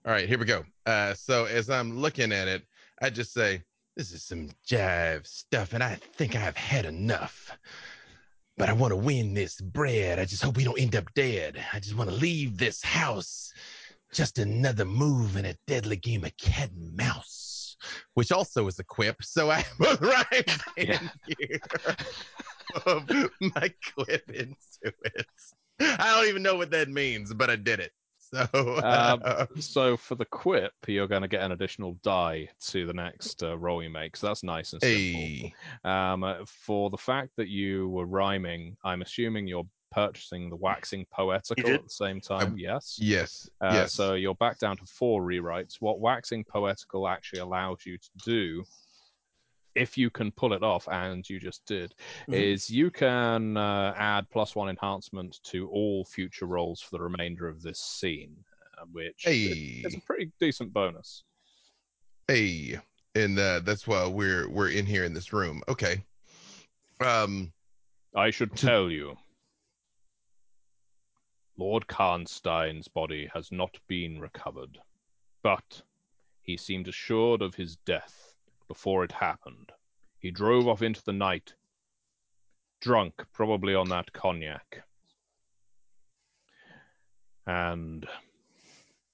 [SPEAKER 6] all right, here we go. Uh, so as I'm looking at it, I just say, "This is some jive stuff, and I think I've had enough." But I want to win this bread. I just hope we don't end up dead. I just want to leave this house just another move in a deadly game of cat and mouse, which also is a quip. So I put right in
[SPEAKER 1] Yeah.
[SPEAKER 6] here of my quip into it. I don't even know what that means, but I did it. So
[SPEAKER 1] Um, so for the quip, you're going to get an additional die to the next uh, roll you make. So that's nice and simple.
[SPEAKER 6] hey,
[SPEAKER 1] Um, uh, for the fact that you were rhyming, I'm assuming you're purchasing the waxing poetical at the same time. yes.
[SPEAKER 6] yes,
[SPEAKER 1] Uh,
[SPEAKER 6] yes.
[SPEAKER 1] So you're back down to four rewrites. What waxing poetical actually allows you to do, if you can pull it off, and you just did,
[SPEAKER 5] Mhm.
[SPEAKER 1] is you can uh, add plus one enhancement to all future rolls for the remainder of this scene, uh, which
[SPEAKER 6] Hey.
[SPEAKER 1] is a pretty decent bonus.
[SPEAKER 6] hey, and uh, that's why we're we're in here in this room. Okay. Um.
[SPEAKER 1] I should tell you. Lord Karnstein's body has not been recovered, but he seemed assured of his death before it happened. He drove off into the night, drunk, probably on that cognac. And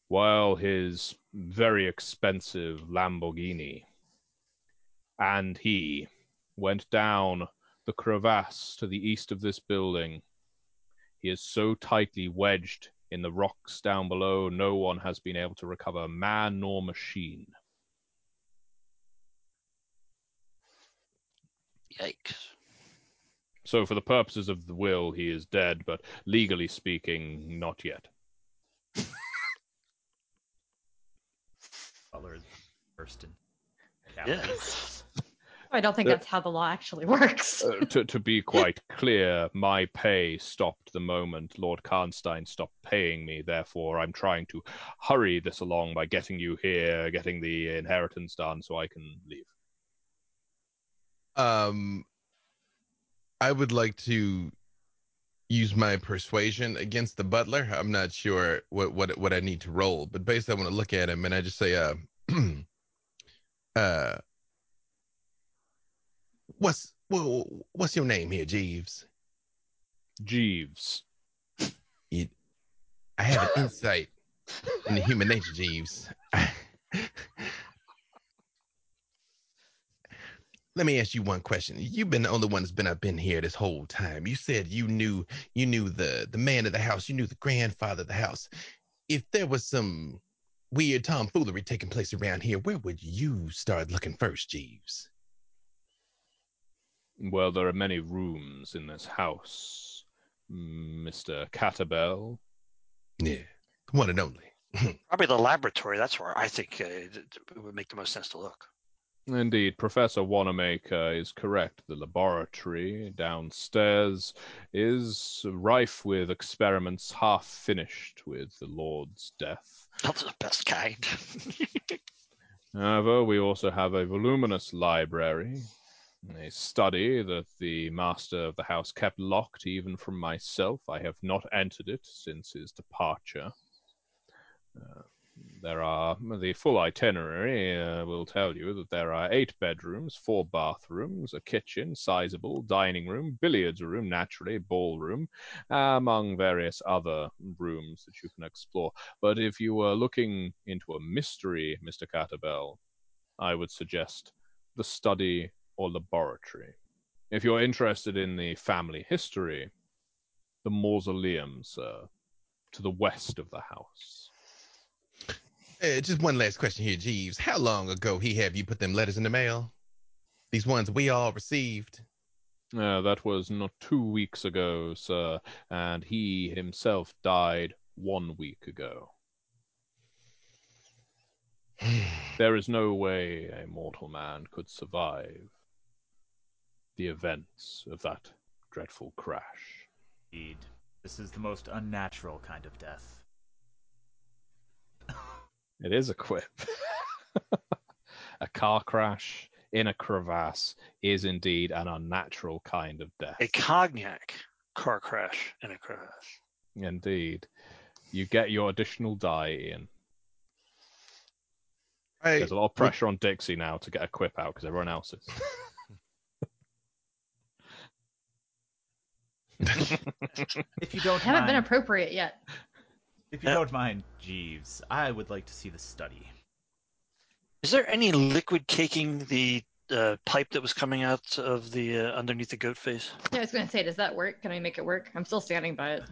[SPEAKER 1] while his very expensive Lamborghini and he went down the crevasse to the east of this building. He is so tightly wedged in the rocks down below, no one has been able to recover man nor machine.
[SPEAKER 5] Yikes.
[SPEAKER 1] So, for the purposes of the will, he is dead, but legally speaking, not yet.
[SPEAKER 7] Butler is first in.
[SPEAKER 5] Yeah.
[SPEAKER 2] I don't think
[SPEAKER 1] Uh,
[SPEAKER 2] that's how the law actually works.
[SPEAKER 1] Uh, to, to be quite clear, my pay stopped the moment Lord Karnstein stopped paying me. Therefore, I'm trying to hurry this along by getting you here, getting the inheritance done so I can leave.
[SPEAKER 6] Um, I would like to use my persuasion against the butler. I'm not sure what what what I need to roll, but basically, I want to look at him and I just say, uh, uh, what's well, what's your name here, Jeeves?
[SPEAKER 1] Jeeves.
[SPEAKER 6] It, I have an insight into human nature, Jeeves. Let me ask you one question. You've been the only one that's been up in here this whole time. You said you knew you knew the the man of the house, you knew the grandfather of the house. If there was some weird tomfoolery taking place around here, where would you start looking first, Jeeves?
[SPEAKER 1] Well, there are many rooms in this house, Mr. Catabel.
[SPEAKER 6] Yeah, the one and only.
[SPEAKER 5] Probably the laboratory. That's where I think uh, it it would make the most sense to look.
[SPEAKER 1] Indeed, Professor Wanamaker is correct. The laboratory downstairs is rife with experiments half finished with the Lord's death.
[SPEAKER 5] That's the best kind.
[SPEAKER 1] However, we also have a voluminous library, a study that the master of the house kept locked even from myself. I have not entered it since his departure. Uh, there are the full itinerary uh, will tell you that there are eight bedrooms, four bathrooms, a kitchen, sizable dining room, billiards room, naturally ballroom, among various other rooms that you can explore. But if you were looking into a mystery, Mr. Catabel, I would suggest the study or laboratory. If you're interested in the family history, the mausoleum, sir, to the west of the house.
[SPEAKER 6] Uh, just one last question here, Jeeves. How long ago he have you put them letters in the mail? These ones we all received.
[SPEAKER 1] Uh, that was not two weeks ago, sir, and he himself died one week ago. There is no way a mortal man could survive the events of that dreadful crash.
[SPEAKER 7] Indeed. This is the most unnatural kind of death.
[SPEAKER 1] It is a quip. a car crash in a crevasse is indeed an unnatural kind of death.
[SPEAKER 5] a cognac car crash in a crevasse.
[SPEAKER 1] Indeed. You get your additional die, Ian.
[SPEAKER 6] I,
[SPEAKER 1] There's a lot of pressure on Dixie now to get a quip out because everyone else is.
[SPEAKER 7] If you don't
[SPEAKER 2] Haven't been appropriate yet.
[SPEAKER 7] If you
[SPEAKER 5] Yeah.
[SPEAKER 7] don't mind, Jeeves, I would like to see the study.
[SPEAKER 5] Is there any liquid caking the uh, pipe that was coming out of the uh, underneath the goat face?
[SPEAKER 2] Yeah, I was gonna say, does that work? Can I make it work? I'm still standing by it.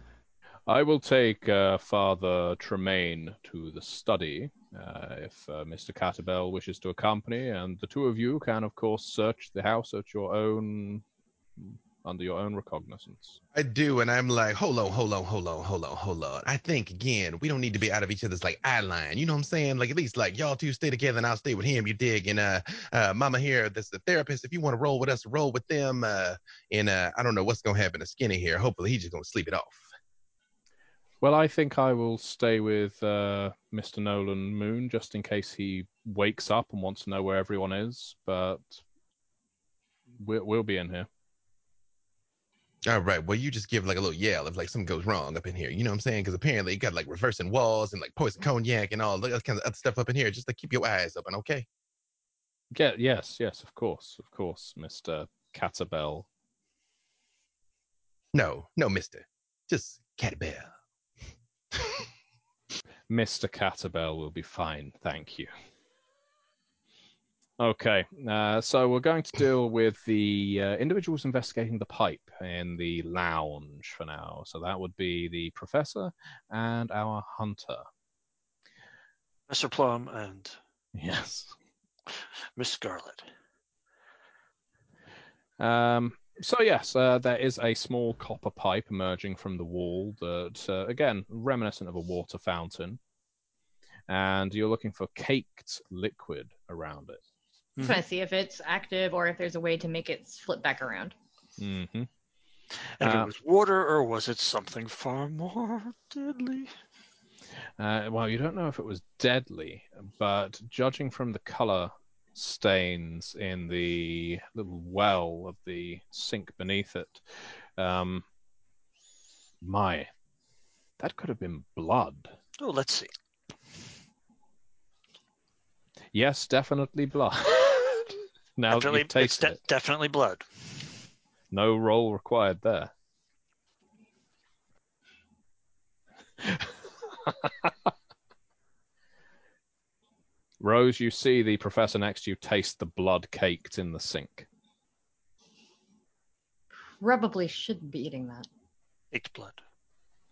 [SPEAKER 1] I will take uh, Father Tremaine to the study uh, if uh, Mr. Catabel wishes to accompany, and the two of you can, of course, search the house at your own under your own recognizance.
[SPEAKER 6] I do, and I'm like, hold on, hold on, hold on, hold on, hold on. I think again, we don't need to be out of each other's like eye line. You know what I'm saying? Like at least like y'all two stay together, and I'll stay with him. You dig? And uh, uh, Mama here, that's the therapist. If you want to roll with us, roll with them. Uh, and uh, I don't know what's gonna happen to Skinny here. Hopefully, he's just gonna sleep it off.
[SPEAKER 1] Well, I think I will stay with uh, Mr. Nolan Moon just in case he wakes up and wants to know where everyone is, but we'll, we'll be in here.
[SPEAKER 6] All right. Well, you just give like a little yell if like something goes wrong up in here. You know what I'm saying? Because apparently you got like reversing walls and like poison cognac and all that kind of other stuff up in here. Just like keep your eyes open, okay?
[SPEAKER 1] Yeah, yes, yes, of course, of course, Mr. Catabel.
[SPEAKER 6] No, no, Mister. Just Catabel.
[SPEAKER 1] Mr. Catabel will be fine, thank you. Okay, uh, so we're going to deal with the uh, individuals investigating the pipe in the lounge for now. So that would be the professor and our hunter.
[SPEAKER 5] Mr. Plum and
[SPEAKER 1] Yes.
[SPEAKER 5] Miss Scarlet.
[SPEAKER 1] Um, so yes, uh, there is a small copper pipe emerging from the wall that, uh, again, reminiscent of a water fountain, and you're looking for caked liquid around it.
[SPEAKER 2] Just want to see if it's active or if there's a way to make it flip back around.
[SPEAKER 1] hmm
[SPEAKER 5] And if
[SPEAKER 1] Uh,
[SPEAKER 5] it was water, or was it something far more deadly?
[SPEAKER 1] Uh, well, you don't know if it was deadly, but judging from the color stains in the little well of the sink beneath it, um, my, that could have been blood.
[SPEAKER 5] Oh, let's see.
[SPEAKER 1] Yes, definitely blood. now
[SPEAKER 5] definitely,
[SPEAKER 1] you've
[SPEAKER 5] it's de-
[SPEAKER 1] it,
[SPEAKER 5] definitely blood.
[SPEAKER 1] no roll required there. Rose, you see the professor next to you taste the blood caked in the sink.
[SPEAKER 2] Probably shouldn't be eating that.
[SPEAKER 5] Baked blood.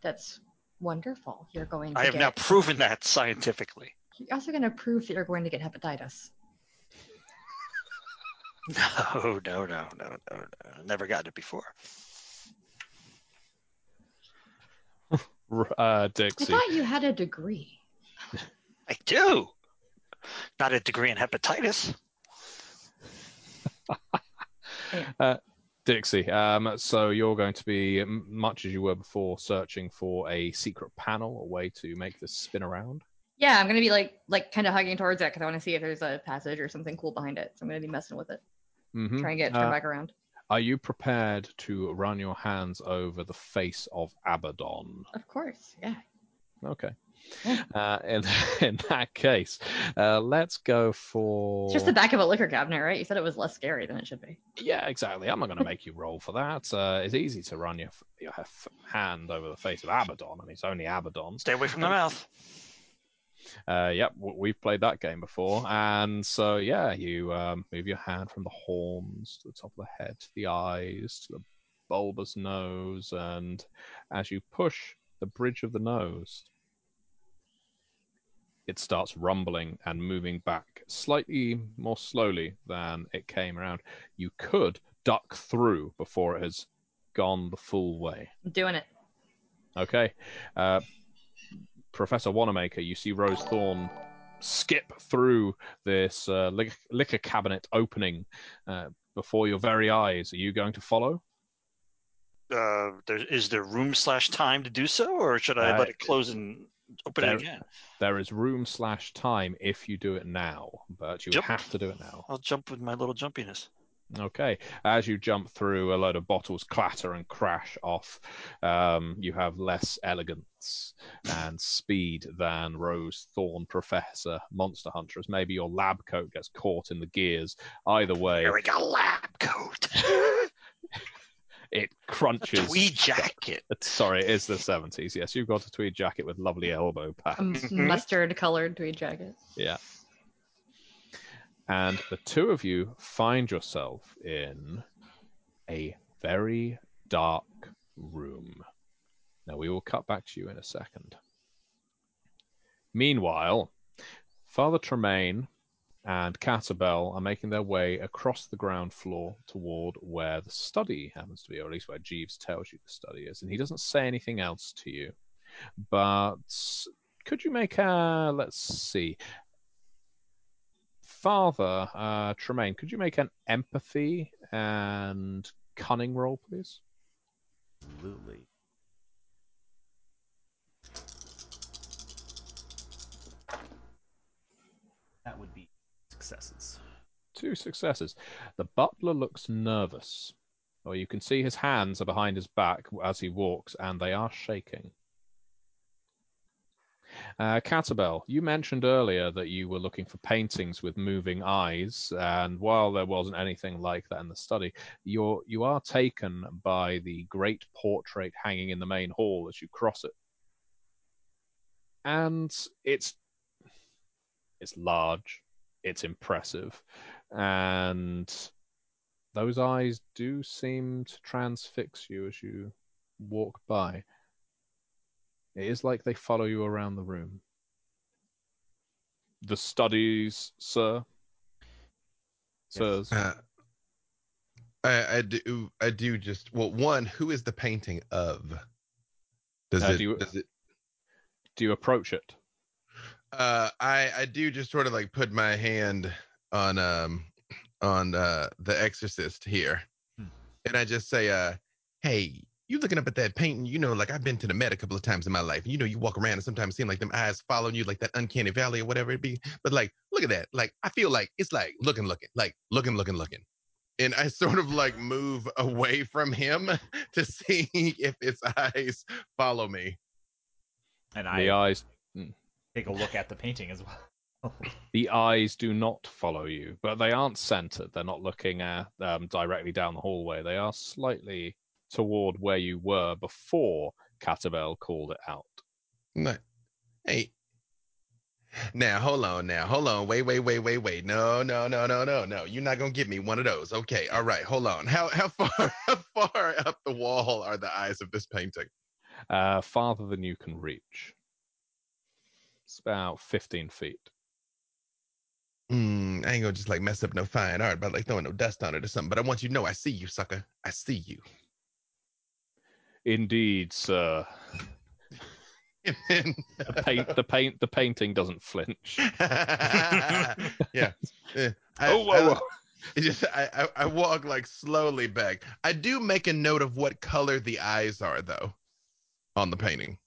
[SPEAKER 2] That's wonderful. You're going to
[SPEAKER 5] I have
[SPEAKER 2] get,
[SPEAKER 5] now proven that scientifically.
[SPEAKER 2] You're also going to prove that you're going to get hepatitis.
[SPEAKER 5] No, no, no, no, no, no. Never gotten it before.
[SPEAKER 1] R- Uh,
[SPEAKER 2] I
[SPEAKER 1] Dixie.
[SPEAKER 2] thought you had a degree.
[SPEAKER 5] I do. Not a degree in hepatitis.
[SPEAKER 1] Dixie. Um, so you're going to be much as you were before, searching for a secret panel, a way to make this spin around.
[SPEAKER 2] Yeah, I'm gonna be like like kind of hugging towards it because I want to see if there's a passage or something cool behind it. So I'm gonna be messing with it,
[SPEAKER 1] Mhm.
[SPEAKER 2] trying to get it turned
[SPEAKER 1] Uh,
[SPEAKER 2] back around.
[SPEAKER 1] Are you prepared to run your hands over the face of Abaddon?
[SPEAKER 2] Of course, yeah.
[SPEAKER 1] Okay.
[SPEAKER 2] Yeah.
[SPEAKER 1] Uh, in in that case, uh, let's go for.
[SPEAKER 2] It's just the back of a liquor cabinet, right? You said it was less scary than it should be.
[SPEAKER 1] Yeah, exactly. I'm not going to make you roll for that. Uh, it's easy to run your, your hand over the face of Abaddon, and it's only Abaddon.
[SPEAKER 5] Stay away from the mouth.
[SPEAKER 1] Uh, yep, w- we've played that game before, and so yeah, you um, move your hand from the horns to the top of the head, to the eyes, to the bulbous nose, and as you push the bridge of the nose, it starts rumbling and moving back slightly more slowly than it came around. You could duck through before it has gone the full way.
[SPEAKER 2] I'm doing it.
[SPEAKER 1] Okay. Uh, Professor Wanamaker, you see Rose Thorn skip through this uh, liquor, liquor cabinet opening uh, before your very eyes. Are you going to follow?
[SPEAKER 5] Uh, there, is there room slash time to do so, or should I
[SPEAKER 1] Uh,
[SPEAKER 5] let it close and open
[SPEAKER 1] there-
[SPEAKER 5] it again?
[SPEAKER 1] There is room slash time if you do it now, but you
[SPEAKER 5] Jump.
[SPEAKER 1] have to do it now.
[SPEAKER 5] I'll jump with my little jumpiness.
[SPEAKER 1] Okay. As you jump through, a load of bottles clatter and crash off. Um, you have less elegance and speed than Rose Thorn Professor Monster Hunter, as maybe your lab coat gets caught in the gears. Either way,
[SPEAKER 5] Here we go, lab coat.
[SPEAKER 1] it
[SPEAKER 5] A
[SPEAKER 1] crunches.
[SPEAKER 5] tweed jacket.
[SPEAKER 1] Sorry, it is the 70s. Yes, you've got a tweed jacket with lovely elbow pads.
[SPEAKER 2] Mustard colored tweed jacket.
[SPEAKER 1] Yeah. And the two of you find yourself in a very dark room. Now, we will cut back to you in a second. Meanwhile, Father Tremaine and Catabel are making their way across the ground floor toward where the study happens to be, or at least where Jeeves tells you the study is. And he doesn't say anything else to you. But could you make a, let's see, Father uh, Tremaine, could you make an empathy and cunning roll, please?
[SPEAKER 7] Absolutely. That would be successes.
[SPEAKER 1] Two successes. The butler looks nervous. Or you can see his hands are behind his back as he walks, and they are shaking. Uh, Catabel, you mentioned earlier that you were looking for paintings with moving eyes, and while there wasn't anything like that in the study, you're you are taken by the great portrait hanging in the main hall as you cross it, and it's it's large, it's impressive, and those eyes do seem to transfix you as you walk by. It is like they follow you around the room. The studies, sir. Sirs.
[SPEAKER 6] Uh, I, I do. I do just. Well, one. Who is the painting of? Does
[SPEAKER 1] Uh,
[SPEAKER 6] it?
[SPEAKER 1] do you-
[SPEAKER 6] does it?
[SPEAKER 1] Do you approach it?
[SPEAKER 6] Uh, I I do just sort of like put my hand on um on uh, The Exorcist here,
[SPEAKER 7] Hmm.
[SPEAKER 6] and I just say, uh, "Hey, you looking up at that painting? You know, like I've been to the Met a couple of times in my life. And You know, you walk around and sometimes seem like them eyes following you, like that uncanny valley or whatever it be. But like, look at that. Like, I feel like it's like looking, looking, like looking, looking, looking." And I sort of like move away from him to see if its eyes follow me.
[SPEAKER 7] And I
[SPEAKER 1] The
[SPEAKER 7] I
[SPEAKER 1] eyes,
[SPEAKER 7] take a look at the painting as well.
[SPEAKER 1] the eyes do not follow you, but they aren't centered. They're not looking at um, directly down the hallway. They are slightly toward where you were before Catabel called it out.
[SPEAKER 6] No. Hey. Now, hold on. Now, hold on. Wait, wait, wait, wait, wait. No, no, no, no, no, no. You're not gonna give me one of those. Okay. All right. Hold on. How how far how far up the wall are the eyes of this painting?
[SPEAKER 1] Uh, farther than you can reach. It's about 15 feet.
[SPEAKER 6] Hmm. I ain't gonna just like mess up no fine art by like throwing no dust on it or something. But I want you to know I see you, sucker. I see you.
[SPEAKER 1] Indeed, sir.
[SPEAKER 6] And then-
[SPEAKER 1] The paint, the paint, the painting doesn't flinch.
[SPEAKER 6] yeah. I,
[SPEAKER 1] oh, whoa, whoa.
[SPEAKER 6] Just I, I I walk like slowly back. I do make a note of what color the eyes are though on the painting.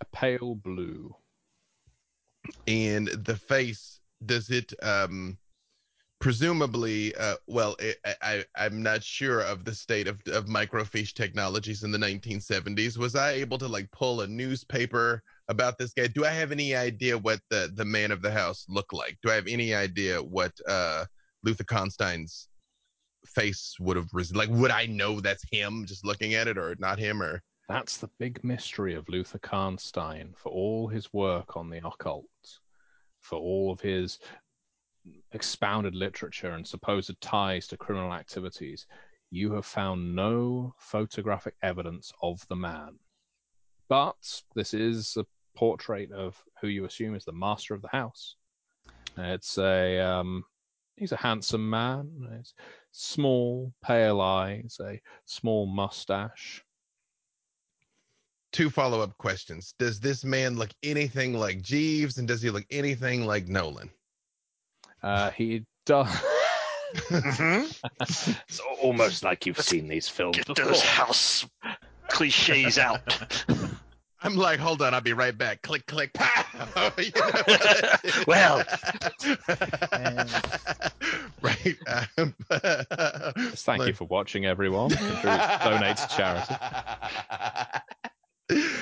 [SPEAKER 1] A pale blue.
[SPEAKER 6] And the face does it um presumably uh well it, I, I'm not sure of the state of of microfiche technologies in the 1970s. Was I able to like pull a newspaper about this guy? Do I have any idea what the the man of the house looked like? Do I have any idea what uh Luther Karnstein's face would have risen? Like, would I know that's him just looking at it, or not him, or
[SPEAKER 1] That's the big mystery of Luther Karnstein for all his work on the occult, for all of his expounded literature and supposed ties to criminal activities. You have found no photographic evidence of the man. But this is a portrait of who you assume is the master of the house. It's a um, he's a handsome man. He's small, pale eyes, a small mustache.
[SPEAKER 6] two follow up questions? Does this man look anything like Jeeves, and does he look anything like Nolan?
[SPEAKER 1] Uh, he does.
[SPEAKER 5] Mhm.
[SPEAKER 4] It's almost like you've seen these films
[SPEAKER 5] Get
[SPEAKER 4] before.
[SPEAKER 5] those house cliches out.
[SPEAKER 6] I'm like, hold on, I'll be right back. Click, click, pow. You know?
[SPEAKER 5] Well.
[SPEAKER 6] right. Um,
[SPEAKER 1] Thank you for watching, everyone. Donate to charity.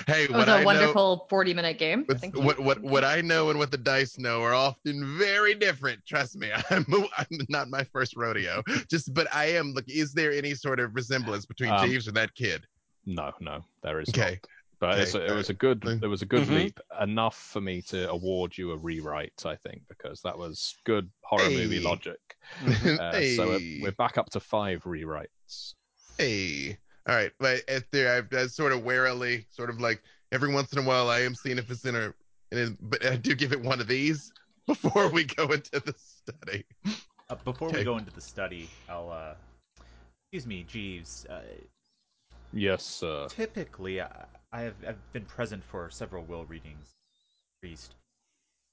[SPEAKER 6] Hey,
[SPEAKER 8] It was
[SPEAKER 6] what
[SPEAKER 8] a
[SPEAKER 6] I know,
[SPEAKER 8] wonderful 40 minute game.
[SPEAKER 6] what,
[SPEAKER 8] Thank you.
[SPEAKER 6] what what what I know and what the dice know are often very different. Trust me, I'm I'm not my first rodeo. Just, but I am. Look, is there any sort of resemblance between
[SPEAKER 1] Um,
[SPEAKER 6] Jeeves and that kid?
[SPEAKER 1] No, no, there is
[SPEAKER 6] Okay.
[SPEAKER 1] not. But it's
[SPEAKER 6] Okay,
[SPEAKER 1] a, it was a good, there was a good
[SPEAKER 5] Mhm.
[SPEAKER 1] leap, enough for me to award you a rewrite. I think because that was good horror movie logic. Uh,
[SPEAKER 6] hey,
[SPEAKER 1] So we're, we're back up to five rewrites.
[SPEAKER 6] hey. All right, but at there, I, I sort of warily, sort of like every once in a while, I am seeing if it's in a, in a but I do give it one of these before we go into the study.
[SPEAKER 7] Uh, before
[SPEAKER 6] Okay.
[SPEAKER 7] we go into the study, I'll. Uh, excuse me, Jeeves. Uh,
[SPEAKER 1] Yes, sir.
[SPEAKER 7] typically, I, I have I've been present for several will readings. Priest,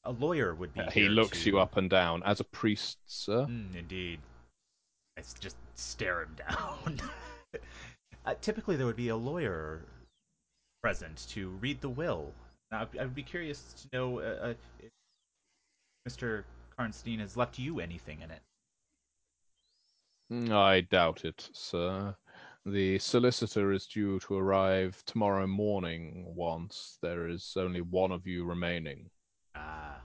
[SPEAKER 7] a lawyer would be.
[SPEAKER 1] He looks
[SPEAKER 7] to-
[SPEAKER 1] you up and down as a priest, sir.
[SPEAKER 7] Mm, indeed. I s- just stare him down. Uh, typically, there would be a lawyer present to read the will. Now, I'd- be curious to know uh, uh, if Mr. Karnstein has left you anything in it.
[SPEAKER 1] Mm, I doubt it, sir. The solicitor is due to arrive tomorrow morning once there is only one of you remaining,
[SPEAKER 7] Ah,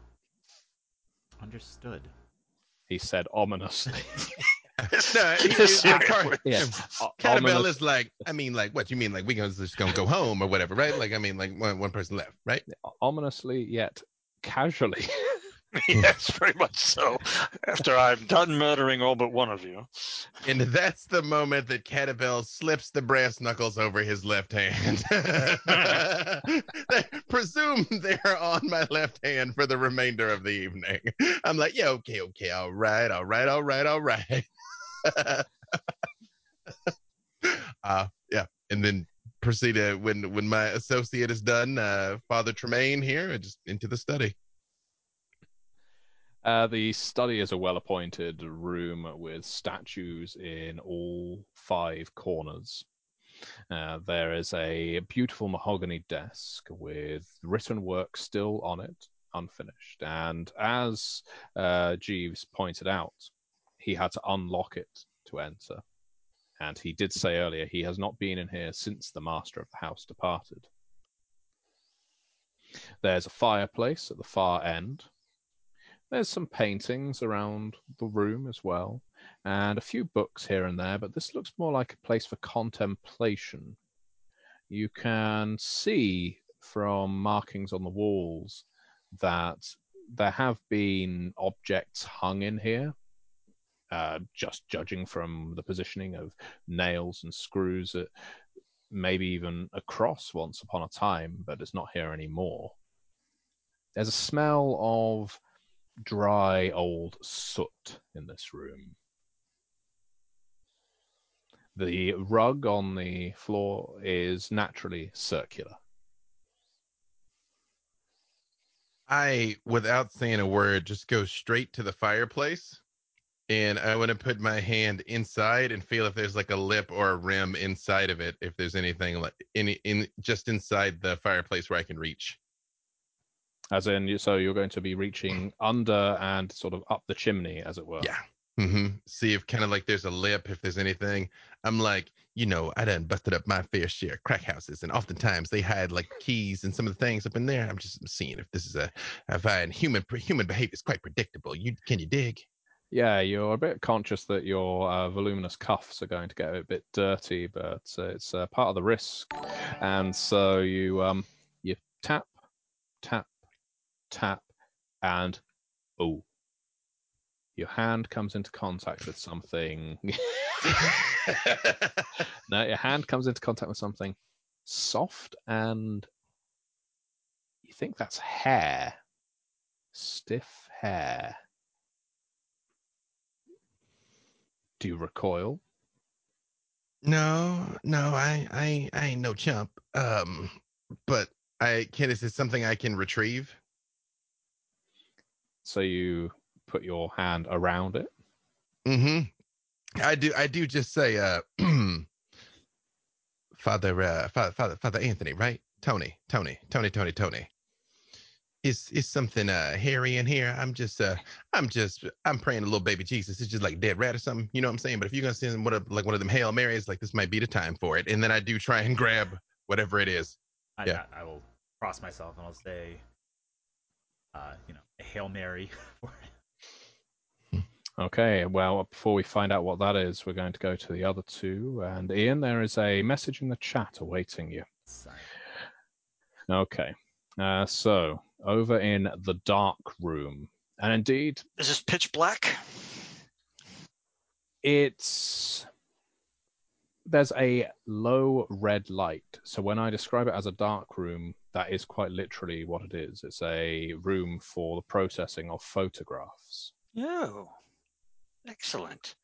[SPEAKER 7] understood.
[SPEAKER 1] he said ominously.
[SPEAKER 6] no, he, like, Car-
[SPEAKER 1] Yeah.
[SPEAKER 6] Catabel is like, I mean, like, what you mean? Like, we gonna just gonna go home or whatever, right? Like, I mean, like, one, one person left, right?
[SPEAKER 1] ominously yet casually.
[SPEAKER 5] yes, very much so. After I'm done murdering all but one of you.
[SPEAKER 6] And that's the moment that Catabel slips the brass knuckles over his left hand. Presume they're on my left hand for the remainder of the evening. I'm like, yeah, okay, okay, all right, all right, all right, all right. uh, yeah, and then proceed to when when my associate is done, uh, Father Tremaine here, just into the study.
[SPEAKER 1] Uh, the study is a well appointed room with statues in all five corners. Uh, there is a beautiful mahogany desk with written work still on it, unfinished. And as uh, Jeeves pointed out, he had to unlock it to enter. And he did say earlier he has not been in here since the master of the house departed. There's a fireplace at the far end. There's some paintings around the room as well, and a few books here and there, but this looks more like a place for contemplation. You can see from markings on the walls that there have been objects hung in here, uh, just judging from the positioning of nails and screws that maybe even a cross once upon a time, but it's not here anymore. There's a smell of dry old soot in this room. The rug on the floor is naturally circular.
[SPEAKER 6] I, without saying a word, just go straight to the fireplace. And I want to put my hand inside and feel if there's like a lip or a rim inside of it, if there's anything like any in just inside the fireplace where I can reach.
[SPEAKER 1] As in, you- so you're going to be reaching under and sort of up the chimney, as it were.
[SPEAKER 6] Yeah. hmm See if kind of like there's a lip, if there's anything. I'm like, you know, I done busted up my fair share of crack houses, and oftentimes they hide like keys and some of the things up in there. I'm just seeing if this is a, if I, and human human behavior is quite predictable. You can you dig?
[SPEAKER 1] Yeah, you're a bit conscious that your uh, voluminous cuffs are going to get a bit dirty, but uh, it's uh, part of the risk. And so you um, you tap, tap, tap, and oh, your hand comes into contact with something. no, your hand comes into contact with something soft, and you think that's hair, stiff hair. Do you recoil?
[SPEAKER 6] no, no, I, I, I ain't no chump. Um, but I can. Is this something I can retrieve?
[SPEAKER 1] So you put your hand around it.
[SPEAKER 6] Mm hmm I do. I do just say, uh, Father, uh, Father, Father, Father Anthony, right? Tony, Tony, Tony, Tony, Tony. Is is something uh hairy in here? I'm just uh I'm just I'm praying a little baby Jesus. It's just like dead rat or something. You know what I'm saying? But if you're gonna send one of like one of them Hail Marys, like this might be the time for it. And then I do try and grab whatever it is.
[SPEAKER 7] I,
[SPEAKER 6] Yeah.
[SPEAKER 7] I, I will cross myself and I'll say, uh, you know, a hail mary. for it.
[SPEAKER 1] Okay, well, before we find out what that is, we're going to go to the other two. And Ian, there is a message in the chat awaiting you.
[SPEAKER 7] Sign.
[SPEAKER 1] Okay, uh, so over in the dark room, and indeed,
[SPEAKER 5] Is this pitch black?
[SPEAKER 1] it's there's a low red light. So when I describe it as a dark room, that is quite literally what it is. It's a room for the processing of photographs.
[SPEAKER 5] Oh, excellent.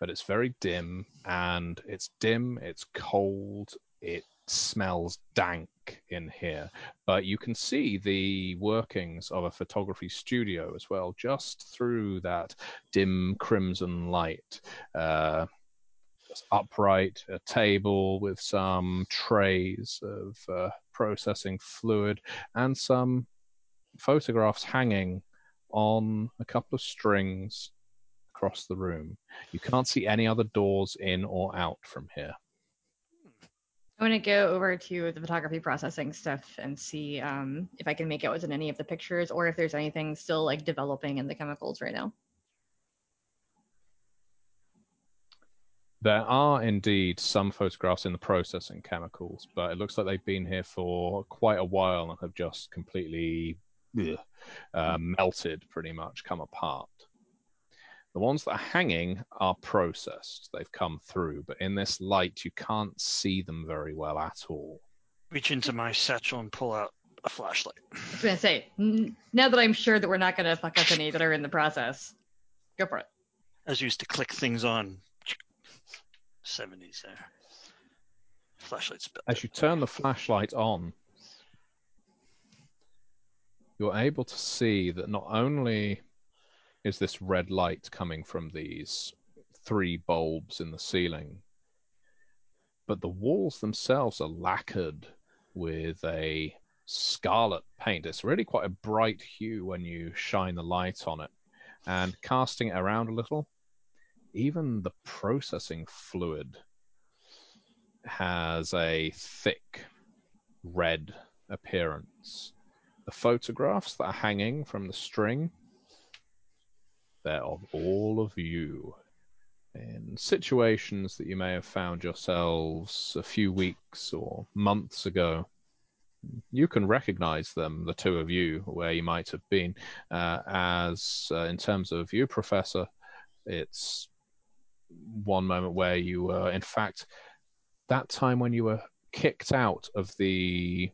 [SPEAKER 1] but it's very dim and it's dim, it's cold, it smells dank in here. But you can see the workings of a photography studio as well, just through that dim crimson light. Uh, upright, a table with some trays of uh, processing fluid and some photographs hanging on a couple of strings across the room. You can't see any other doors in or out from here.
[SPEAKER 2] I want to go over to the photography processing stuff and see um, if I can make out what's in any of the pictures or if there's anything still like developing in the chemicals right now.
[SPEAKER 1] There are indeed some photographs in the processing chemicals, but it looks like they've been here for quite a while and have just completely uh, melted, pretty much, come apart. The ones that are hanging are processed. They've come through, but in this light, you can't see them very well at all.
[SPEAKER 5] Reach into my satchel and pull out a flashlight.
[SPEAKER 2] I was gonna say n- now that I'm sure that we're not gonna fuck up any that are in the process, go for it.
[SPEAKER 5] As used to click things on. 70s there. Uh, flashlight's built.
[SPEAKER 1] As you turn the flashlight on, you're able to see that not only is this red light coming from these three bulbs in the ceiling. But the walls themselves are lacquered with a scarlet paint. It's really quite a bright hue when you shine the light on it. And casting it around a little, even the processing fluid has a thick red appearance. The photographs that are hanging from the string, they're of all of you in situations that you may have found yourselves a few weeks or months ago. You can recognize them, the two of you, where you might have been. Uh, as uh, in terms of you, Professor, it's one moment where you were, in fact, that time when you were kicked out of the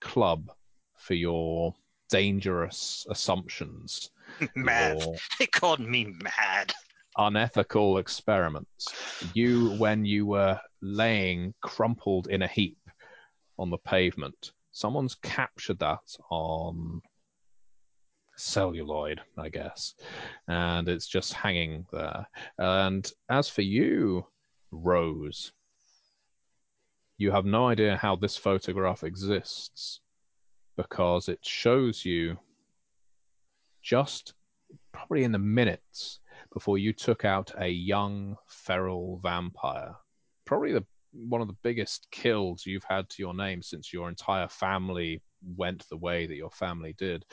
[SPEAKER 1] club for your dangerous assumptions.
[SPEAKER 5] Mad. They called me mad.
[SPEAKER 1] unethical experiments. You, when you were laying crumpled in a heap on the pavement, someone's captured that on celluloid, I guess, and it's just hanging there. And as for you, Rose, you have no idea how this photograph exists because it shows you just probably in the minutes before you took out a young feral vampire. Probably the one of the biggest kills you've had to your name since your entire family went the way that your family did.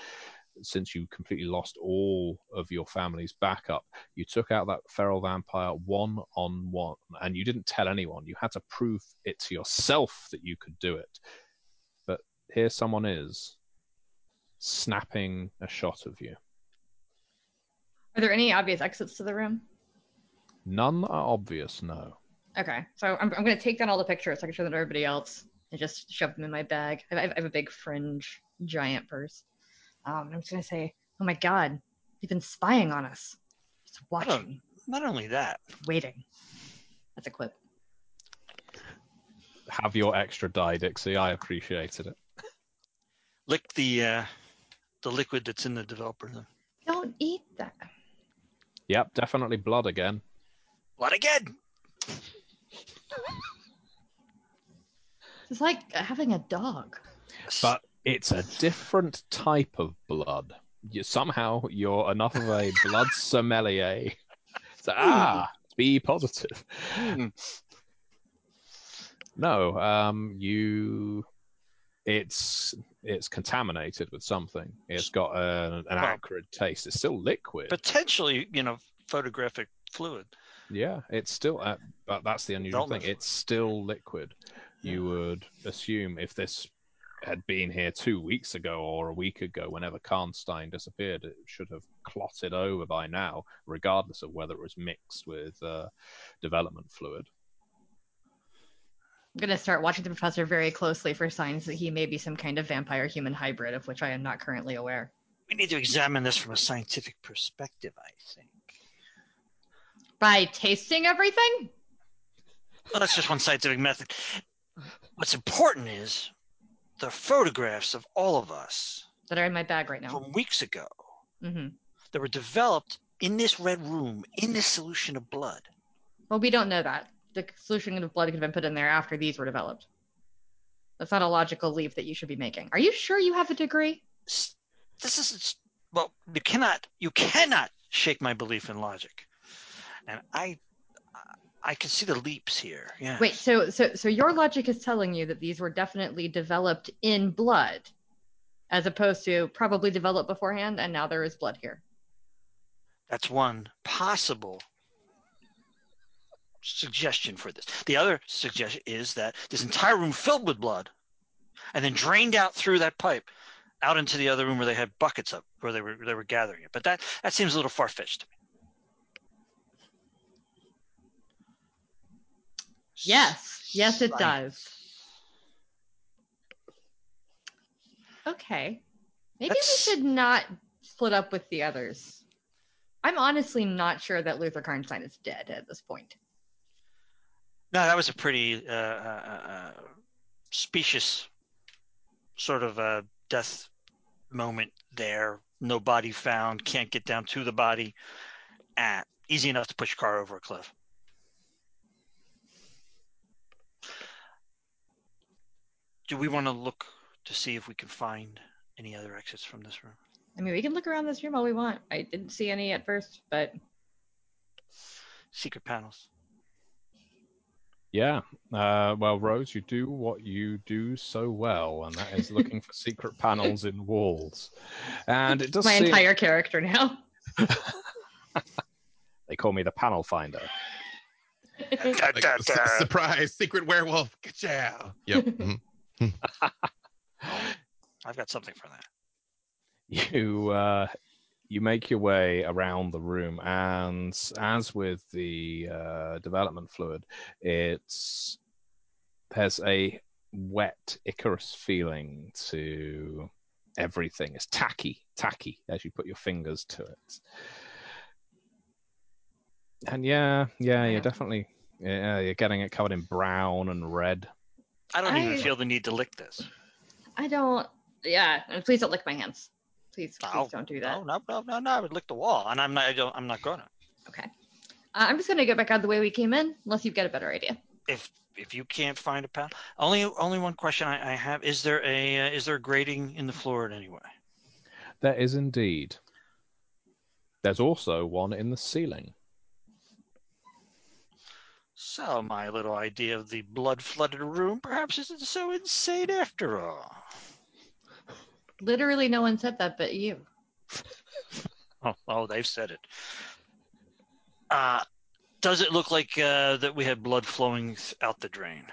[SPEAKER 1] Since you completely lost all of your family's backup, you took out that feral vampire one on one, and you didn't tell anyone. You had to prove it to yourself that you could do it. But here someone is snapping a shot of you.
[SPEAKER 2] Are there any obvious exits to the room?
[SPEAKER 1] None are obvious, no.
[SPEAKER 2] Okay, so I'm, I'm going to take down all the pictures so I can show them to everybody else and just shove them in my bag. I have, I have a big fringe giant purse. Um, I'm just going to say, oh my god, you've been spying on us. Just watching,
[SPEAKER 5] Not only that,
[SPEAKER 2] waiting. That's a quip.
[SPEAKER 1] Have your extra die, Dixie. I appreciated it.
[SPEAKER 5] lick the uh, the liquid that's in the developer. Then.
[SPEAKER 2] Don't eat that.
[SPEAKER 1] Yep, definitely blood again.
[SPEAKER 5] What again?
[SPEAKER 2] It's like having a dog.
[SPEAKER 1] But it's a different type of blood. You, somehow you're enough of a blood sommelier. So, ah, be positive.
[SPEAKER 5] Hmm.
[SPEAKER 1] No, um, you. It's it's contaminated with something. It's got a, an
[SPEAKER 5] Well-
[SPEAKER 1] acrid taste. It's still liquid.
[SPEAKER 5] potentially, you know, photographic fluid.
[SPEAKER 1] Yeah, it's still. Uh, but that's the unusual thing. It's still liquid. You would assume if this had been here two weeks ago or a week ago, whenever Karnstein disappeared, it should have clotted over by now, regardless of whether it was mixed with uh, development fluid.
[SPEAKER 2] I'm going to start watching the professor very closely for signs that he may be some kind of vampire human hybrid, of which I am not currently aware.
[SPEAKER 5] We need to examine this from a scientific perspective. I think.
[SPEAKER 2] By tasting everything?
[SPEAKER 5] Well, that's just one scientific method. What's important is the photographs of all of us
[SPEAKER 2] That are in my bag right now.
[SPEAKER 5] from weeks ago
[SPEAKER 2] hmm
[SPEAKER 5] that were developed in this red room in this solution of blood.
[SPEAKER 2] Well, we don't know that. The solution of blood could have been put in there after these were developed. That's not a logical leap that you should be making. Are you sure you have a degree?
[SPEAKER 5] This is well, you cannot you cannot shake my belief in logic, and I I can see the leaps here. Yeah.
[SPEAKER 2] Wait, so so so your logic is telling you that these were definitely developed in blood, as opposed to probably developed beforehand, and now there is blood here.
[SPEAKER 5] That's one possible suggestion for this. The other suggestion is that this entire room filled with blood and then drained out through that pipe out into the other room where they had buckets up where they were they were gathering it. But that that seems a little far fetched to me.
[SPEAKER 2] Yes, yes, it does. Okay, maybe
[SPEAKER 5] That's-
[SPEAKER 2] we should not split up with the others. I'm honestly not sure that Luther Karnstein is dead at this point.
[SPEAKER 5] No, that was a pretty uh, uh, uh, specious sort of uh, death moment there no body found, can't get down to the body. Ah, easy enough to push a car over a cliff. Do we want to look to see if we can find any other exits from this room?
[SPEAKER 2] I mean, we can look around this room all we want. I didn't see any at first, but
[SPEAKER 5] Secret panels.
[SPEAKER 1] Yeah. Uh, well, Rose, you do what you do so well, and that is looking for secret panels in walls. And it does
[SPEAKER 2] my
[SPEAKER 1] seem
[SPEAKER 2] entire character now.
[SPEAKER 1] they call me the panel finder.
[SPEAKER 5] Da,
[SPEAKER 6] Like,
[SPEAKER 5] da,
[SPEAKER 6] su- surprise, secret werewolf. Ka-chow. Yep. mhm.
[SPEAKER 5] I've got something for that.
[SPEAKER 1] you uh, you make your way around the room, and as with the uh, development fluid, it's there's a wet Icarus feeling to everything. It's tacky, tacky as you put your fingers to it. And yeah, yeah, you're definitely yeah, you're getting it covered in brown and red.
[SPEAKER 5] I don't even
[SPEAKER 2] I-
[SPEAKER 5] feel the need to lick this.
[SPEAKER 2] I don't. Yeah, and please don't lick my hands. Please, please
[SPEAKER 5] Oh,
[SPEAKER 2] don't do that.
[SPEAKER 5] No, no, no, no, no. I would lick the wall, and I'm not. I don't. I'm not gonna.
[SPEAKER 2] Okay. Uh, I'm just gonna go back out the way we came in, unless you've got a better idea.
[SPEAKER 5] If if you can't find a path, only only one question I, I have: Is there a uh, is there a grating in the floor in any way?
[SPEAKER 1] There is indeed. There's also one in the ceiling.
[SPEAKER 5] So my little idea of the blood flooded room perhaps isn't so insane after all.
[SPEAKER 2] Literally, no one said that but you.
[SPEAKER 5] Oh, oh they've said it. Uh, does it look like uh, that we had blood flowing out the drain?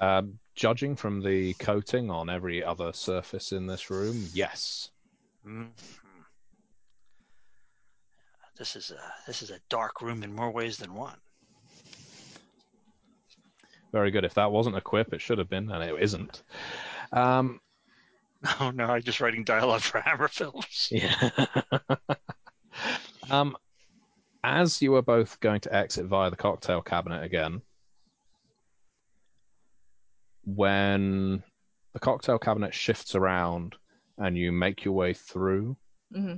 [SPEAKER 1] Um, judging from the coating on every other surface in this room, yes.
[SPEAKER 5] Mhm. This is a this is a dark room in more ways than one.
[SPEAKER 1] Very good. If that wasn't a quip, it should have been, and it isn't. Um,
[SPEAKER 5] Oh no, I'm just writing dialogue for Hammer Films.
[SPEAKER 1] yeah. um, as you are both going to exit via the cocktail cabinet again, when the cocktail cabinet shifts around and you make your way through,
[SPEAKER 2] hmm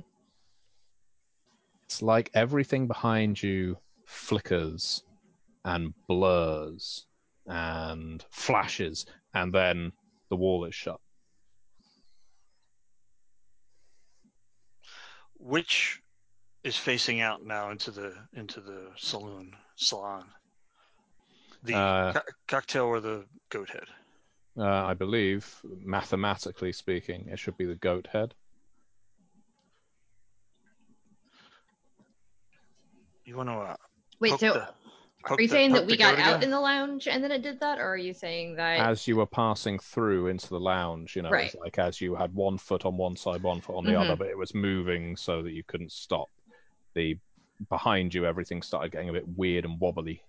[SPEAKER 1] It's like everything behind you flickers and blurs and flashes, and then the wall is shut.
[SPEAKER 5] Which is facing out now into the into the saloon salon? The
[SPEAKER 1] Uh,
[SPEAKER 5] co- cocktail or the goat head?
[SPEAKER 1] Uh, I believe, mathematically speaking, it should be the goat head.
[SPEAKER 5] You want to uh,
[SPEAKER 2] Wait, so
[SPEAKER 5] the-
[SPEAKER 2] are you
[SPEAKER 5] the-
[SPEAKER 2] saying that we got out
[SPEAKER 5] again?
[SPEAKER 2] in the lounge and then it did that, or are you saying that?
[SPEAKER 1] As you were passing through into the lounge, you know, it's
[SPEAKER 2] Right.
[SPEAKER 1] like as you had one foot on one side, one foot on the
[SPEAKER 2] Mhm.
[SPEAKER 1] other, but it was moving so that you couldn't stop. The behind you, everything started getting a bit weird and wobbly.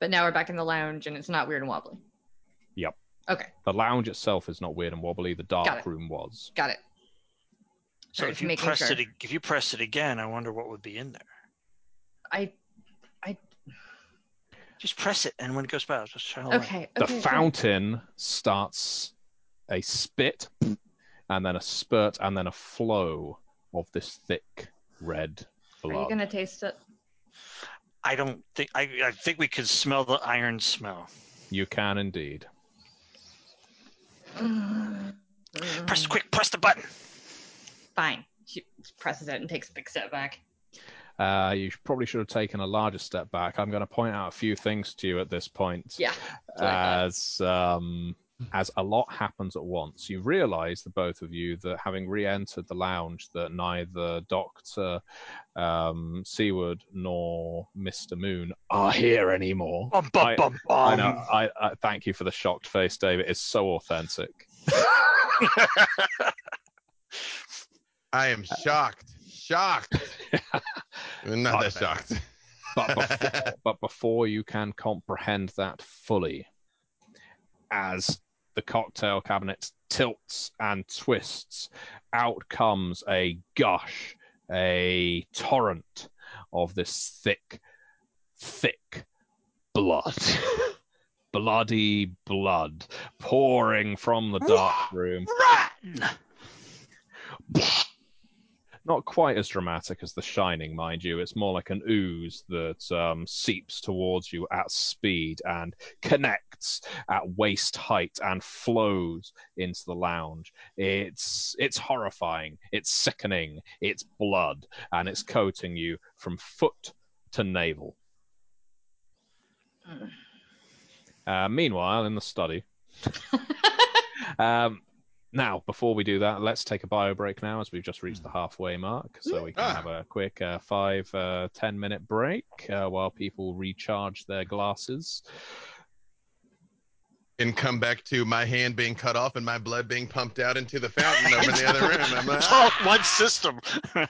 [SPEAKER 2] but now we're back in the lounge and it's not weird and wobbly.
[SPEAKER 1] Yep.
[SPEAKER 2] Okay,
[SPEAKER 1] The lounge itself is not weird and wobbly. The
[SPEAKER 2] Got
[SPEAKER 1] dark
[SPEAKER 2] it.
[SPEAKER 1] room was.
[SPEAKER 2] got it.
[SPEAKER 5] So
[SPEAKER 2] Sorry,
[SPEAKER 5] if
[SPEAKER 2] just
[SPEAKER 5] you
[SPEAKER 2] making
[SPEAKER 5] press
[SPEAKER 2] sure.
[SPEAKER 5] it, ag- if you press it again, I wonder what would be in there.
[SPEAKER 2] I
[SPEAKER 5] Just press it, and when it goes by, I'll just try to light.
[SPEAKER 2] okay.
[SPEAKER 1] the
[SPEAKER 2] okay,
[SPEAKER 1] fountain starts a spit and then a spurt and then a flow of this thick red
[SPEAKER 2] Are you gonna taste it?
[SPEAKER 5] I don't think I. I think we could smell the iron smell.
[SPEAKER 1] You can indeed.
[SPEAKER 5] Press quick. Press the button.
[SPEAKER 2] Fine. She presses it and takes a big step back.
[SPEAKER 1] Uh, you probably should have taken a larger step back. I'm going to point out a few things to you at this point.
[SPEAKER 2] Yeah. what I thought.
[SPEAKER 1] As um, as a lot happens at once, you realise the both of you that having re-entered the lounge, that neither Doctor um, Seaward nor Mister Moon are here anymore.
[SPEAKER 5] Bum, bum,
[SPEAKER 1] I-
[SPEAKER 5] bum, bum.
[SPEAKER 1] I know. I, I thank you for the shocked face, David. It's so authentic.
[SPEAKER 6] I am shocked. Shocked. Not that shocked.
[SPEAKER 1] But before, but before you can comprehend that fully, as the cocktail cabinet tilts and twists, out comes a gush, a torrent of this thick, thick blood. Bloody blood pouring from the dark room.
[SPEAKER 5] Run!
[SPEAKER 1] Not quite as dramatic as The Shining, mind you. It's more like an ooze that um, seeps towards you at speed and connects at waist height and flows into the lounge. It's it's horrifying. It's sickening. It's blood, and it's coating you from foot to navel. Uh, meanwhile, in the study. um, now, before we do that, let's take a bio break now, as we've just reached the halfway mark, so we can
[SPEAKER 6] Ah.
[SPEAKER 1] have a quick uh, five, uh, ten minute break uh, while people recharge their glasses.
[SPEAKER 6] And come back to my hand being cut off and my blood being pumped out into the fountain over in the other room. I'm like,
[SPEAKER 5] It's all one system.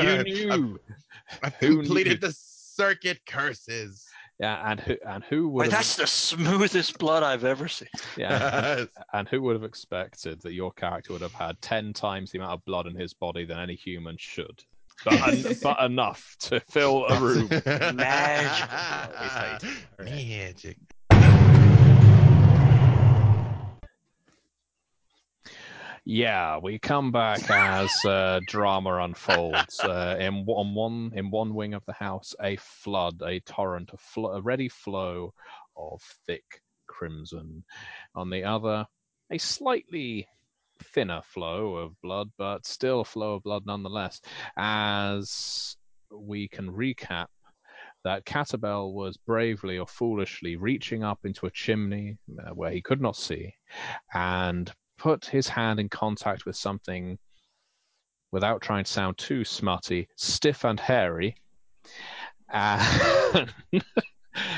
[SPEAKER 1] You knew,
[SPEAKER 6] I've
[SPEAKER 1] Who
[SPEAKER 6] completed
[SPEAKER 1] knew?
[SPEAKER 6] the circuit curses.
[SPEAKER 1] Yeah, and who and who would
[SPEAKER 5] Wait,
[SPEAKER 1] have,
[SPEAKER 5] that's the smoothest blood I've ever seen.
[SPEAKER 1] yeah, and who would have expected that your character would have had ten times the amount of blood in his body than any human should, but, en- but enough to fill a room.
[SPEAKER 5] Magical.
[SPEAKER 6] Magic.
[SPEAKER 1] Yeah, we come back as uh, drama unfolds. Uh, in on one in one wing of the house, a flood, a torrent, a, a ready flow of thick crimson. On the other, a slightly thinner flow of blood, but still a flow of blood nonetheless. As we can recap that Catabel was bravely or foolishly reaching up into a chimney uh, where he could not see and put his hand in contact with something without trying to sound too smutty, stiff and hairy. And,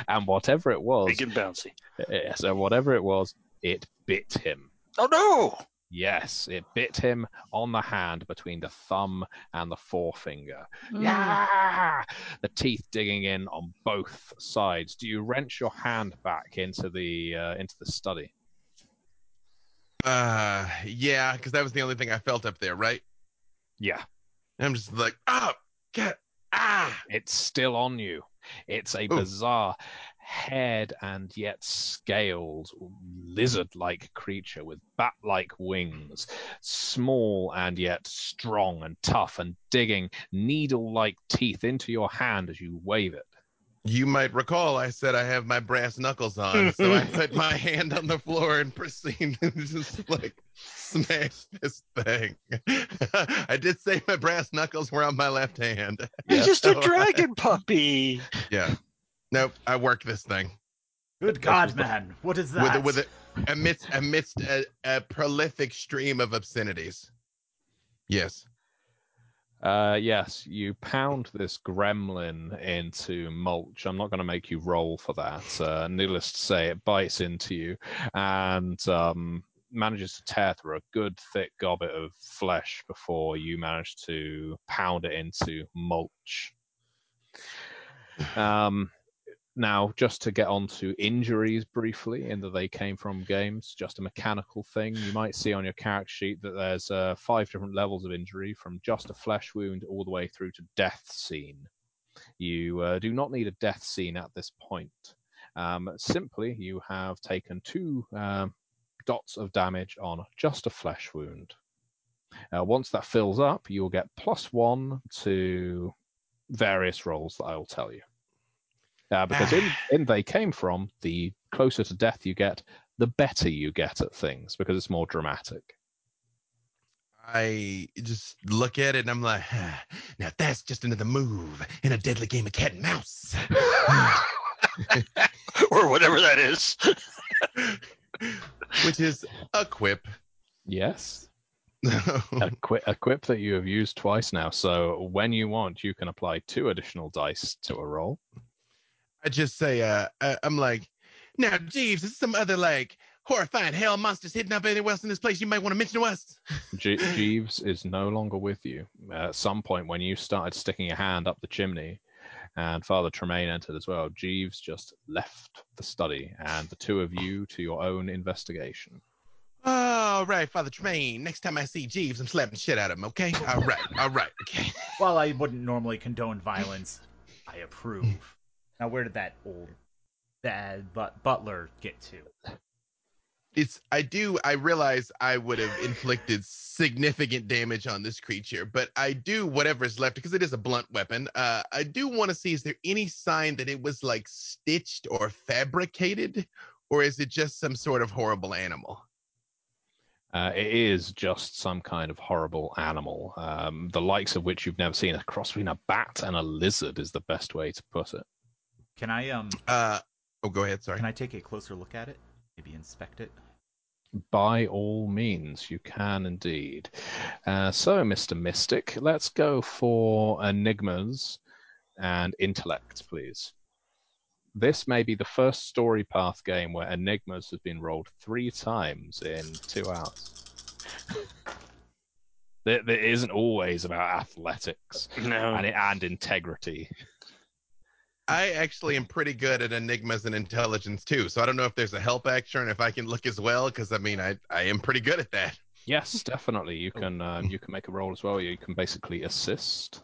[SPEAKER 1] and whatever it was,
[SPEAKER 5] Big and bouncy.
[SPEAKER 1] eh, so whatever it was, it bit him.
[SPEAKER 5] Oh no!
[SPEAKER 1] Yes, it bit him on the hand between the thumb and the forefinger.
[SPEAKER 2] Mm.
[SPEAKER 1] Yeah, the teeth digging in on both sides. Do you wrench your hand back into the uh, into the study?
[SPEAKER 6] Uh, yeah, because that was the only thing I felt up there, right?
[SPEAKER 1] Yeah,
[SPEAKER 6] And I'm just like, oh, get, ah.
[SPEAKER 1] it's still on you. It's a
[SPEAKER 6] Ooh.
[SPEAKER 1] bizarre, head and yet scaled, lizard-like creature with bat-like wings, small and yet strong and tough, and digging needle-like teeth into your hand as you wave it.
[SPEAKER 6] You might recall I said I have my brass knuckles on, so I put my hand on the floor and proceed to just like smash this thing. I did say my brass knuckles were on my left hand.
[SPEAKER 5] He's just a
[SPEAKER 6] So-
[SPEAKER 5] dragon puppy.
[SPEAKER 6] Yeah. Nope. I worked this thing
[SPEAKER 7] Good God, man! What is
[SPEAKER 6] with
[SPEAKER 7] that?
[SPEAKER 6] a, with a, amidst amidst a, a prolific stream of obscenities. Yes.
[SPEAKER 1] Uh, yes, you pound this gremlin into mulch. I'm not going to make you roll for that. Uh, needless to say, it bites into you and um, manages to tear through a good thick gobbet of flesh before you manage to pound it into mulch. Um, now, just to get on to injuries briefly, in that they came from games, just a mechanical thing. You might see on your character sheet that there's uh, five different levels of injury, from just a flesh wound all the way through to death scene. You uh, do not need a death scene at this point. Um, simply, you have taken two um, dots of damage on just a flesh wound. Uh, once that fills up, you will get plus one to various rolls that I will tell you. Uh, because in, in They Came From, the closer to death you get, the better you get at things because it's more dramatic.
[SPEAKER 6] I just look at it and I'm like, "Ah, now that's just another move in a deadly game of cat and mouse.
[SPEAKER 5] or whatever that is.
[SPEAKER 6] Which is a quip.
[SPEAKER 1] Yes, a, qui- a quip that you have used twice now. So when you want, you can apply two additional dice to a roll.
[SPEAKER 6] I just say, uh, uh, I'm like, now, Jeeves, is some other like horrifying hell monsters hidden up anywhere else in this place you might want to mention to us?
[SPEAKER 1] Je- Jeeves is no longer with you. Uh, at some point, when you started sticking your hand up the chimney, and Father Tremaine entered as well, Jeeves just left the study, and the two of you to your own investigation.
[SPEAKER 6] All right, Father Tremaine. Next time I see Jeeves, I'm slapping shit out of him. Okay. All right. All right. Okay.
[SPEAKER 7] While I wouldn't normally condone violence, I approve. Now, where did that old bad but butler get to?
[SPEAKER 6] it's I do I realize I would have inflicted significant damage on this creature, but I do whatever's left because it is a blunt weapon. Uh, I do want to see is there any sign that it was like stitched or fabricated, or is it just some sort of horrible animal?
[SPEAKER 1] Uh, it is just some kind of horrible animal, um, the likes of which you've never seen. A cross between a bat and a lizard is the best way to put it.
[SPEAKER 7] Can I um
[SPEAKER 6] Uh, oh, go ahead. Sorry.
[SPEAKER 7] can I take a closer look at it? Maybe inspect it.
[SPEAKER 1] By all means, you can indeed. Uh, so, Mr. Mystic, let's go for enigmas and intellect, please. This may be the first StoryPath game where enigmas has been rolled three times in two hours. there, there isn't always about athletics
[SPEAKER 5] No.
[SPEAKER 1] and, and integrity.
[SPEAKER 6] I actually am pretty good at enigmas and intelligence too, so I don't know if there's a help action if I can look as well, because I mean I I am pretty good at that.
[SPEAKER 1] Yes, definitely. You can um, you can make a roll as well. You can basically assist.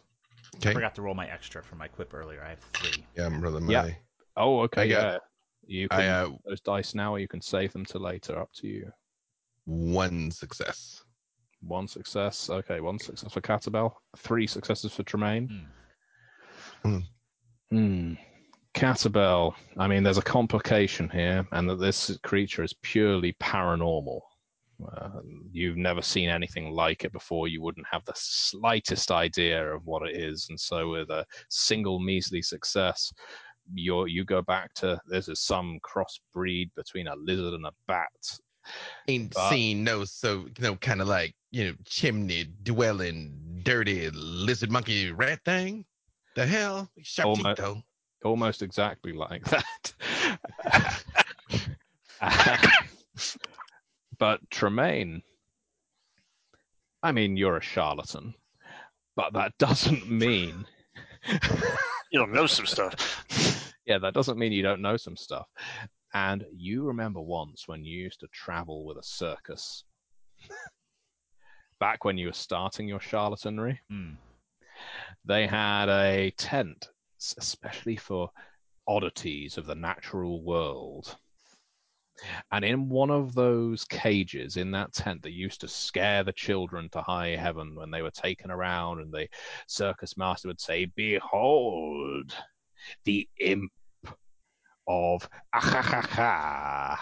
[SPEAKER 1] Okay.
[SPEAKER 7] I
[SPEAKER 6] Okay.
[SPEAKER 7] forgot to roll my extra for my quip earlier. I have three.
[SPEAKER 6] Yeah, I'm rolling my.
[SPEAKER 1] Yeah. Oh, okay.
[SPEAKER 6] I got-
[SPEAKER 1] yeah. You
[SPEAKER 6] I uh,
[SPEAKER 1] those dice now, or you can save them to later. Up to you.
[SPEAKER 6] one success.
[SPEAKER 1] One success. Okay, one success for Catabel. Three successes for Tremaine.
[SPEAKER 6] Hmm.
[SPEAKER 1] Hmm. Catabel. I mean, there's a complication here, and that this creature is purely paranormal. Uh, you've never seen anything like it before. You wouldn't have the slightest idea of what it is, and so with a single measly success, you you go back to this is some crossbreed between a lizard and a bat.
[SPEAKER 6] Ain't
[SPEAKER 1] But-
[SPEAKER 6] seen no so no kind of like you know chimney dwelling dirty lizard monkey rat thing. The hell, sharp teeth
[SPEAKER 1] my-
[SPEAKER 6] though.
[SPEAKER 1] almost exactly like that. but Tremaine, I mean, you're a charlatan, but that doesn't mean,
[SPEAKER 5] You don't know some stuff.
[SPEAKER 1] yeah, that doesn't mean you don't know some stuff. And you remember once when you used to travel with a circus, back when you were starting your charlatanry,
[SPEAKER 7] Hmm.
[SPEAKER 1] They had a tent especially for oddities of the natural world. And in one of those cages in that tent that used to scare the children to high heaven when they were taken around, and the circus master would say, Behold, the imp of Ahahaha.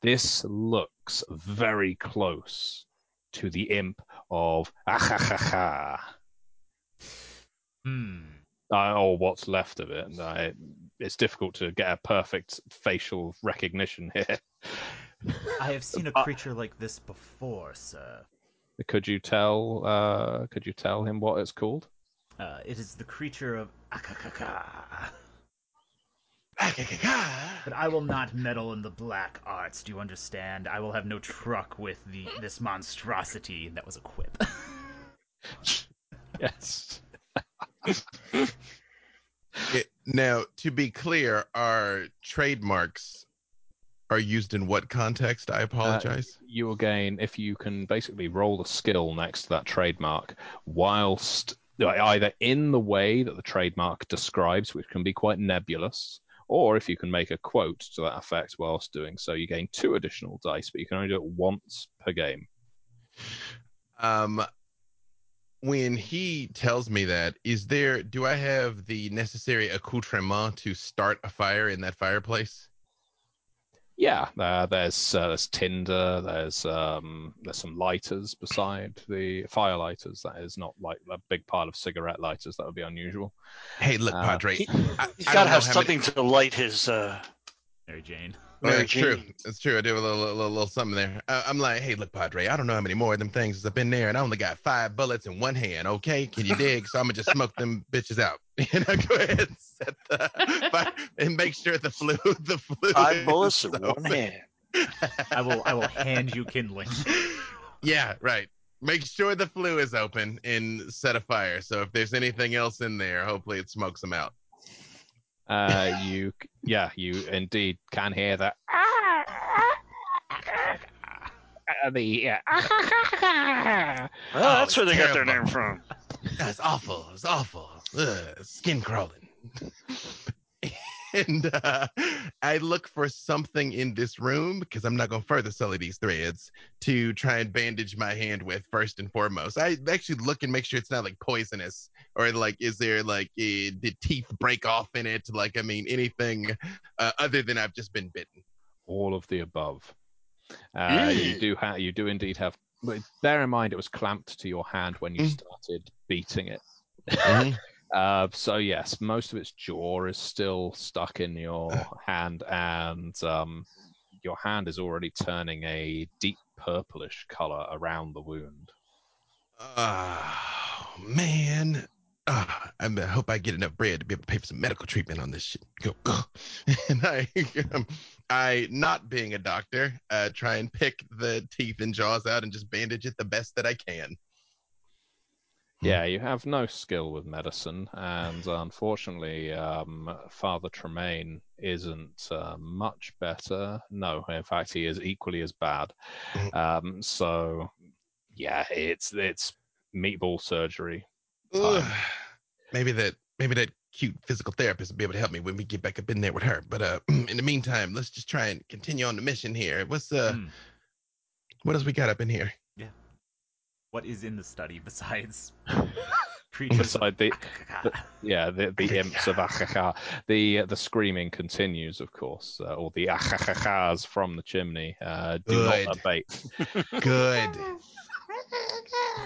[SPEAKER 1] This looks very close to the imp of Ahahaha
[SPEAKER 7] Hmm.
[SPEAKER 1] uh, or what's left of it. I, it's difficult to get a perfect facial recognition here.
[SPEAKER 7] I have seen a
[SPEAKER 5] Uh,
[SPEAKER 7] creature like this before, sir.
[SPEAKER 1] Could you tell? Uh, could you tell him what it's called?
[SPEAKER 7] Uh, it is the creature of Akakaka. Akakaka. But I will not meddle in the black arts. Do you understand? I will have no truck with the this monstrosity. That was a quip.
[SPEAKER 1] Yes.
[SPEAKER 6] It- now, to be clear, our trademarks are used in what context? I apologize.
[SPEAKER 1] You will gain if you can basically roll the skill next to that trademark, whilst either in the way that the trademark describes, which can be quite nebulous, or if you can make a quote to that effect whilst doing so, you gain two additional dice, but you can only do it once per game.
[SPEAKER 6] Um, when he tells me that, is there? Do I have the necessary accoutrement to start a fire in that fireplace?
[SPEAKER 1] Yeah, uh, there's uh, there's tinder, there's um, there's some lighters beside the fire lighters. That is not like a big pile of cigarette lighters. That would be unusual.
[SPEAKER 6] Hey, look,
[SPEAKER 1] Uh,
[SPEAKER 6] Padre.
[SPEAKER 5] He,
[SPEAKER 6] I-
[SPEAKER 5] he's
[SPEAKER 6] I
[SPEAKER 5] got to have
[SPEAKER 6] how many-
[SPEAKER 5] something to light his. Uh,
[SPEAKER 7] Mary Jane.
[SPEAKER 6] Well,
[SPEAKER 5] Mary
[SPEAKER 6] it's true.
[SPEAKER 5] Jane.
[SPEAKER 6] It's true. I do a little, little, little something there. Uh, I'm like, hey, look, Padre. I don't know how many more of them things has been there, and I only got five bullets in one hand. Okay, can you dig? So I'm gonna just smoke them bitches out. You know, go ahead and set the fire and make sure the flu, the flu.
[SPEAKER 5] five bullets in one hand.
[SPEAKER 7] I will. I will hand you kindling.
[SPEAKER 6] yeah, right. Make sure the flue is open and set a fire. So if there's anything else in there, hopefully it smokes them out.
[SPEAKER 1] Uh, you, yeah, you indeed can hear that. The uh,
[SPEAKER 5] Well, that's where they got their name from.
[SPEAKER 6] That's awful. It's awful. Ugh, skin crawling. and uh, I look for something in this room because I'm not going to further sully these threads to try and bandage my hand with first and foremost. I actually look and make sure it's not like poisonous or like is there like eh, did teeth break off in it? Like I mean anything uh, other than I've just been bitten.
[SPEAKER 1] all of the above. Uh, you
[SPEAKER 5] Mm.
[SPEAKER 1] do have, you do indeed have. But bear in mind, it was clamped to your hand when you
[SPEAKER 6] Mm.
[SPEAKER 1] started beating it.
[SPEAKER 6] Mhm.
[SPEAKER 1] Uh, so yes, most of its jaw is still stuck in your hand, and um, your hand is already turning a deep purplish color around the wound.
[SPEAKER 6] Oh man. Ah, I hope I get enough bread to be able to pay for some medical treatment on this shit. Go, go. And I, um, I, not being a doctor, uh, try and pick the teeth and jaws out and just bandage it the best that I can.
[SPEAKER 1] Yeah, you have no skill with medicine, and unfortunately, um, Father Tremaine isn't uh, much better. No, in fact, he is equally as bad.
[SPEAKER 6] Mhm.
[SPEAKER 1] Um, so, yeah, it's it's meatball surgery.
[SPEAKER 6] Ugh. Maybe that, maybe that cute physical therapist will be able to help me when we get back up in there with her. But uh, in the meantime, let's just try and continue on the mission here. What's uh,
[SPEAKER 7] Hmm.
[SPEAKER 6] what else we got up in here?
[SPEAKER 7] What is in the study besides creatures?
[SPEAKER 1] Beside the, the yeah, the, the imps of achacha. The the screaming continues, of course, uh, or the achachachas from the chimney uh, do
[SPEAKER 6] Good.
[SPEAKER 1] not abate.
[SPEAKER 6] Good.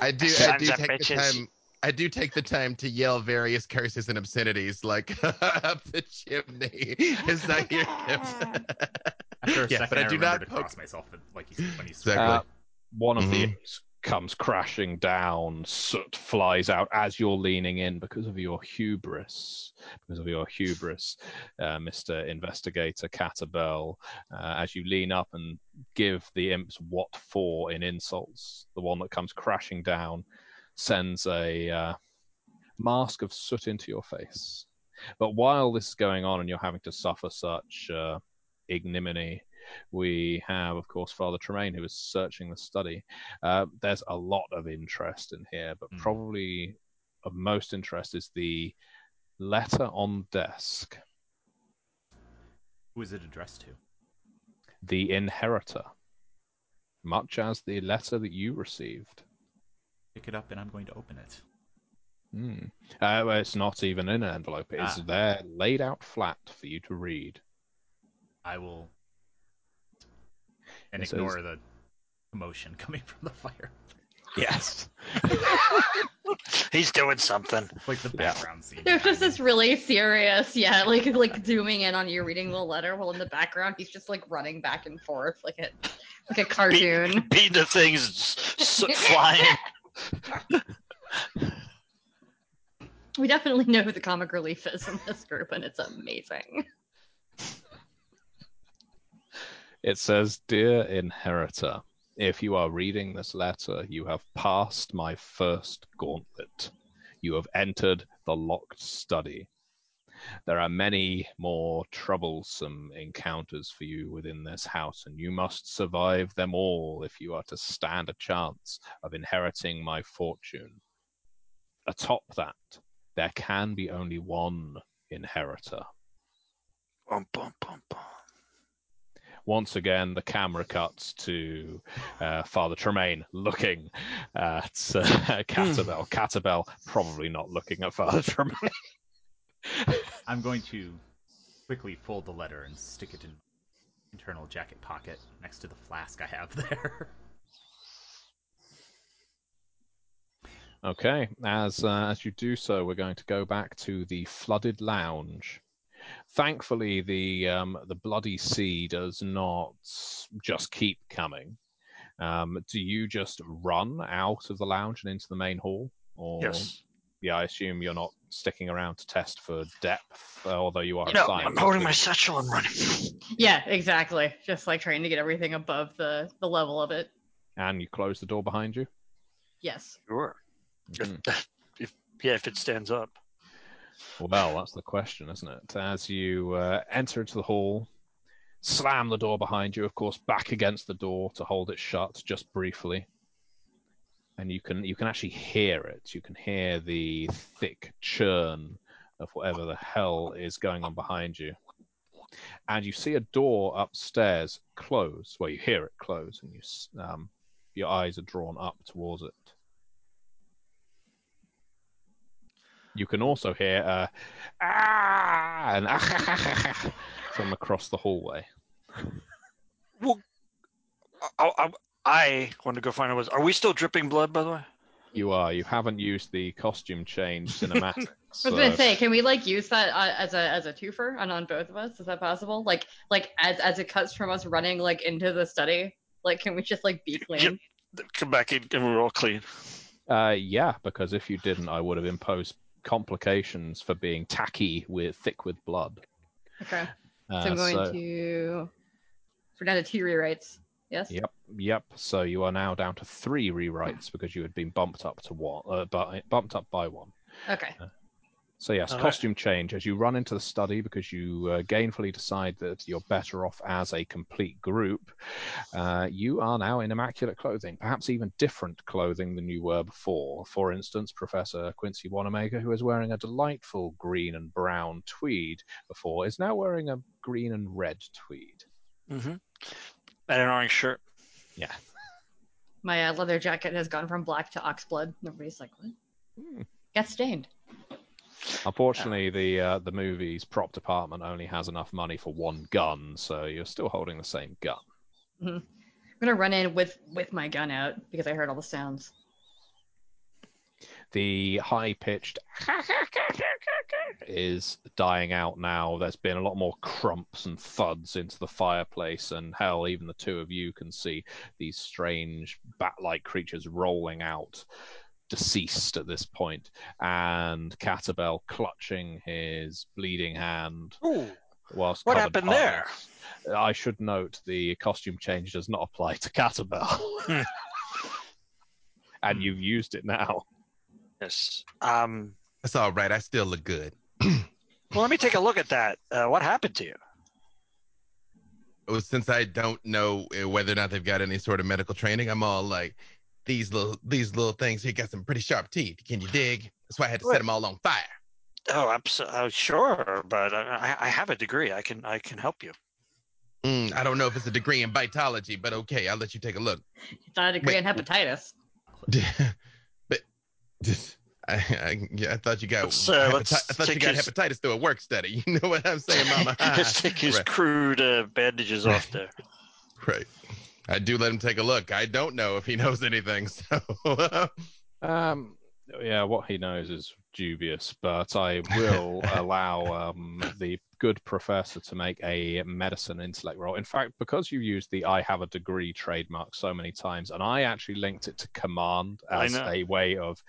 [SPEAKER 6] I do. I
[SPEAKER 5] Sons
[SPEAKER 6] do
[SPEAKER 5] of
[SPEAKER 6] take the
[SPEAKER 5] bitches.
[SPEAKER 6] time. I do take the time to yell various curses and obscenities like up the chimney as I hear them.
[SPEAKER 7] After a
[SPEAKER 6] yeah,
[SPEAKER 7] second,
[SPEAKER 6] but I
[SPEAKER 7] I,
[SPEAKER 6] do
[SPEAKER 7] remember
[SPEAKER 6] not
[SPEAKER 7] to
[SPEAKER 6] poke.
[SPEAKER 7] cross myself but like you, when you
[SPEAKER 6] Exactly.
[SPEAKER 1] Uh, one of the
[SPEAKER 6] Mhm.
[SPEAKER 1] imps comes crashing down. Soot flies out as you're leaning in because of your hubris. Because of your hubris, uh, Mr. Investigator Catabel. Uh, as you lean up and give the imps what for in insults, the one that comes crashing down sends a uh, mask of soot into your face. But while this is going on and you're having to suffer such uh, ignominy, we have, of course, Father Tremaine, who is searching the study. Uh, there's a lot of interest in here, but
[SPEAKER 7] Hmm.
[SPEAKER 1] probably of most interest is the letter on desk,
[SPEAKER 7] Who is it addressed to?
[SPEAKER 1] the inheritor, much as the letter that you received.
[SPEAKER 7] Pick it up and I'm going to open it.
[SPEAKER 1] Hmm. Uh, well, it's not even in an envelope. It's
[SPEAKER 7] Ah.
[SPEAKER 1] there, laid out flat for you to read.
[SPEAKER 7] I will and
[SPEAKER 1] It says-
[SPEAKER 7] ignore the commotion coming from the fire.
[SPEAKER 1] Yes.
[SPEAKER 5] He's doing something.
[SPEAKER 7] It's like the
[SPEAKER 1] Yeah.
[SPEAKER 7] background scene.
[SPEAKER 2] There's just this
[SPEAKER 7] me.
[SPEAKER 2] really serious, yeah, like like zooming in on you reading the letter while in the background he's just like running back and forth like a like a cartoon.
[SPEAKER 5] Beating the things, soot flying.
[SPEAKER 2] We definitely know who the comic relief is in this group, and it's amazing.
[SPEAKER 1] It says, Dear Inheritor, if you are reading this letter, you have passed my first gauntlet. You have entered the locked study. There are many more troublesome encounters for you within this house, and you must survive them all if you are to stand a chance of inheriting my fortune. Atop that, there can be only one inheritor.
[SPEAKER 5] Bum, bum, bum, bum.
[SPEAKER 1] Once again the camera cuts to uh, Father Tremaine looking at uh, Catabel. Catabel probably not looking at Father Tremaine.
[SPEAKER 7] I'm going to quickly fold the letter and stick it in internal jacket pocket next to the flask I have there.
[SPEAKER 1] Okay, as uh, as you do so, we're going to go back to the flooded lounge. Thankfully, the um, the bloody sea does not just keep coming. Um, do you just run out of the lounge and into the main hall, or
[SPEAKER 5] Yes.
[SPEAKER 1] yeah, I assume you're not sticking around to test for depth, uh, although you are. a
[SPEAKER 5] No, I'm holding my satchel and running.
[SPEAKER 2] Yeah, exactly. Just like trying to get everything above the the level of it.
[SPEAKER 1] And you close the door behind you.
[SPEAKER 2] Yes.
[SPEAKER 5] Sure.
[SPEAKER 1] Mhm.
[SPEAKER 5] If, if, yeah, if it stands up.
[SPEAKER 1] Well, that's the question, isn't it? As you uh, enter into the hall, slam the door behind you, of course, back against the door to hold it shut just briefly. And you can you can actually hear it. You can hear the thick churn of whatever the hell is going on behind you. and you see a door upstairs close. Well, you hear it close, and you um, your eyes are drawn up towards it. You can also hear uh, ah and ah, from across the hallway.
[SPEAKER 5] Well, I, I, I want to go find out. Was are we still dripping blood? By the way.
[SPEAKER 1] You are. You haven't used the costume change cinematics.
[SPEAKER 2] I was gonna say, can we like use that uh, as a as a twofer on on both of us? Is that possible? Like like as as it cuts from us running like into the study, like can we just like be clean?
[SPEAKER 5] Come back in and we're all clean.
[SPEAKER 1] Uh, yeah, because if you didn't, I would have imposed complications for being tacky with thick with blood.
[SPEAKER 2] Okay.
[SPEAKER 1] Uh,
[SPEAKER 2] So I'm going
[SPEAKER 1] so-
[SPEAKER 2] to. We're down two rewrites. Yes.
[SPEAKER 1] Yep, yep. So you are now down to three rewrites because you had been bumped up to one, uh, bu- bumped up by one.
[SPEAKER 2] Okay.
[SPEAKER 1] So yes,
[SPEAKER 5] All right.
[SPEAKER 1] costume change as you run into the study because you uh, gainfully decide that you're better off as a complete group. Uh, you are now in immaculate clothing, perhaps even different clothing than you were before. For instance, Professor Quincy Wanamaker, who was wearing a delightful green and brown tweed before, is now wearing a green and red tweed.
[SPEAKER 5] Mm-hmm. And an orange shirt.
[SPEAKER 1] Yeah.
[SPEAKER 2] My uh, leather jacket has gone from black to oxblood. Everybody's like, what?
[SPEAKER 1] Hmm.
[SPEAKER 2] Got stained.
[SPEAKER 1] Unfortunately, the uh, the movie's prop department only has enough money for one gun, so you're still holding the same gun.
[SPEAKER 2] I'm gonna run in with with my gun out because I heard all the sounds.
[SPEAKER 1] the high pitched is dying out now. There's been a lot more crumps and thuds into the fireplace, and hell, even the two of you can see these strange bat like creatures rolling out, deceased at this point, and Catabel clutching his bleeding hand
[SPEAKER 5] Ooh.
[SPEAKER 1] whilst
[SPEAKER 5] What
[SPEAKER 1] covered
[SPEAKER 5] happened there?
[SPEAKER 1] I should note the costume change does not apply to Catabel. and you've used it now.
[SPEAKER 5] Yes. Um.
[SPEAKER 6] That's all right. I still look good.
[SPEAKER 5] Well, let me take a look at that. Uh, what happened to you?
[SPEAKER 6] Oh, since I don't know uh, whether or not they've got any sort of medical training, I'm all like, these little these little things here got some pretty sharp teeth. Can you dig? That's why I had to set them all on fire.
[SPEAKER 5] Oh, absolutely. Uh, sure, but I, I have a degree. I can I can help you.
[SPEAKER 6] Mm, I don't know if it's a degree in vitology, but okay, I'll let you take a look.
[SPEAKER 2] It's not a degree
[SPEAKER 6] Wait.
[SPEAKER 2] in hepatitis.
[SPEAKER 6] but I, I, yeah, I thought you got
[SPEAKER 5] Let's, uh, let's
[SPEAKER 6] hepati- I thought you
[SPEAKER 5] take
[SPEAKER 6] got
[SPEAKER 5] his-
[SPEAKER 6] hepatitis through a work study. You know what I'm saying, Mama?
[SPEAKER 5] Let's take his
[SPEAKER 6] Right.
[SPEAKER 5] crude uh, bandages off there.
[SPEAKER 6] Right. I do let him take a look. I don't know if he knows anything. So
[SPEAKER 1] Um, yeah, what he knows is dubious, but I will allow um, the good professor to make a medicine intellect roll. In fact, because you used the I have a degree trademark so many times, and I actually linked it to command as a way of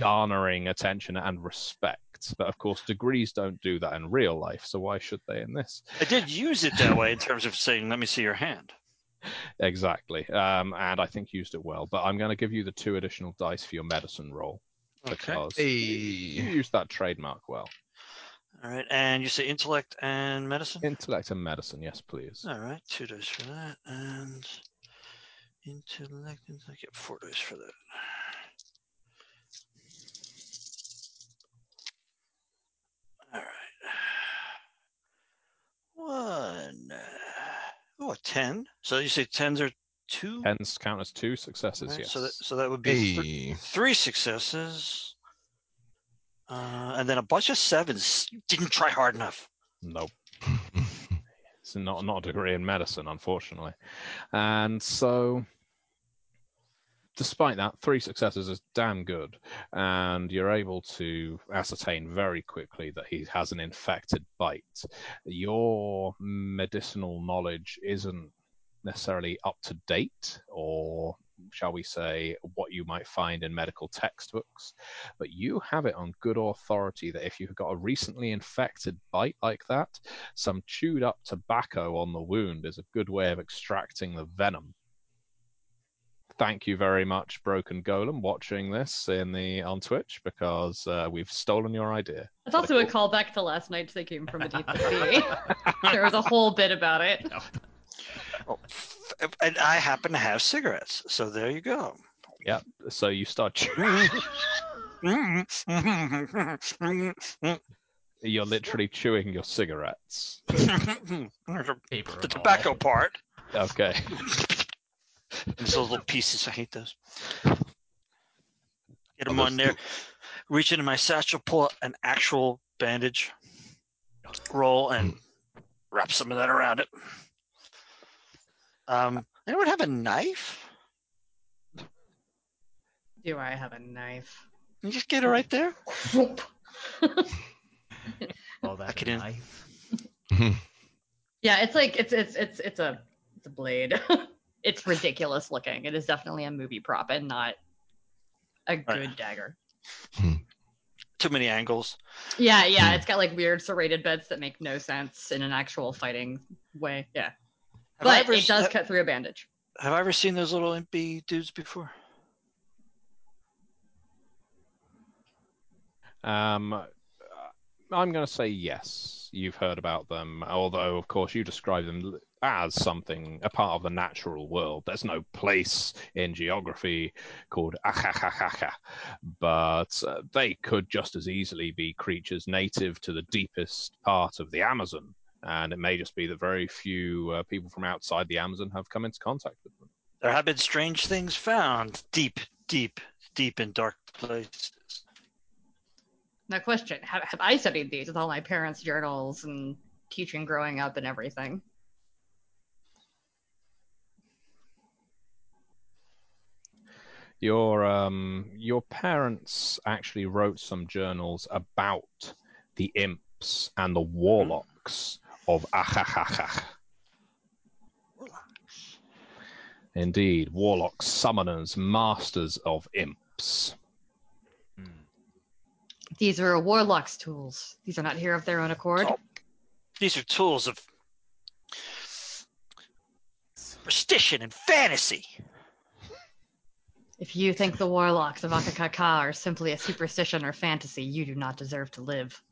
[SPEAKER 1] garnering attention and respect. But of course, degrees don't do that in real life, so why should they in this?
[SPEAKER 5] I did use it that way in terms of saying, "Let me see your hand."
[SPEAKER 1] Exactly. Um, and I think used it well. But I'm going to give you the two additional dice for your medicine roll
[SPEAKER 5] Okay.
[SPEAKER 1] because you used that trademark well.
[SPEAKER 5] All right. And you say intellect and medicine.
[SPEAKER 1] Intellect and medicine, yes, please.
[SPEAKER 5] All right. Two dice for that, and intellect. And I get four dice for that. All right. One. Oh, a ten. So you say tens are two.
[SPEAKER 1] Tens count as two successes,
[SPEAKER 5] Alright,
[SPEAKER 1] yes.
[SPEAKER 5] So that so that would be th- three successes, uh, and then a bunch of sevens. You didn't try hard enough.
[SPEAKER 1] Nope. It's not not a degree in medicine, unfortunately. And so despite that, three successes is damn good. And you're able to ascertain very quickly that he has an infected bite. Your medicinal knowledge isn't necessarily up to date or shall we say what you might find in medical textbooks but you have it on good authority that if you've got a recently infected bite like that some chewed up tobacco on the wound is a good way of extracting the venom thank you very much broken golem watching this in the on twitch because uh, we've stolen your idea
[SPEAKER 2] It's also a callback to last night. They came from a deep sea. there was a whole bit about it.
[SPEAKER 5] Oh, and I happen to have cigarettes, so there you go. Yeah.
[SPEAKER 1] So you start chewing You're literally chewing your cigarettes.
[SPEAKER 7] Paper
[SPEAKER 5] the
[SPEAKER 7] and all.
[SPEAKER 5] tobacco part.
[SPEAKER 1] Okay.
[SPEAKER 5] And those little pieces. I hate those. Get them
[SPEAKER 6] Oh,
[SPEAKER 5] on
[SPEAKER 6] those
[SPEAKER 5] there. Reach into my satchel, pull out an actual bandage roll, and wrap some of that around it. Um, anyone have a knife?
[SPEAKER 2] Do I have a knife?
[SPEAKER 5] You just get it right there.
[SPEAKER 7] All that
[SPEAKER 5] Tuck it
[SPEAKER 7] a knife.
[SPEAKER 2] Yeah, it's like it's it's it's it's a it's a blade. it's ridiculous looking. It is definitely a movie prop and not a good dagger.
[SPEAKER 5] Too many angles.
[SPEAKER 2] Yeah, yeah,
[SPEAKER 6] Hmm.
[SPEAKER 2] it's got like weird serrated bits that make no sense in an actual fighting way. Yeah,
[SPEAKER 5] Have
[SPEAKER 2] but
[SPEAKER 5] ever
[SPEAKER 2] it does
[SPEAKER 5] ha-
[SPEAKER 2] cut through a bandage.
[SPEAKER 5] Have I ever seen those little impy dudes before?
[SPEAKER 1] Um, I'm going to say yes. You've heard about them, although of course you describe them as something a part of the natural world. There's no place in geography called achachachacha, but uh, they could just as easily be creatures native to the deepest part of the Amazon. And it may just be that very few uh, people from outside the Amazon have come into contact with them.
[SPEAKER 5] There have been strange things found deep, deep, deep in dark places.
[SPEAKER 2] Now, question: have, have I studied these with all my parents' journals and teaching growing up and everything?
[SPEAKER 1] Your um your parents actually wrote some journals about the imps and the warlocks of Achachachach. Indeed, warlocks, summoners, masters of imps.
[SPEAKER 7] Hmm.
[SPEAKER 2] These are a warlock's tools. These are not here of their own accord.
[SPEAKER 5] Oh. These are tools of superstition and fantasy.
[SPEAKER 2] If you think the warlocks of Akakaka are simply a superstition or fantasy, you do not deserve to live.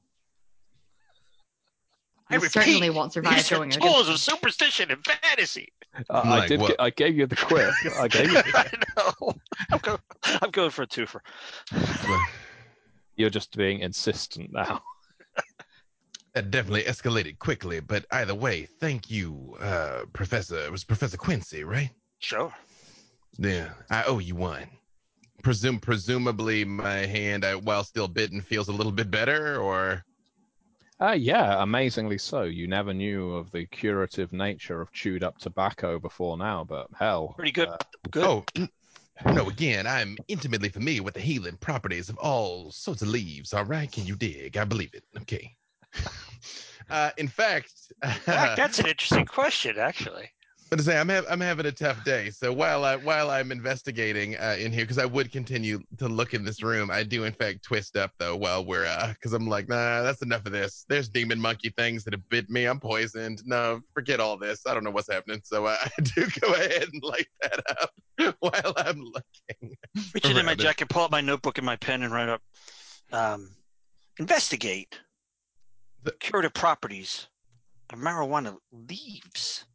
[SPEAKER 5] I
[SPEAKER 2] You
[SPEAKER 5] repeat,
[SPEAKER 2] certainly won't survive
[SPEAKER 5] These are
[SPEAKER 2] going
[SPEAKER 5] tools of superstition and fantasy.
[SPEAKER 1] Uh, I
[SPEAKER 6] Like
[SPEAKER 1] did.
[SPEAKER 6] what?
[SPEAKER 1] gi- I gave you the quiz. I gave you.
[SPEAKER 5] I know. I'm, go- I'm going for a twofer.
[SPEAKER 1] You're just being insistent now.
[SPEAKER 6] That definitely escalated quickly, but either way, thank you, uh, Professor. It was Professor Quincy, right?
[SPEAKER 5] Sure.
[SPEAKER 6] Yeah, I owe you one. Presume, presumably, my hand, uh, while still bitten, feels a little bit better, or
[SPEAKER 1] Uh, yeah, amazingly so. You never knew of the curative nature of chewed up tobacco before now, but hell.
[SPEAKER 5] Pretty good.
[SPEAKER 1] uh,
[SPEAKER 5] Good.
[SPEAKER 6] oh, no. Again, I'm intimately familiar with the healing properties of all sorts of leaves. All right, can you dig? I believe it. Okay. Uh, in fact,
[SPEAKER 5] That- that's an interesting question, actually.
[SPEAKER 6] But to say I'm hav- I'm having a tough day. So while I while I'm investigating uh, in here, because I would continue to look in this room, I do in fact twist up though while we're uh, because I'm like, nah, that's enough of this. There's demon monkey things that have bit me. I'm poisoned. No, forget all this. I don't know what's happening. So uh, I do go ahead and light that up while I'm looking.
[SPEAKER 5] Reach into my jacket, pull out my notebook and my pen, and write up um, investigate
[SPEAKER 6] The-
[SPEAKER 5] curative properties of marijuana leaves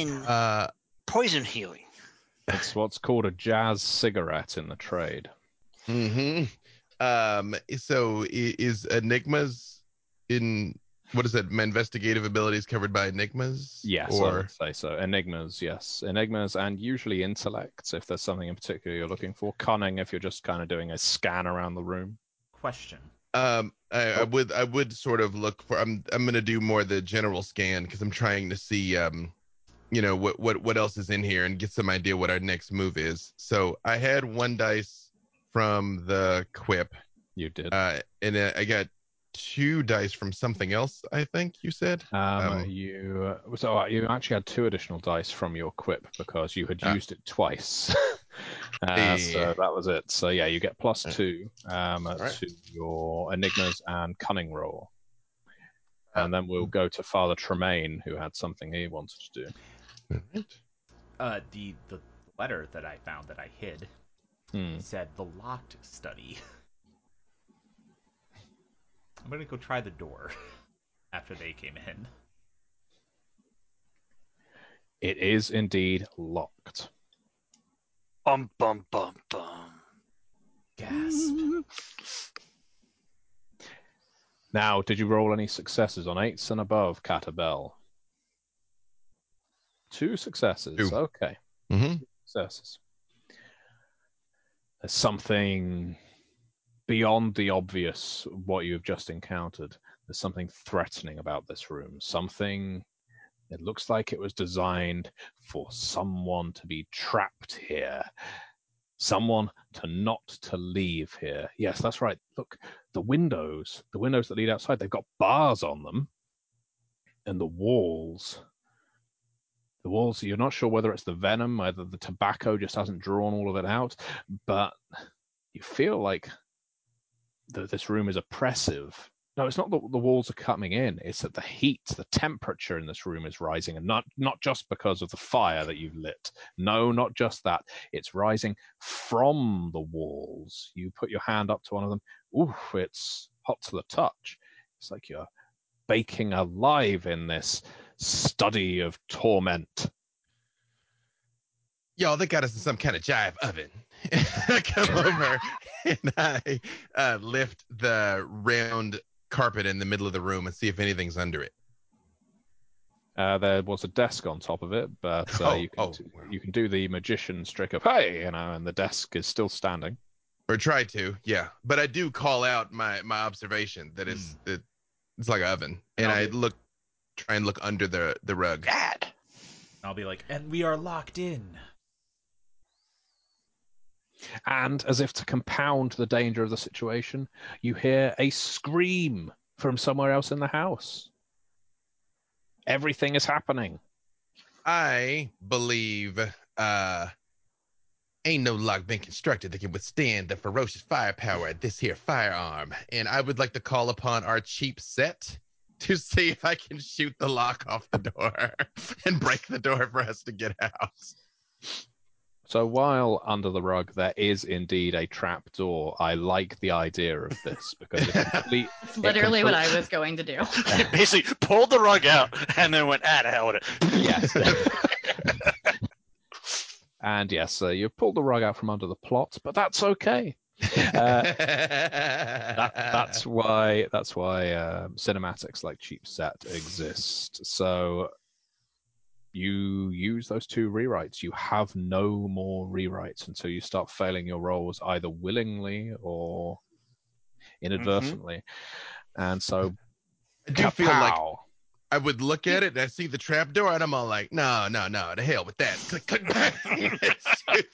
[SPEAKER 5] in
[SPEAKER 6] Uh,
[SPEAKER 5] poison healing.
[SPEAKER 1] It's what's called a jazz cigarette in the trade.
[SPEAKER 6] hmm Um. So is enigmas in what is that? My investigative abilities covered by enigmas?
[SPEAKER 1] Yes, I
[SPEAKER 6] Or
[SPEAKER 1] would say so. Enigmas, yes. Enigmas and usually intellects if there's something in particular you're looking for. Cunning if you're just kind of doing a scan around the room.
[SPEAKER 7] Question.
[SPEAKER 6] Um, I, I would I would sort of look for I'm I'm gonna do more the general scan because I'm trying to see um, you know what what what else is in here and get some idea what our next move is. So I had one dice from the quip,
[SPEAKER 1] You did.
[SPEAKER 6] uh, and uh, I got two dice from something else. I think you said.
[SPEAKER 1] Um,
[SPEAKER 6] Um,
[SPEAKER 1] you so uh, you actually had two additional dice from your quip because you had
[SPEAKER 6] Ah.
[SPEAKER 1] used it twice. uh, So that was it. So yeah, you get
[SPEAKER 6] Uh,
[SPEAKER 1] two um,
[SPEAKER 6] alright.
[SPEAKER 1] to your enigmas and cunning roll, and then
[SPEAKER 6] Uh,
[SPEAKER 1] we'll go to Father Tremaine, who had something he wanted to do.
[SPEAKER 6] Alright.
[SPEAKER 7] Uh, the the letter that I found that I hid
[SPEAKER 1] Hmm.
[SPEAKER 7] said the locked study. I'm gonna go try the door after they came in.
[SPEAKER 1] It is indeed locked.
[SPEAKER 5] Bum bum bum bum.
[SPEAKER 7] Gasp.
[SPEAKER 1] Now, did you roll any successes on eights and above, Catabel? Two successes.
[SPEAKER 6] Two.
[SPEAKER 1] Okay.
[SPEAKER 6] hmm
[SPEAKER 1] successes. There's something beyond the obvious what you have just encountered. There's something threatening about this room. Something it looks like it was designed for someone to be trapped here. Someone to not to leave here. Yes, that's right. Look, the windows, the windows that lead outside, they've got bars on them. And the walls, the walls. You're not sure whether it's the venom either the tobacco just hasn't drawn all of it out but you feel like this room is oppressive. No it's not that the walls are coming in it's that the heat the temperature in this room is rising and not not just because of the fire that you've lit. No not just that. It's rising from the walls. You put your hand up to one of them ooh it's hot to the touch. It's like you're baking alive in this study of torment.
[SPEAKER 6] Y'all, they got us in some kind of jive oven. I come over and I uh, lift the round carpet in the middle of the room and see if anything's under it.
[SPEAKER 1] Uh, there was a desk on top of it, but uh,
[SPEAKER 6] Oh,
[SPEAKER 1] you, can
[SPEAKER 6] oh,
[SPEAKER 1] do,
[SPEAKER 6] wow.
[SPEAKER 1] you can do the magician's trick of hey, you know, and the desk is still standing.
[SPEAKER 6] Or try to, yeah. But I do call out my my observation that it's it, it's like an oven, and I look try and look under the the rug.
[SPEAKER 5] Bad.
[SPEAKER 7] I'll be like, and we are locked in.
[SPEAKER 1] And as if to compound the danger of the situation, you hear a scream from somewhere else in the house. Everything is happening.
[SPEAKER 6] I believe uh ain't no lock been constructed that can withstand the ferocious firepower of this here firearm. And I would like to call upon our cheap set to see if I can shoot the lock off the door and break the door for us to get out.
[SPEAKER 1] So while under the rug there is indeed a trap door, I like the idea of this because it complete,
[SPEAKER 2] That's literally
[SPEAKER 1] It
[SPEAKER 2] what I was going to do.
[SPEAKER 5] Basically pulled the rug out and then went, ah, the hell with it.
[SPEAKER 1] Yes. and yes, uh, you've pulled the rug out from under the plot, but that's okay. Uh, that, that's why that's why um, cinematics like cheap set exist. So you use those two rewrites. You have no more rewrites until you start failing your rolls either willingly or inadvertently. And so
[SPEAKER 6] I do feel like. I would look at it and I see the trap door and I'm all like, no, no, no, to hell with that. Click, click, click.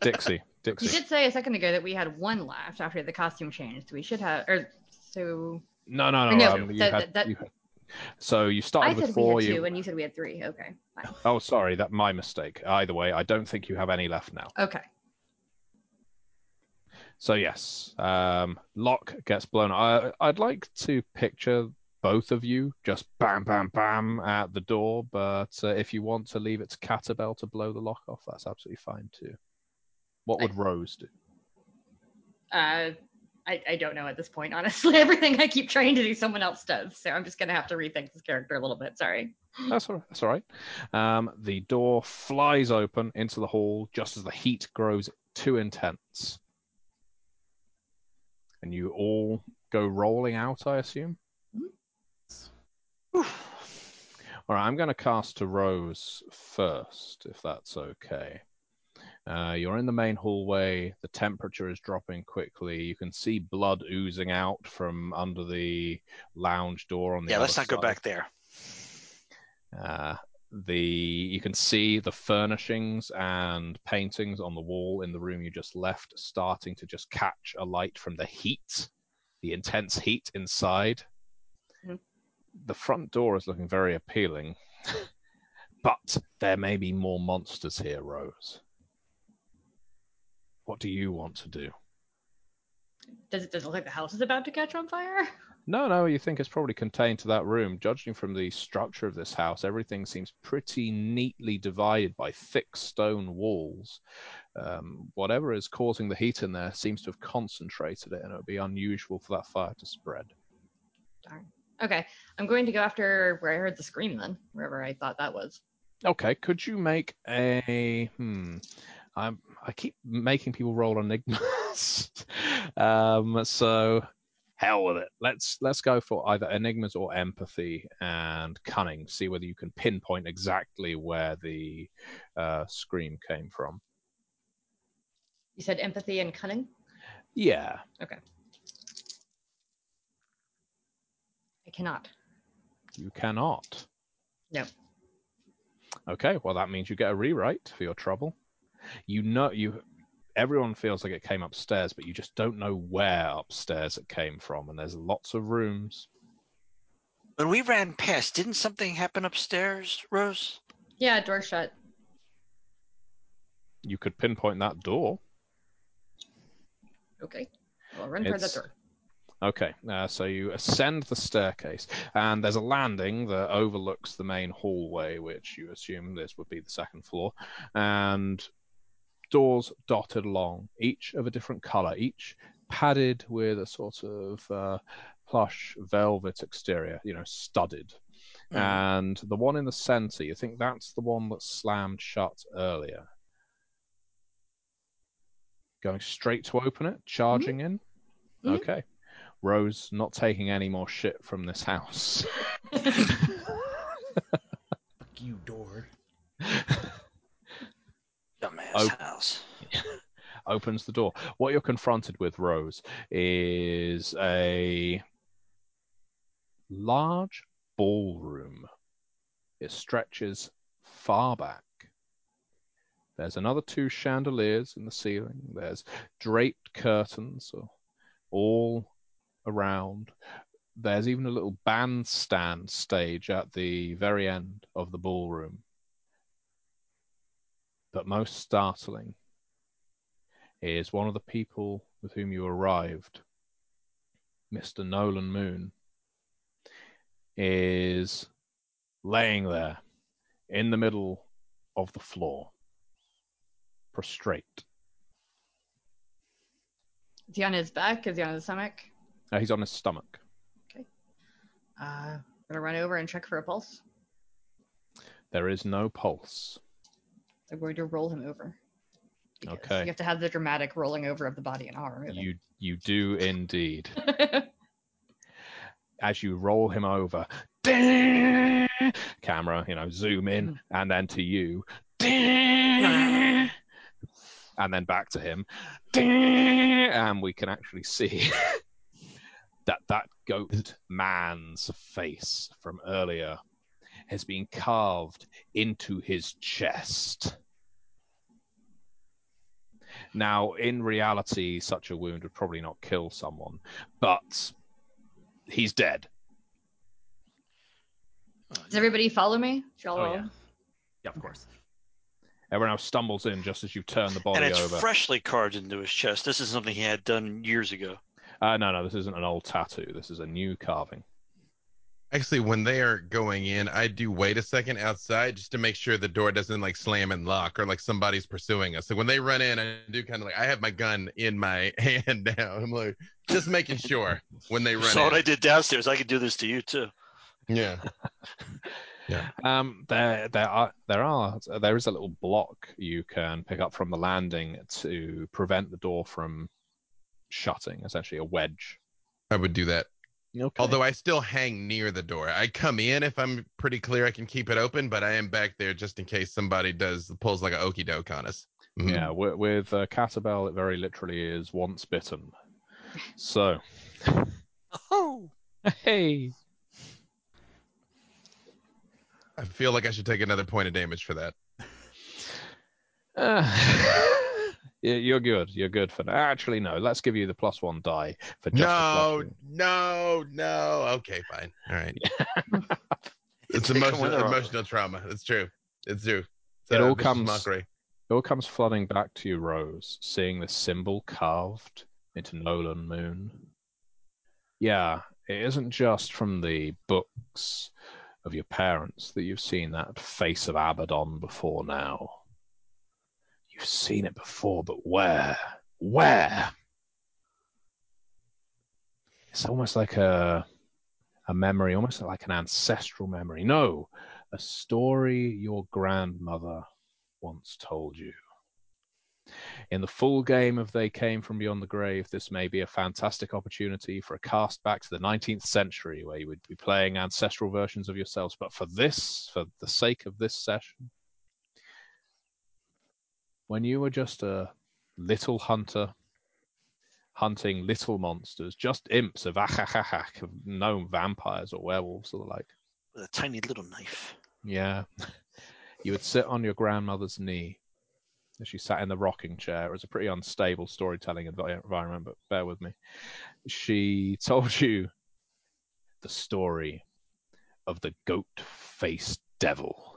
[SPEAKER 1] Dixie,
[SPEAKER 2] You
[SPEAKER 1] Dixie.
[SPEAKER 2] did say a second ago that we had one left after the costume changed. We should have, or so.
[SPEAKER 1] No, no, no.
[SPEAKER 2] No,
[SPEAKER 1] um, you
[SPEAKER 2] that-
[SPEAKER 1] had,
[SPEAKER 2] that-
[SPEAKER 1] you had- so you started
[SPEAKER 2] I
[SPEAKER 1] with
[SPEAKER 2] said
[SPEAKER 1] four.
[SPEAKER 2] we had two,
[SPEAKER 1] You,
[SPEAKER 2] and you said we had three. Okay, fine.
[SPEAKER 1] oh, sorry, that my mistake. Either way, I don't think you have any left now.
[SPEAKER 2] Okay.
[SPEAKER 1] So yes, um, lock gets blown. I, I'd like to picture both of you just bam, bam, bam at the door. But uh, if you want to leave it to Catabel to blow the lock off, that's absolutely fine too. What would Rose do?
[SPEAKER 2] Uh, I, I don't know at this point, honestly. Everything I keep trying to do, someone else does. So I'm just gonna have to rethink this character a little bit. Sorry.
[SPEAKER 1] That's all right. That's all right. Um, the door flies open into the hall just as the heat grows too intense, and you all go rolling out. I assume. All right, I'm going to cast to Rose first, if that's okay. Uh, you're in the main hallway. The temperature is dropping quickly. You can see blood oozing out from under the lounge door on the
[SPEAKER 5] Yeah, let's not go back there.
[SPEAKER 1] Uh, the you can see the furnishings and paintings on the wall in the room you just left starting to just catch a light from the heat, the intense heat inside. The front door is looking very appealing, but there may be more monsters here, Rose. What do you want to do?
[SPEAKER 2] Does it does it look like the house is about to catch on fire?
[SPEAKER 1] No, no, you think it's probably contained to that room. Judging from the structure of this house, everything seems pretty neatly divided by thick stone walls. Um, whatever is causing the heat in there seems to have concentrated it, and it would be unusual for that fire to spread.
[SPEAKER 2] Darn. Okay, I'm going to go after where I heard the scream then, wherever I thought that was.
[SPEAKER 1] Okay, could you make a hmm? I'm I keep making people roll enigmas. um, so hell with it. Let's let's go for either enigmas or empathy and cunning. See whether you can pinpoint exactly where the uh, scream came from.
[SPEAKER 2] You said empathy and cunning.
[SPEAKER 1] Yeah.
[SPEAKER 2] Okay. I cannot.
[SPEAKER 1] You cannot.
[SPEAKER 2] No.
[SPEAKER 1] Okay, well that means you get a rewrite for your trouble. You know you everyone feels like it came upstairs, but you just don't know where upstairs it came from, and there's lots of rooms.
[SPEAKER 5] When we ran past, didn't something happen upstairs, Rose?
[SPEAKER 2] Yeah, door shut.
[SPEAKER 1] You could pinpoint that door.
[SPEAKER 2] Okay. I'll run towards that door.
[SPEAKER 1] Okay, uh, so you ascend the staircase, and there's a landing that overlooks the main hallway, which you assume this would be the second floor, and doors dotted along, each of a different color, each padded with a sort of uh, plush velvet exterior, you know, studded.
[SPEAKER 5] Mhm.
[SPEAKER 1] And the one in the center, you think that's the one that slammed shut earlier. Going straight to open it, charging in.
[SPEAKER 2] Mhm.
[SPEAKER 1] Okay. Rose not taking any more shit from this house.
[SPEAKER 7] Fuck you, door.
[SPEAKER 5] Dumbass
[SPEAKER 1] Oh.
[SPEAKER 5] house.
[SPEAKER 1] Opens the door. What you're confronted with, Rose, is a large ballroom. It stretches far back. There's another two chandeliers in the ceiling. There's draped curtains all around. There's even a little bandstand stage at the very end of the ballroom. But most startling is one of the people with whom you arrived, Mr. Nolan Moon, is laying there in the middle of the floor, prostrate.
[SPEAKER 2] Is he on his back? Is he on his stomach?
[SPEAKER 1] Uh, he's on his stomach.
[SPEAKER 2] Uh, I'm gonna run over and check for a pulse.
[SPEAKER 1] There is no pulse.
[SPEAKER 2] I'm going to roll him over.
[SPEAKER 1] Okay.
[SPEAKER 2] You have to have the dramatic rolling over of the body and arm.
[SPEAKER 1] You you do indeed. As you roll him over, camera, you know, zoom in, and then to you, and then back to him, and we can actually see that that goat man's face from earlier has been carved into his chest. Now, in reality, such a wound would probably not kill someone, but he's dead.
[SPEAKER 2] Does everybody follow me? Should y'all
[SPEAKER 7] Oh,
[SPEAKER 2] roll?
[SPEAKER 7] yeah. Yeah, of course.
[SPEAKER 1] Everyone else stumbles in just as you turn the body
[SPEAKER 5] and it's
[SPEAKER 1] over.
[SPEAKER 5] freshly carved into his chest. This is something he had done years ago.
[SPEAKER 1] Uh, no, no, this isn't an old tattoo. This is a new carving.
[SPEAKER 6] Actually, when they are going in, I do wait a second outside just to make sure the door doesn't like slam and lock or like somebody's pursuing us. So when they run in, I do kind of like I have my gun in my hand now. I'm like just making sure when they run
[SPEAKER 5] Saw
[SPEAKER 6] in.
[SPEAKER 5] what I did downstairs. I could do this to you too.
[SPEAKER 6] Yeah.
[SPEAKER 1] Um, there, there are, there are, there is a little block you can pick up from the landing to prevent the door from shutting. Essentially, a wedge.
[SPEAKER 6] I would do that.
[SPEAKER 1] Okay.
[SPEAKER 6] Although I still hang near the door. I come in if I'm pretty clear I can keep it open, but I am back there just in case somebody does pulls like a okey doke on us. Mhm.
[SPEAKER 1] Yeah, with, with uh, Catabel, it very literally is once bitten. So,
[SPEAKER 5] Oh,
[SPEAKER 1] hey,
[SPEAKER 6] I feel like I should take another point of damage for that.
[SPEAKER 1] uh, yeah, you're good. You're good for that. Actually, no. Let's give you the plus one die for just
[SPEAKER 6] No, no, no. Okay, fine. All right. it's emotional emotional trauma. It's true. It's true.
[SPEAKER 1] It uh,
[SPEAKER 6] all
[SPEAKER 1] comes-
[SPEAKER 6] mockery.
[SPEAKER 1] It all comes flooding back to you, Rose, seeing the symbol carved into Nolan Moon. Yeah, it isn't just from the books of your parents that you've seen that face of Abaddon before now. You've seen it before, but where? Where? It's almost like a a memory, almost like an ancestral memory. No, a story your grandmother once told you. In the full game of They Came from Beyond the Grave, this may be a fantastic opportunity for a cast back to the 19th century where you would be playing ancestral versions of yourselves. But for this, for the sake of this session, when you were just a little hunter hunting little monsters, just imps of achachachach, of no vampires or werewolves or the like.
[SPEAKER 5] With a tiny little knife.
[SPEAKER 1] Yeah. You would sit on your grandmother's knee as she sat in the rocking chair. It was a pretty unstable storytelling environment, but bear with me. She told you the story of the goat faced devil.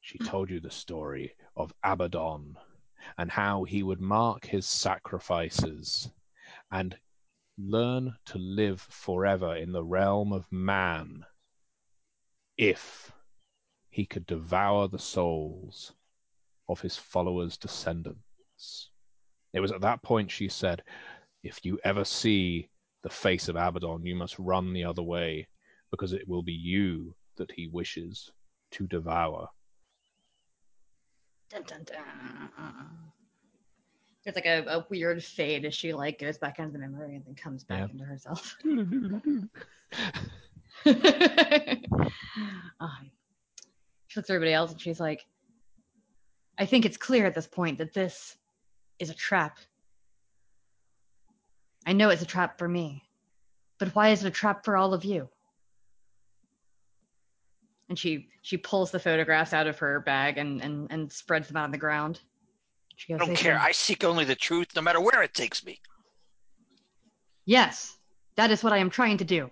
[SPEAKER 1] She hmm. told you the story of Abaddon and how he would mark his sacrifices and learn to live forever in the realm of man if he could devour the souls of his followers' descendants. It was at that point she said, If you ever see the face of Abaddon, you must run the other way, because it will be you that he wishes to devour.
[SPEAKER 2] Dun, dun, dun. There's like a, a weird fade as she like goes back into the memory and then comes back
[SPEAKER 1] Yeah.
[SPEAKER 2] into herself. Ah. she looks at everybody else and she's like, I think it's clear at this point that this is a trap. I know it's a trap for me, but why is it a trap for all of you? And she she pulls the photographs out of her bag and and, and spreads them out on the ground. She
[SPEAKER 5] I don't
[SPEAKER 2] "They
[SPEAKER 5] care.
[SPEAKER 2] can-
[SPEAKER 5] I seek only the truth, no matter where it takes me.
[SPEAKER 2] Yes, that is what I am trying to do.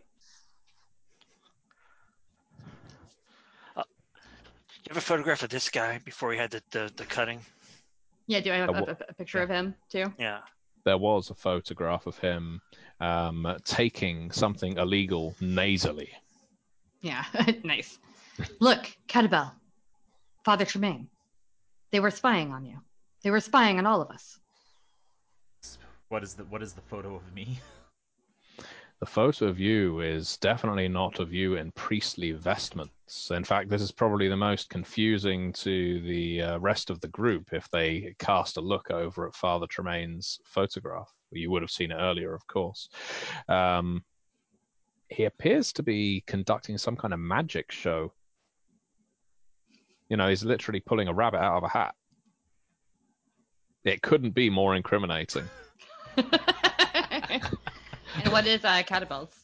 [SPEAKER 5] You have a photograph of this guy before he had the, the, the cutting?
[SPEAKER 2] Yeah, do I have
[SPEAKER 1] Uh,
[SPEAKER 2] a, a, a picture of him too?
[SPEAKER 5] Yeah.
[SPEAKER 1] There was a photograph of him um, taking something illegal nasally.
[SPEAKER 2] Yeah, nice. Look, Catabel, Father Tremaine. They were spying on you. They were spying on all of us.
[SPEAKER 7] What is the what is the photo of me?
[SPEAKER 1] The photo of you is definitely not of you in priestly vestments. In fact, this is probably the most confusing to the uh, rest of the group if they cast a look over at Father Tremaine's photograph. You would have seen it earlier, of course. Um, he appears to be conducting some kind of magic show. You know, he's literally pulling a rabbit out of a hat. It couldn't be more incriminating.
[SPEAKER 2] and what is uh, Catabel's?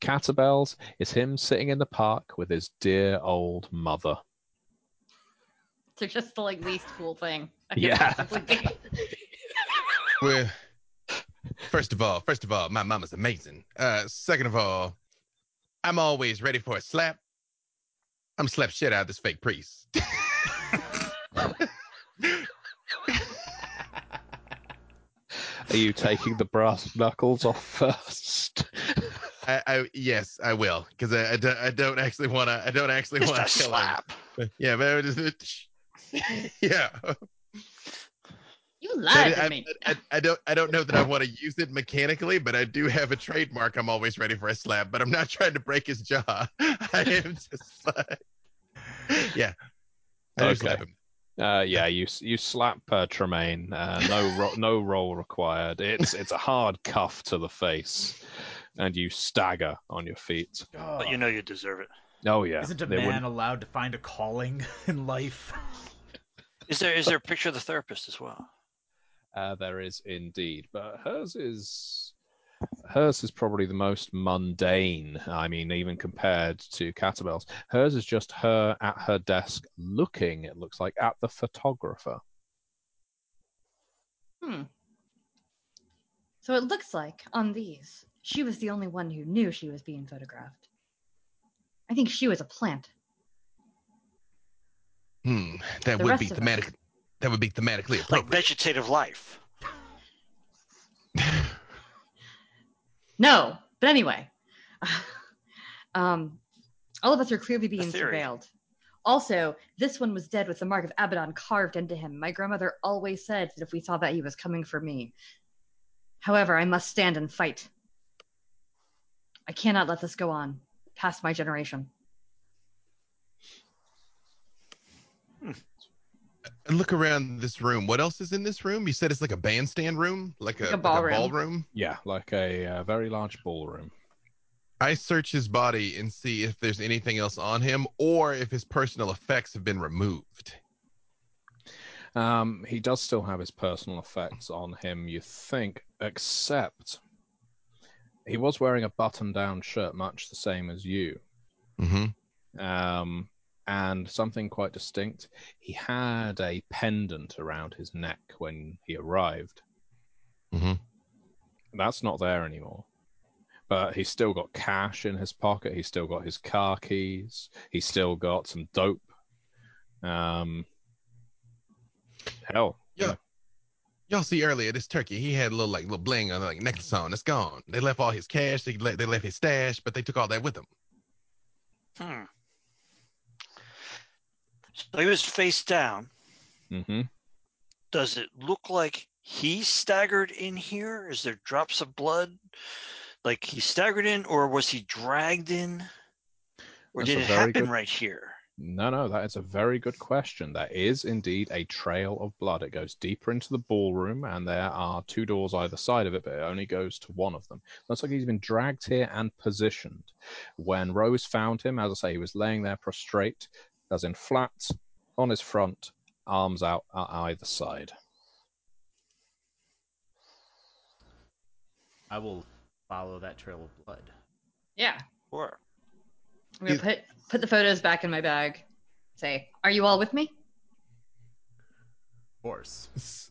[SPEAKER 1] Catabels is him sitting in the park with his dear old mother.
[SPEAKER 2] They're just the like least cool thing. I
[SPEAKER 1] Yeah.
[SPEAKER 2] possibly be.
[SPEAKER 6] Well, first of all, first of all, my mama's amazing. Uh, second of all, I'm always ready for a slap. I'm slap shit out of this fake priest.
[SPEAKER 1] Are you taking the brass knuckles off first?
[SPEAKER 6] I, I yes, I will, because I, I, don't, I don't actually want to. I don't actually want to kill him.
[SPEAKER 5] slap.
[SPEAKER 6] Yeah, but it was, yeah.
[SPEAKER 2] You
[SPEAKER 6] But
[SPEAKER 2] lied
[SPEAKER 6] I,
[SPEAKER 2] to me.
[SPEAKER 6] I, I don't I don't know that I want to use it mechanically, but I do have a trademark. I'm always ready for a slap, but I'm not trying to break his jaw. I am just like, yeah. I
[SPEAKER 1] Okay.
[SPEAKER 6] slap him.
[SPEAKER 1] Uh, yeah, you you slap uh, Tremaine. Uh, no ro- no roll required. It's it's a hard cuff to the face, and you stagger on your feet.
[SPEAKER 5] But you know you deserve it.
[SPEAKER 1] Oh yeah,
[SPEAKER 7] Isn't a
[SPEAKER 1] they
[SPEAKER 7] man
[SPEAKER 1] wouldn't-
[SPEAKER 7] allowed to find a calling in life?
[SPEAKER 5] Is there is there a picture of the therapist as well?
[SPEAKER 1] Uh, there is indeed, but hers is hers is probably the most mundane. I mean, even compared to Catabel's, hers is just her at her desk looking. It looks like at the photographer.
[SPEAKER 2] Hmm. So it looks like on these, she was the only one who knew she was being photographed. I think she was a plant.
[SPEAKER 6] Hmm, that
[SPEAKER 2] The
[SPEAKER 6] would be
[SPEAKER 2] of us.
[SPEAKER 6] thematic. That would be thematically
[SPEAKER 5] Like
[SPEAKER 6] appropriate.
[SPEAKER 5] vegetative life.
[SPEAKER 2] No, but anyway, um, all of us are clearly being
[SPEAKER 5] theory.
[SPEAKER 2] surveilled. Also, this one was dead with the mark of Abaddon carved into him. My grandmother always said that if we saw that, he was coming for me. However, I must stand and fight. I cannot let this go on past my generation.
[SPEAKER 6] Look around this room. What else is in this room? You said it's like a bandstand room, like a,
[SPEAKER 2] Like a
[SPEAKER 6] like a
[SPEAKER 2] ballroom.
[SPEAKER 6] ballroom.
[SPEAKER 1] Yeah, like a uh, very large ballroom.
[SPEAKER 6] I search his body and see if there's anything else on him or if his personal effects have been removed.
[SPEAKER 1] Um, he does still have his personal effects on him, you think, except he was wearing a button-down shirt, much the same as you.
[SPEAKER 6] Mm-hmm.
[SPEAKER 1] Um, and something quite distinct. He had a pendant around his neck when he arrived.
[SPEAKER 6] Mhm.
[SPEAKER 1] That's not there anymore. But he's still got cash in his pocket. He's still got his car keys. He's still got some dope. Um, hell,
[SPEAKER 6] Yeah. Y'all see earlier this turkey, he had a little like little bling on like necklace on. It's gone. They left all his cash. They left, they left his stash, but they took all that with them.
[SPEAKER 5] Hmm. So he was face down.
[SPEAKER 1] hmm
[SPEAKER 5] Does it look like he staggered in here? Is there drops of blood? Like he staggered in, or was he dragged in? Or
[SPEAKER 1] That's
[SPEAKER 5] did it happen
[SPEAKER 1] good-
[SPEAKER 5] right here?
[SPEAKER 1] No, no, that is a very good question. There is indeed a trail of blood. It goes deeper into the ballroom, and there are two doors either side of it, but it only goes to one of them. Looks like he's been dragged here and positioned. When Rose found him, as I say, he was laying there prostrate, as in flat, on his front, arms out at either side.
[SPEAKER 7] I will follow that trail of blood.
[SPEAKER 2] Yeah.
[SPEAKER 5] Or
[SPEAKER 2] I'm gonna
[SPEAKER 6] Is-
[SPEAKER 2] put put the photos back in my bag. Say, are you all with me?
[SPEAKER 7] Of course.
[SPEAKER 6] This-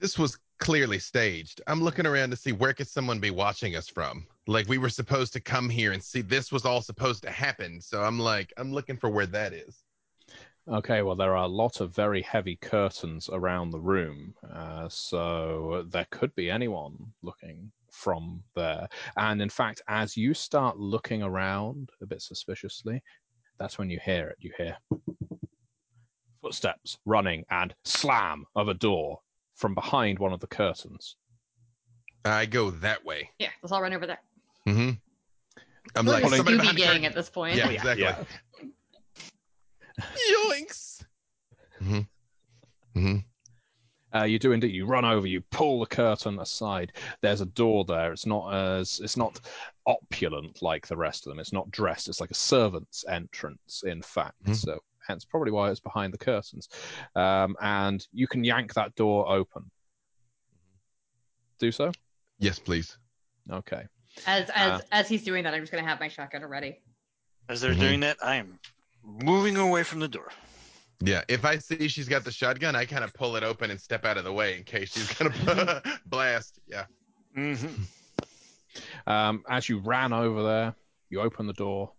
[SPEAKER 6] This was clearly staged. I'm looking around to see where could someone be watching us from. Like we were supposed to come here and see this was all supposed to happen. So I'm like, I'm looking for where that is.
[SPEAKER 1] Okay, well, there are a lot of very heavy curtains around the room, uh, so there could be anyone looking from there. And in fact, as you start looking around a bit suspiciously, that's when you hear it. You hear footsteps running and slam of a door from behind one of the curtains.
[SPEAKER 6] I go that way.
[SPEAKER 2] Yeah, let's all run over there.
[SPEAKER 6] Mm-hmm. I'm
[SPEAKER 2] We're
[SPEAKER 6] like,
[SPEAKER 2] like a
[SPEAKER 6] somebody
[SPEAKER 2] Scooby gang
[SPEAKER 6] curtain.
[SPEAKER 2] at this point.
[SPEAKER 6] Yeah, exactly.
[SPEAKER 1] Yeah.
[SPEAKER 6] Yoinks. Mm-hmm. Mm-hmm.
[SPEAKER 1] Uh, you do indeed. You run over. You pull the curtain aside. There's a door there. It's not as it's not opulent like the rest of them. It's not dressed. It's like a servant's entrance, in fact.
[SPEAKER 6] Mhm.
[SPEAKER 1] So hence probably why it's behind the curtains. Um, and you can yank that door open. Do so.
[SPEAKER 6] Yes, please.
[SPEAKER 1] Okay.
[SPEAKER 2] As as
[SPEAKER 1] Uh,
[SPEAKER 2] as he's doing that, I'm just gonna have my shotgun ready.
[SPEAKER 5] as they're
[SPEAKER 6] Mhm.
[SPEAKER 5] doing that, I am moving away from the door.
[SPEAKER 6] Yeah. If I see she's got the shotgun, I kind of pull it open and step out of the way in case she's gonna blast. Yeah.
[SPEAKER 5] Mm-hmm.
[SPEAKER 1] Um, as you ran over there, you open the door.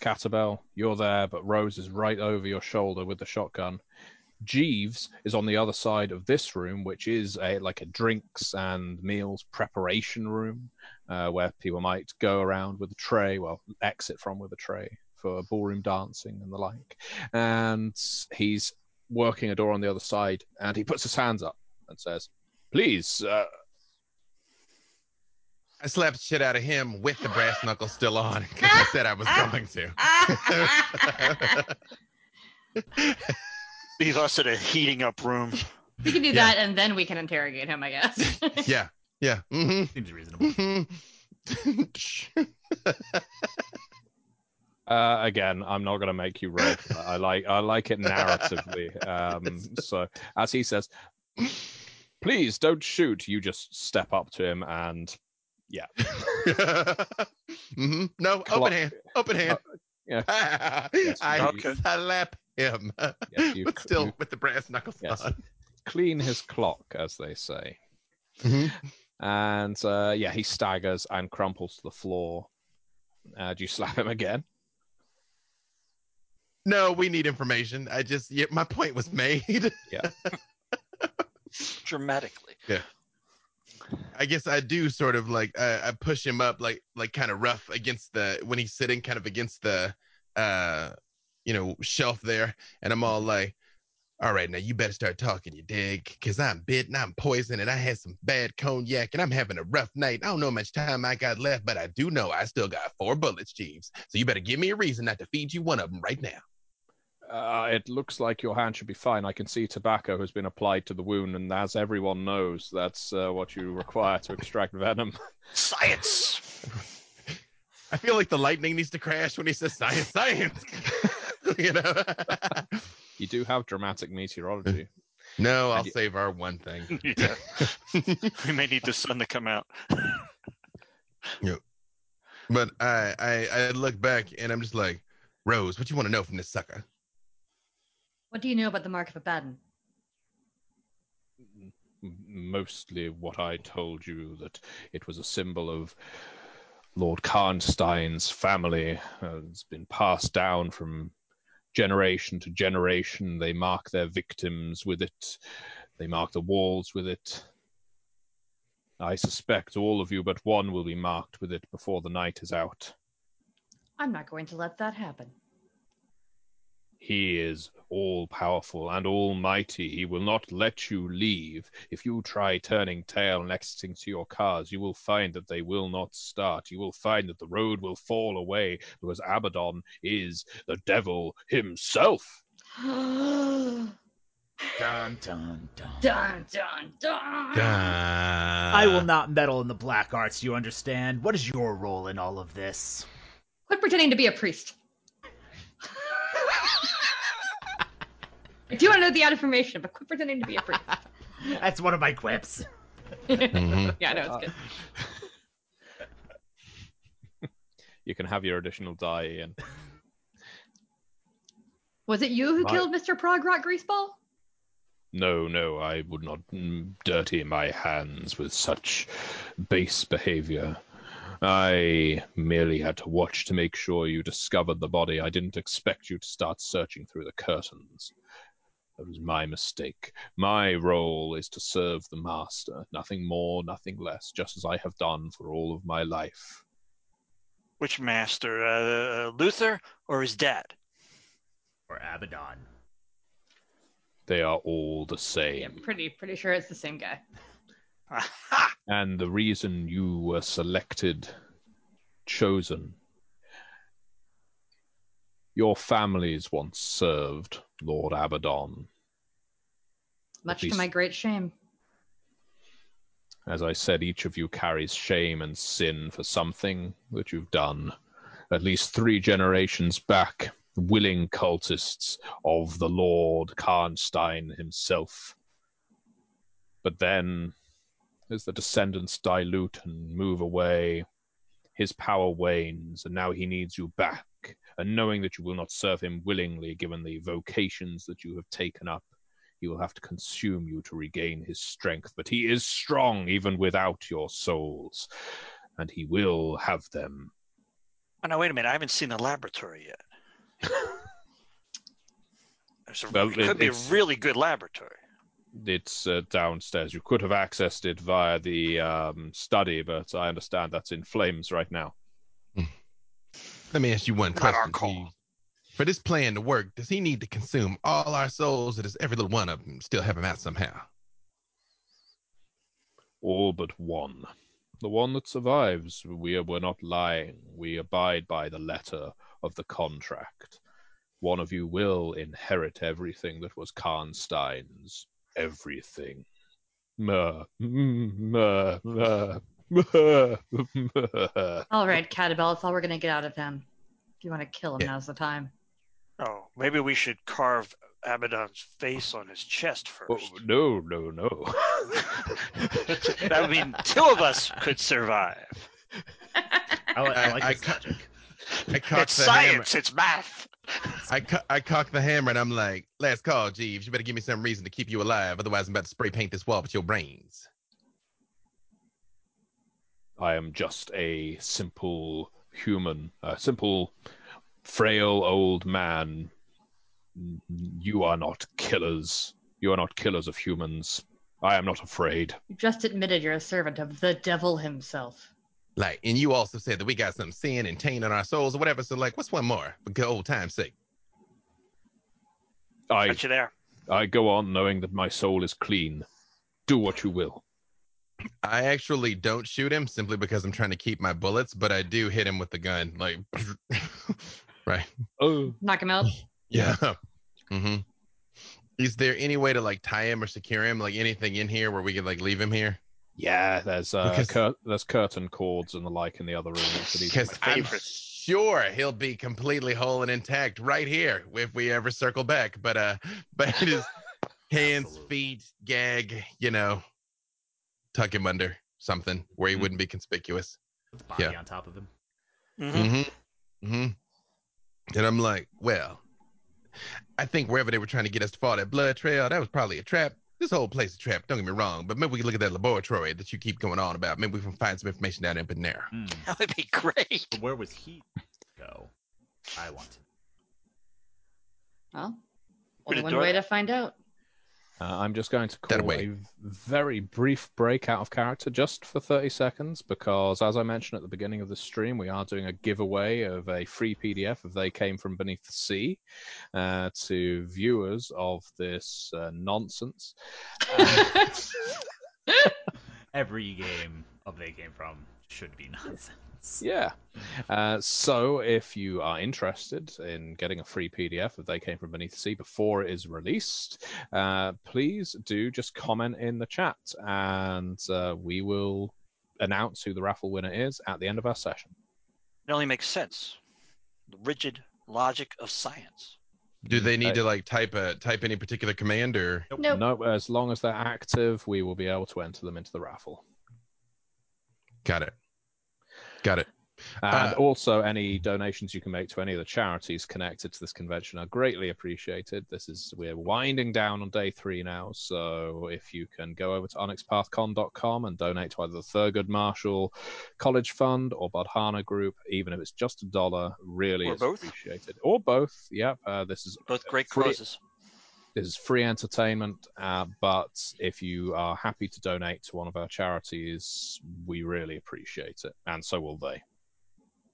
[SPEAKER 1] Catabel, you're there, but Rose is right over your shoulder with the shotgun. Jeeves is on the other side of this room, which is a like a drinks and meals preparation room, uh, where people might go around with a tray, well, exit from with a tray for ballroom dancing and the like. And he's working a door on the other side, and he puts his hands up and says, "Please, uh,
[SPEAKER 6] I slapped shit out of him with the brass knuckle still on because I said I was going to.
[SPEAKER 5] Leave us in a heating up room.
[SPEAKER 2] We can do
[SPEAKER 6] Yeah.
[SPEAKER 2] that, and then we can interrogate him, I guess.
[SPEAKER 6] yeah. Yeah. Mm-hmm.
[SPEAKER 7] Seems reasonable.
[SPEAKER 6] Mm-hmm.
[SPEAKER 1] Uh, again, I'm not going to make you roll. I like I like it narratively. Um, so as he says, "Please don't shoot," you just step up to him and yeah.
[SPEAKER 6] hmm No,
[SPEAKER 1] Clock-
[SPEAKER 6] open hand. Open hand.
[SPEAKER 1] yeah.
[SPEAKER 6] I
[SPEAKER 5] Okay.
[SPEAKER 6] slap him.
[SPEAKER 1] Yes, you-
[SPEAKER 6] but still
[SPEAKER 1] you-
[SPEAKER 6] with the brass knuckles
[SPEAKER 1] Yes.
[SPEAKER 6] on.
[SPEAKER 1] clean his clock, as they say.
[SPEAKER 6] Mhm.
[SPEAKER 1] And uh, yeah, he staggers and crumples to the floor. Uh, do you slap him again?
[SPEAKER 6] No, we need information. I just, yeah, my point was made. yeah.
[SPEAKER 5] dramatically. Yeah.
[SPEAKER 6] I guess I do sort of like uh, I push him up like like kind of rough against the when he's sitting kind of against the uh you know shelf there and I'm all like all right now you better start talking you dig cuz I'm bitten, I'm poisoned and I had some bad cognac and I'm having a rough night I don't know how much time I got left but I do know I still got four bullets Jeeves so you better give me a reason not to feed you one of them right now
[SPEAKER 1] Uh, it looks like your hand should be fine. I can see tobacco has been applied to the wound, and as everyone knows, that's uh, what you require to extract venom.
[SPEAKER 5] Science.
[SPEAKER 6] I feel like the lightning needs to crash when he says science, science. you know?
[SPEAKER 1] You do have dramatic meteorology.
[SPEAKER 6] no, I'll
[SPEAKER 1] you-
[SPEAKER 6] save our one thing.
[SPEAKER 5] Yeah. we may need the sun to come out. yep.
[SPEAKER 6] But I, I I look back and I'm just like, Rose, what do you want to know from this sucker?
[SPEAKER 2] What do you know about the Mark of Abaddon?
[SPEAKER 1] M- Mostly what I told you that it was a symbol of Lord Karnstein's family. Uh, it's been passed down from generation to generation. They mark their victims with it. They mark the walls with it. I suspect all of you but one will be marked with it before the night is out.
[SPEAKER 2] I'm not going to let that happen.
[SPEAKER 1] He is all powerful and almighty. He will not let you leave. If you try turning tail and exiting to your cars, you will find that they will not start. You will find that the road will fall away because Abaddon is the devil himself.
[SPEAKER 2] dun
[SPEAKER 7] Dun dun dun.
[SPEAKER 2] dun dun.
[SPEAKER 7] I will not meddle in the black arts. You understand? What is your role in all of this?
[SPEAKER 2] Quit pretending to be a priest. I do want to know the information, but quit pretending to be a priest.
[SPEAKER 7] That's one of my quips.
[SPEAKER 6] Mhm.
[SPEAKER 2] yeah, no, it's good.
[SPEAKER 1] You can have your additional die, Ian.
[SPEAKER 2] Was it you who
[SPEAKER 1] My-
[SPEAKER 2] killed Mr. Prog Rock Greaseball?
[SPEAKER 1] No, no, I would not dirty my hands with such base behavior. I merely had to watch to make sure you discovered the body. I didn't expect you to start searching through the curtains. That was my mistake. My role is to serve the master, nothing more, nothing less, just as I have done for all of my life.
[SPEAKER 5] Which master? Uh, Luther or his dad?
[SPEAKER 7] Or Abaddon.
[SPEAKER 1] They are all the same.
[SPEAKER 2] Yeah,
[SPEAKER 1] same.
[SPEAKER 2] pretty pretty sure it's the same guy.
[SPEAKER 5] Aha!
[SPEAKER 1] And the reason you were selected, chosen, your families once served Lord Abaddon.
[SPEAKER 2] Much to my great shame.
[SPEAKER 1] As I said, each of you carries shame and sin for something that you've done. At least three generations back, willing cultists of the Lord Karnstein himself. But then, as the descendants dilute and move away, his power wanes, and now he needs you back. And knowing that you will not serve him willingly, given the vocations that you have taken up, he will have to consume you to regain his strength. But he is strong even without your souls, and he will have them.
[SPEAKER 5] Oh, no, wait a minute. I haven't seen the laboratory yet. There's a,
[SPEAKER 1] Well,
[SPEAKER 5] it
[SPEAKER 1] it-
[SPEAKER 5] could be a really good laboratory.
[SPEAKER 1] It's uh, downstairs. You could have accessed it via the um, study, but I understand that's in flames right now.
[SPEAKER 6] Let me ask you one
[SPEAKER 5] Not our
[SPEAKER 6] question.
[SPEAKER 5] call.
[SPEAKER 6] Steve. For this plan to work, does he need to consume all our souls, or does every little one of them still have him out somehow?
[SPEAKER 1] All but one. The one that survives. We are, we're not lying. We abide by the letter of the contract. One of you will inherit everything that was Karnstein's. Everything.
[SPEAKER 2] All right, Catabel, it's all we're gonna get out of him. If you want to kill him,
[SPEAKER 6] Yeah.
[SPEAKER 2] now's the time.
[SPEAKER 5] Oh, maybe we should carve Abaddon's face on his chest
[SPEAKER 1] Oh,
[SPEAKER 5] first.
[SPEAKER 1] no, no, no.
[SPEAKER 5] that would mean two of us could survive.
[SPEAKER 7] I, li- I
[SPEAKER 6] I-
[SPEAKER 7] like
[SPEAKER 6] I
[SPEAKER 7] this
[SPEAKER 6] ca- I cock
[SPEAKER 5] It's
[SPEAKER 6] the hammer.
[SPEAKER 5] science. It's math.
[SPEAKER 6] I, co- I cock the hammer and I'm like, last call, Jeeves. You better give me some reason to keep you alive. Otherwise, I'm about to spray paint this wall with your brains.
[SPEAKER 1] I am just a simple human, a simple, frail old man. You are not killers. You are not killers of humans. I am not afraid.
[SPEAKER 2] You just admitted you're a servant of the devil himself.
[SPEAKER 6] Like, and you also said that we got some sin and taint on our souls or whatever. So, like, what's one more for good old time's sake?
[SPEAKER 1] I
[SPEAKER 5] Got you there.
[SPEAKER 1] I go on knowing that my soul is clean. Do what you will.
[SPEAKER 6] I actually don't shoot him simply because I'm trying to keep my bullets, but I do hit him with the gun. Like, right. Oh.
[SPEAKER 2] Knock him out.
[SPEAKER 6] Yeah. Mm-hmm. Is there any way to like tie him or secure him? Like anything in here where we could like leave him here?
[SPEAKER 1] Yeah, there's uh,
[SPEAKER 6] Because-
[SPEAKER 1] cur- there's curtain cords and the like in the other room. that could easily
[SPEAKER 6] Because
[SPEAKER 1] make-
[SPEAKER 6] I'm
[SPEAKER 5] favorite.
[SPEAKER 6] sure he'll be completely whole and intact right here if we ever circle back. But uh, but his hands,
[SPEAKER 7] Absolutely.
[SPEAKER 6] feet, gag, you know, tuck him under something where he
[SPEAKER 1] Mhm.
[SPEAKER 6] wouldn't be conspicuous.
[SPEAKER 7] Put the body
[SPEAKER 6] Yeah.
[SPEAKER 7] on top of him.
[SPEAKER 5] Mhm.
[SPEAKER 6] Mm-hmm. Mm-hmm. And I'm like, well, I think wherever they were trying to get us to follow that blood trail, that was probably a trap. This whole place is a trap. Don't get me wrong, but maybe we can look at that laboratory that you keep going on about. Maybe we can find some information down in there.
[SPEAKER 7] Hmm.
[SPEAKER 5] That would be great.
[SPEAKER 7] But where was he go? I want to.
[SPEAKER 2] Well, only one
[SPEAKER 5] do
[SPEAKER 2] way to find out.
[SPEAKER 1] Uh, I'm just going to call a very brief break out of character just for 30 seconds because, as I mentioned at the beginning of the stream, we are doing a giveaway of a free PDF of They Came From Beneath the Sea uh, to viewers of this uh, nonsense.
[SPEAKER 7] Every game of they came from should be nonsense.
[SPEAKER 1] Yeah. Uh, so if you are interested in getting a free PDF of They Came From Beneath the Sea before it is released, uh, please do just comment in the chat and uh, we will announce who the raffle winner is at the end of our session.
[SPEAKER 5] It only makes sense. The rigid logic of science.
[SPEAKER 6] Do they need to like type a type any particular command or?
[SPEAKER 2] Nope.
[SPEAKER 1] No, as long as they're active, we will be able to enter them into the raffle.
[SPEAKER 6] Got it. Got it.
[SPEAKER 1] And
[SPEAKER 6] Uh,
[SPEAKER 1] also, any donations you can make to any of the charities connected to this convention are greatly appreciated. This is we're winding down on day three now, so if you can go over to onyxpathcon.com and donate to either the Thurgood Marshall College Fund or Badhana Group, even if it's just a dollar, really
[SPEAKER 5] Or
[SPEAKER 1] is
[SPEAKER 5] both.
[SPEAKER 1] appreciated. Or both. Yep. Uh, this is
[SPEAKER 5] Both great
[SPEAKER 1] free-
[SPEAKER 5] causes.
[SPEAKER 1] Is free entertainment, uh, but if you are happy to donate to one of our charities, we really appreciate it, and so will they.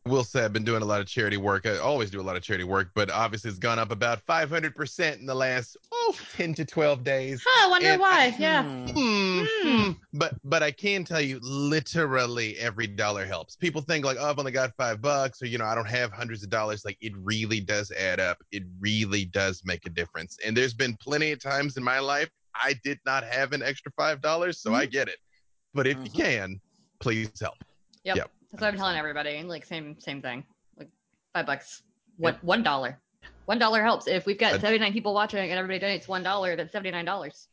[SPEAKER 6] Will say I've been doing a lot of charity work. I always do a lot of charity work, but obviously it's gone up about 500% in the last oh 10 to 12 days.
[SPEAKER 2] Huh, I wonder
[SPEAKER 6] And
[SPEAKER 2] why.
[SPEAKER 6] I-
[SPEAKER 2] yeah.
[SPEAKER 6] Hmm, hmm. But but I can tell you, literally every dollar helps. People think like, oh, I've only got five bucks, or you know, I don't have hundreds of dollars. Like it really does add up. It really does make a difference. And there's been plenty of times in my life I did not have an extra five dollars, so I get it. But if you
[SPEAKER 5] Mhm.
[SPEAKER 6] can, please help.
[SPEAKER 2] Yep.
[SPEAKER 6] Yep.
[SPEAKER 2] That's what I'm telling everybody. Like same same thing. Like five bucks. One one dollar. One dollar helps. If we've got
[SPEAKER 6] Uh,
[SPEAKER 2] 79 people watching and everybody donates one dollar, that's seventy nine dollars.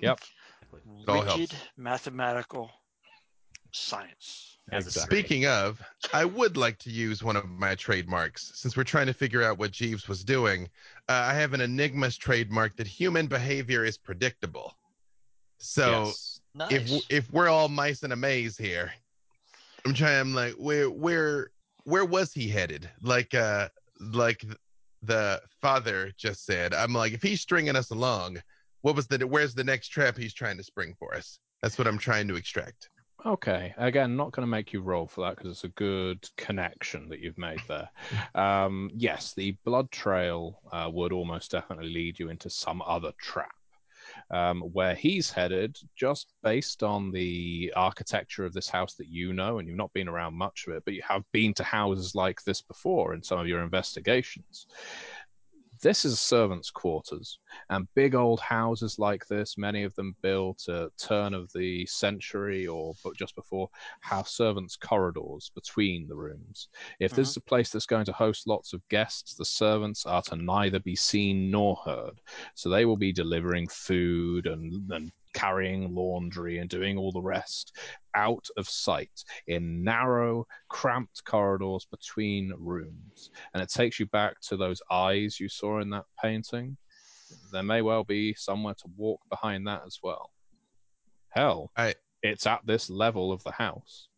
[SPEAKER 1] Yep.
[SPEAKER 6] All helps.
[SPEAKER 5] Rigid mathematical science.
[SPEAKER 1] Exactly.
[SPEAKER 6] Speaking of, I would like to use one of my trademarks since we're trying to figure out what Jeeves was doing. Uh, I have an Enigma's trademark that human behavior is predictable. So
[SPEAKER 1] Yes.
[SPEAKER 5] Nice.
[SPEAKER 6] if if we're all mice in a maze here, I'm trying. I'm like, where where where was he headed? Like uh like the father just said. I'm like, if he's stringing us along, what was the where's the next trap he's trying to spring for us? That's what I'm trying to extract.
[SPEAKER 1] Okay. Again, not going to make you roll for that because it's a good connection that you've made there. Um, yes, the blood trail uh, would almost definitely lead you into some other trap. Um, where he's headed, just based on the architecture of this house that you know, and you've not been around much of it, but you have been to houses like this before in some of your investigations. This is servants' quarters, and big old houses like this, many of them built at turn of the century or but just before, have servants' corridors between the rooms. If this mm-hmm. is a place that's going to host lots of guests, the servants are to neither be seen nor heard. So they will be delivering food and, and carrying laundry and doing all the rest out of sight in narrow, cramped corridors between rooms. And it takes you back to those eyes you saw in that painting. There may well be somewhere to walk behind that as well. Hell,
[SPEAKER 6] I-
[SPEAKER 1] it's at this level of the house.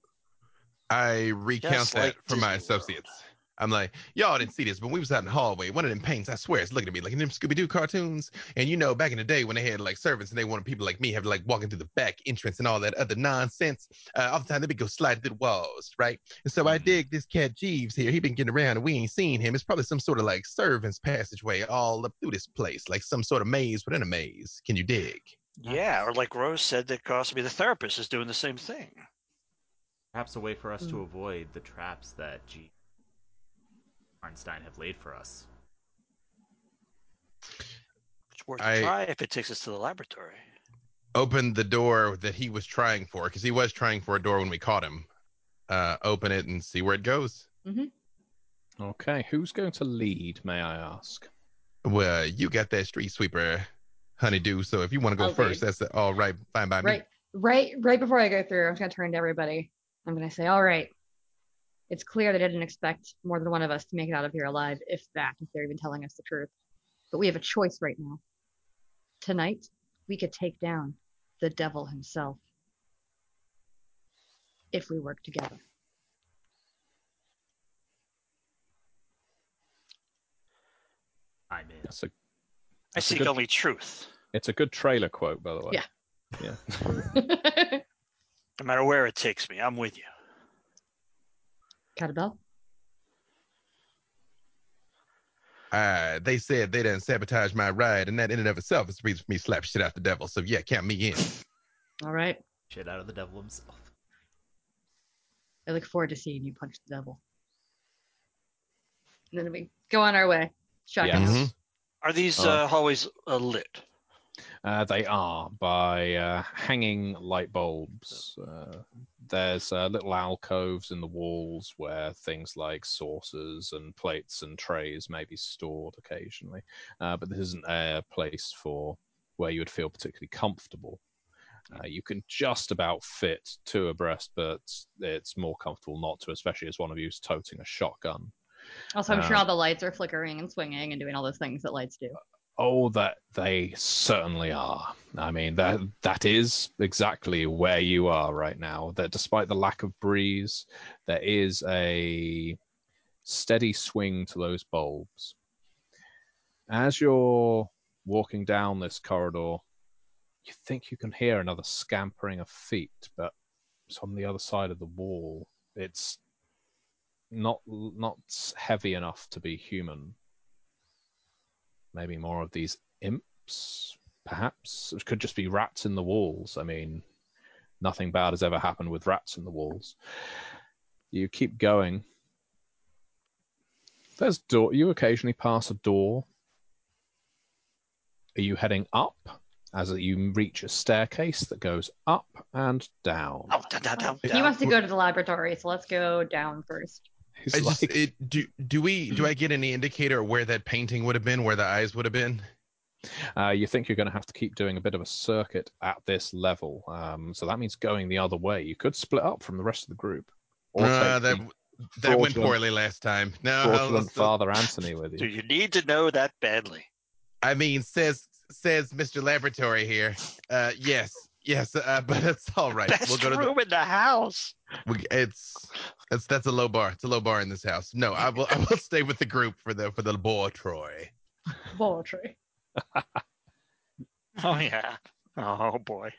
[SPEAKER 6] I recount
[SPEAKER 5] Just
[SPEAKER 6] that
[SPEAKER 5] like
[SPEAKER 6] for my
[SPEAKER 5] Disney
[SPEAKER 6] associates. I'm like, y'all didn't see this, but we was out in the hallway. One of them paints, I swear, it's looking at me like in them Scooby Doo cartoons. And you know, back in the day when they had like servants and they wanted people like me have to like walking through the back entrance and all that other nonsense. Uh, all the time they would go sliding through the walls, right? And so I
[SPEAKER 7] Mhm.
[SPEAKER 6] dig this cat Jeeves here. He been getting around and we ain't seen him. It's probably some sort of like servants passageway all up through this place, like some sort of maze within a maze. Can you dig?
[SPEAKER 5] Yeah, or like Rose said, that Cosby the therapist is doing the same thing.
[SPEAKER 7] Perhaps a way for us
[SPEAKER 2] Hmm.
[SPEAKER 7] to avoid the traps that G. Arnstein have laid for us.
[SPEAKER 5] It's worth
[SPEAKER 6] I-
[SPEAKER 5] a try if it takes us to the laboratory.
[SPEAKER 6] Open the door that he was trying for, because he was trying for a door when we caught him. Uh, open it and see where it goes.
[SPEAKER 1] Okay, who's going to lead, may I ask?
[SPEAKER 6] Well, you got that street sweeper, honeydew. So if you want to go
[SPEAKER 8] I'll
[SPEAKER 6] first,
[SPEAKER 8] lead.
[SPEAKER 6] that's all right. Fine by me.
[SPEAKER 8] Right, right, right before I go through, I'm just gonna turn to everybody. I'm gonna say, all right. It's clear they didn't expect more than one of us to make it out of here alive, if that, if they're even telling us the truth. But we have a choice right now. Tonight, we could take down the devil himself. If we work together.
[SPEAKER 7] I'm in.
[SPEAKER 1] That's a,
[SPEAKER 5] I
[SPEAKER 1] That's a
[SPEAKER 5] seek
[SPEAKER 1] good-
[SPEAKER 5] only truth,
[SPEAKER 1] it's a good trailer quote, by the way.
[SPEAKER 8] Yeah.
[SPEAKER 1] Yeah.
[SPEAKER 5] no matter where it takes me. I'm with you.
[SPEAKER 8] Catabel?
[SPEAKER 6] Uh, they said they didn't sabotage my ride, and that in and of itself is the reason for me to slap shit out the devil. So yeah, count me in.
[SPEAKER 8] All right.
[SPEAKER 7] Shit out of the devil himself.
[SPEAKER 8] I look forward to seeing you punch the devil. And then we go on our way. Shotgun.
[SPEAKER 1] Yes.
[SPEAKER 6] Mhm.
[SPEAKER 5] Are these
[SPEAKER 1] Oh.
[SPEAKER 5] uh, hallways uh, lit?
[SPEAKER 1] Uh, they are by uh, hanging light bulbs. Uh, there's uh, little alcoves in the walls where things like saucers and plates and trays may be stored occasionally. Uh, but this isn't a place for where you would feel particularly comfortable. Uh, you can just about fit two abreast, but it's more comfortable not to, especially as one of you is toting a shotgun.
[SPEAKER 8] Also, I'm sure
[SPEAKER 1] Uh,
[SPEAKER 8] all the lights are flickering and swinging and doing all those things that lights do.
[SPEAKER 1] Oh, that they certainly are. I mean, that that is exactly where you are right now. That despite the lack of breeze, there is a steady swing to those bulbs. As you're walking down this corridor, you think you can hear another scampering of feet, but it's on the other side of the wall. It's not not heavy enough to be human maybe more of these imps, perhaps. It could just be rats in the walls. I mean, nothing bad has ever happened with rats in the walls. You keep going. There's door. You occasionally pass a door. Are you heading up as you reach a staircase that goes up and down?
[SPEAKER 5] Oh, down, down, down,
[SPEAKER 8] He
[SPEAKER 5] down.
[SPEAKER 8] wants to go to the laboratory, so let's go down first.
[SPEAKER 1] It's
[SPEAKER 6] I just
[SPEAKER 1] like-
[SPEAKER 6] it, do do we do I get any indicator where that painting would have been, where the eyes would have been?
[SPEAKER 1] Uh, you think you're going to have to keep doing a bit of a circuit at this level. Um, so that means going the other way. You could split up from the rest of the group. Or
[SPEAKER 6] Uh, that that went poorly last time. No,
[SPEAKER 1] fraudulent Father Anthony with you.
[SPEAKER 5] Do
[SPEAKER 1] you.
[SPEAKER 5] you need to know that badly?
[SPEAKER 6] I mean, says says Mr. Laboratory here. Uh, yes, yes, uh, but it's all right.
[SPEAKER 5] Best
[SPEAKER 6] we'll go to the.
[SPEAKER 5] room in the house.
[SPEAKER 6] We, it's that's that's a low bar. It's a low bar in this house. No, I will I will stay with the group for the for the boy Troy.
[SPEAKER 8] Laboratory.
[SPEAKER 5] Oh yeah. Oh boy.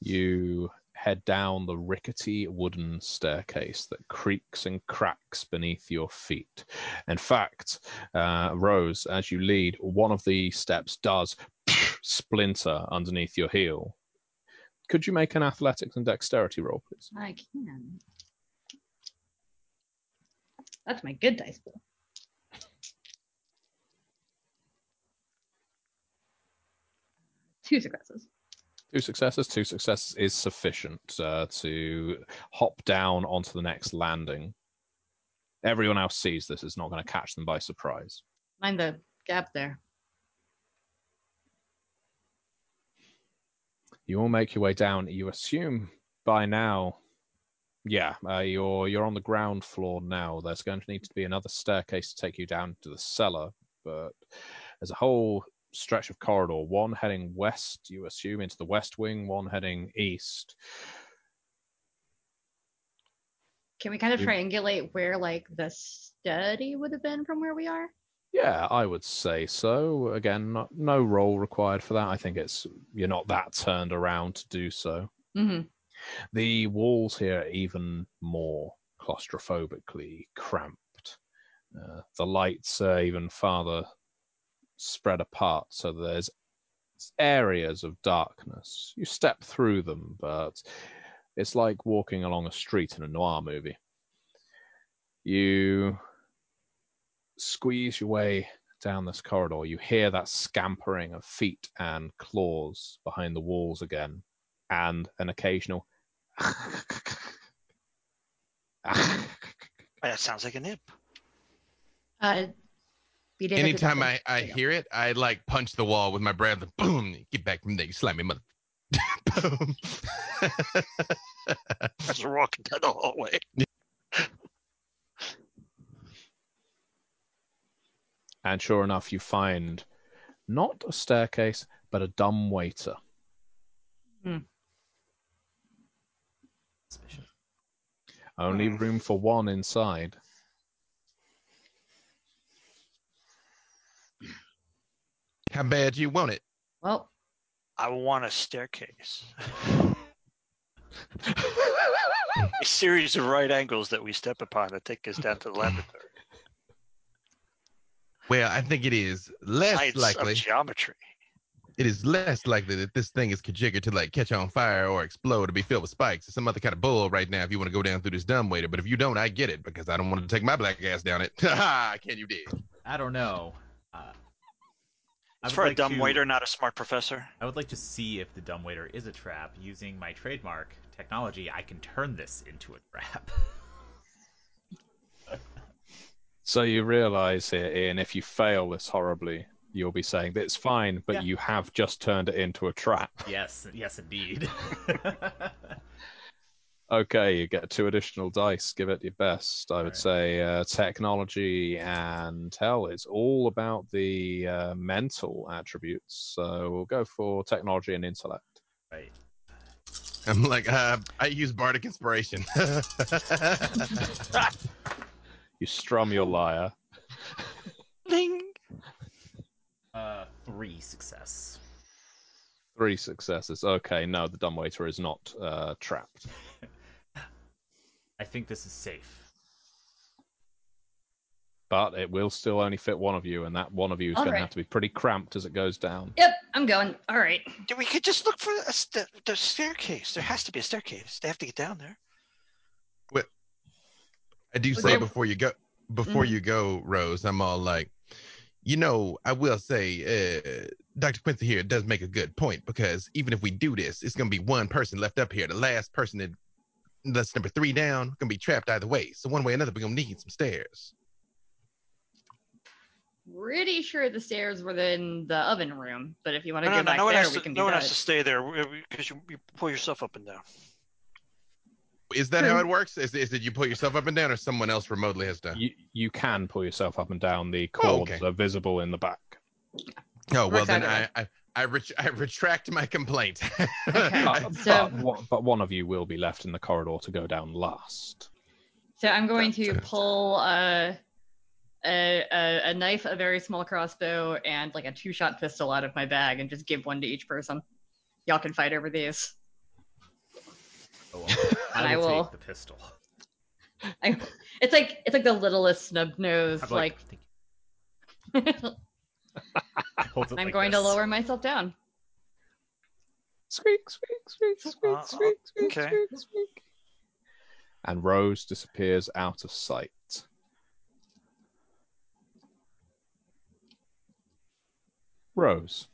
[SPEAKER 1] You head down the rickety wooden staircase that creaks and cracks beneath your feet. In fact, uh, Rose, as you lead, one of the steps does splinter underneath your heel. Could you make an athletics and dexterity roll, please?
[SPEAKER 8] I can. That's my good dice pool. Two successes.
[SPEAKER 1] Two successes. Two successes is sufficient uh, to hop down onto the next landing. Everyone else sees this. It's not going to catch them by surprise.
[SPEAKER 8] Mind the gap there.
[SPEAKER 1] You all make your way down. You assume by now, yeah, uh, you're you're on the ground floor now. There's going to need to be another staircase to take you down to the cellar, but there's a whole stretch of corridor. One heading west, you assume, into the west wing. One heading east.
[SPEAKER 8] Can we kind of triangulate where like the study would have been from where we are?
[SPEAKER 1] Yeah, I would say so. Again, not, no role required for that. I think it's you're not that turned around to do so.
[SPEAKER 8] Mm-hmm.
[SPEAKER 1] The walls here are even more claustrophobically cramped. Uh, the lights are even farther spread apart, so there's areas of darkness. You step through them, but it's like walking along a street in a noir movie. You squeeze your way down this corridor, you hear that scampering of feet and claws behind the walls again, and an occasional.
[SPEAKER 5] That sounds like a nip.
[SPEAKER 8] Uh, beat it if
[SPEAKER 6] Anytime
[SPEAKER 8] it's-
[SPEAKER 6] I, I hear it, I like punch the wall with my breath. Boom! Get back from there, you slimy mother. Boom.
[SPEAKER 5] As we're walking down the hallway.
[SPEAKER 1] And sure enough, you find not a staircase, but a dumb waiter.
[SPEAKER 7] Suspicious.
[SPEAKER 1] Only
[SPEAKER 5] Hmm.
[SPEAKER 1] room for one inside.
[SPEAKER 6] How bad you want it?
[SPEAKER 8] Well,
[SPEAKER 5] I want a staircase. a series of right angles that we step upon that take us down to the laboratory.
[SPEAKER 6] Well, I think it is less
[SPEAKER 5] Science
[SPEAKER 6] likely.
[SPEAKER 5] of geometry.
[SPEAKER 6] It is less likely that this thing is configured to like catch on fire or explode or be filled with spikes or some other kind of bull right now. If you want to go down through this dumb waiter, but if you don't, I get it because I don't want to take my black ass down it. Ha! Can you dig?
[SPEAKER 7] I don't know. Uh, I
[SPEAKER 5] It's
[SPEAKER 7] would
[SPEAKER 5] for a
[SPEAKER 7] like
[SPEAKER 5] dumb
[SPEAKER 7] to-
[SPEAKER 5] waiter, not a smart professor.
[SPEAKER 7] I would like to see if the dumb waiter is a trap. Using my trademark technology, I can turn this into a trap.
[SPEAKER 1] So you realize here, Ian, if you fail this horribly, you'll be saying that it's fine, but
[SPEAKER 7] Yeah.
[SPEAKER 1] you have just turned it into a trap.
[SPEAKER 7] yes, yes, indeed.
[SPEAKER 1] Okay, you get two additional dice. Give it your best. I would
[SPEAKER 7] Right.
[SPEAKER 1] say uh, technology and hell, it's all about the uh, mental attributes. So we'll go for technology and intellect.
[SPEAKER 7] right.
[SPEAKER 6] I'm like, uh, I use bardic inspiration.
[SPEAKER 1] You strum your lyre.
[SPEAKER 7] Uh, three success.
[SPEAKER 1] Three successes. Okay, no, the dumbwaiter is not uh, trapped.
[SPEAKER 7] I think this is safe.
[SPEAKER 1] But it will still only fit one of you, and that one of you is
[SPEAKER 8] All
[SPEAKER 1] going
[SPEAKER 8] right.
[SPEAKER 1] to have to be pretty cramped as it goes down.
[SPEAKER 8] yep, I'm going. All right.
[SPEAKER 5] We could just look for a st- the staircase. There has to be a staircase. They have to get down there.
[SPEAKER 6] I do say before you go, before
[SPEAKER 8] Mhm.
[SPEAKER 6] you go, Rose, I'm all like, you know, I will say, uh, Dr. Quincy here does make a good point because even if we do this, it's going to be one person left up here. The last person that that's number three down going to be trapped either way. So one way or another, we're going to need some stairs.
[SPEAKER 8] Pretty sure the stairs were in the oven room, but if you want to
[SPEAKER 5] No,
[SPEAKER 8] go
[SPEAKER 5] no, no,
[SPEAKER 8] back
[SPEAKER 5] no one,
[SPEAKER 8] there,
[SPEAKER 5] has
[SPEAKER 8] we
[SPEAKER 5] to,
[SPEAKER 8] can
[SPEAKER 5] no
[SPEAKER 8] do
[SPEAKER 5] one
[SPEAKER 8] that.
[SPEAKER 5] has to stay there because you, you pull yourself up and down.
[SPEAKER 6] Is that
[SPEAKER 8] True.
[SPEAKER 6] how it works? Is, is it you pull yourself up and down or someone else remotely has done?
[SPEAKER 1] You you can pull yourself up and down. The
[SPEAKER 6] Oh,
[SPEAKER 1] cords
[SPEAKER 6] okay.
[SPEAKER 1] are visible in the back.
[SPEAKER 6] Oh, well, then I. I, I, ret- I retract my complaint.
[SPEAKER 8] Okay.
[SPEAKER 1] But,
[SPEAKER 8] So-
[SPEAKER 1] but, one- but one of you will be left in the corridor to go down last.
[SPEAKER 8] So I'm going to pull uh, a, a a knife, a very small crossbow, and like a two-shot pistol out of my bag, and just give one to each person. Y'all can fight over these.
[SPEAKER 7] Oh, well,
[SPEAKER 8] And
[SPEAKER 7] I
[SPEAKER 8] I
[SPEAKER 7] will,
[SPEAKER 8] will-
[SPEAKER 7] take the pistol.
[SPEAKER 8] I, it's like it's like the littlest snub nose.
[SPEAKER 7] I'm
[SPEAKER 8] Like,
[SPEAKER 7] thank you. Holds it
[SPEAKER 8] I'm
[SPEAKER 7] like
[SPEAKER 8] going to lower myself down.
[SPEAKER 1] Squeak, squeak, squeak, squeak,
[SPEAKER 5] Uh,
[SPEAKER 1] squeak, squeak,
[SPEAKER 5] okay.
[SPEAKER 1] squeak, squeak. And Rose disappears out of sight. Rose,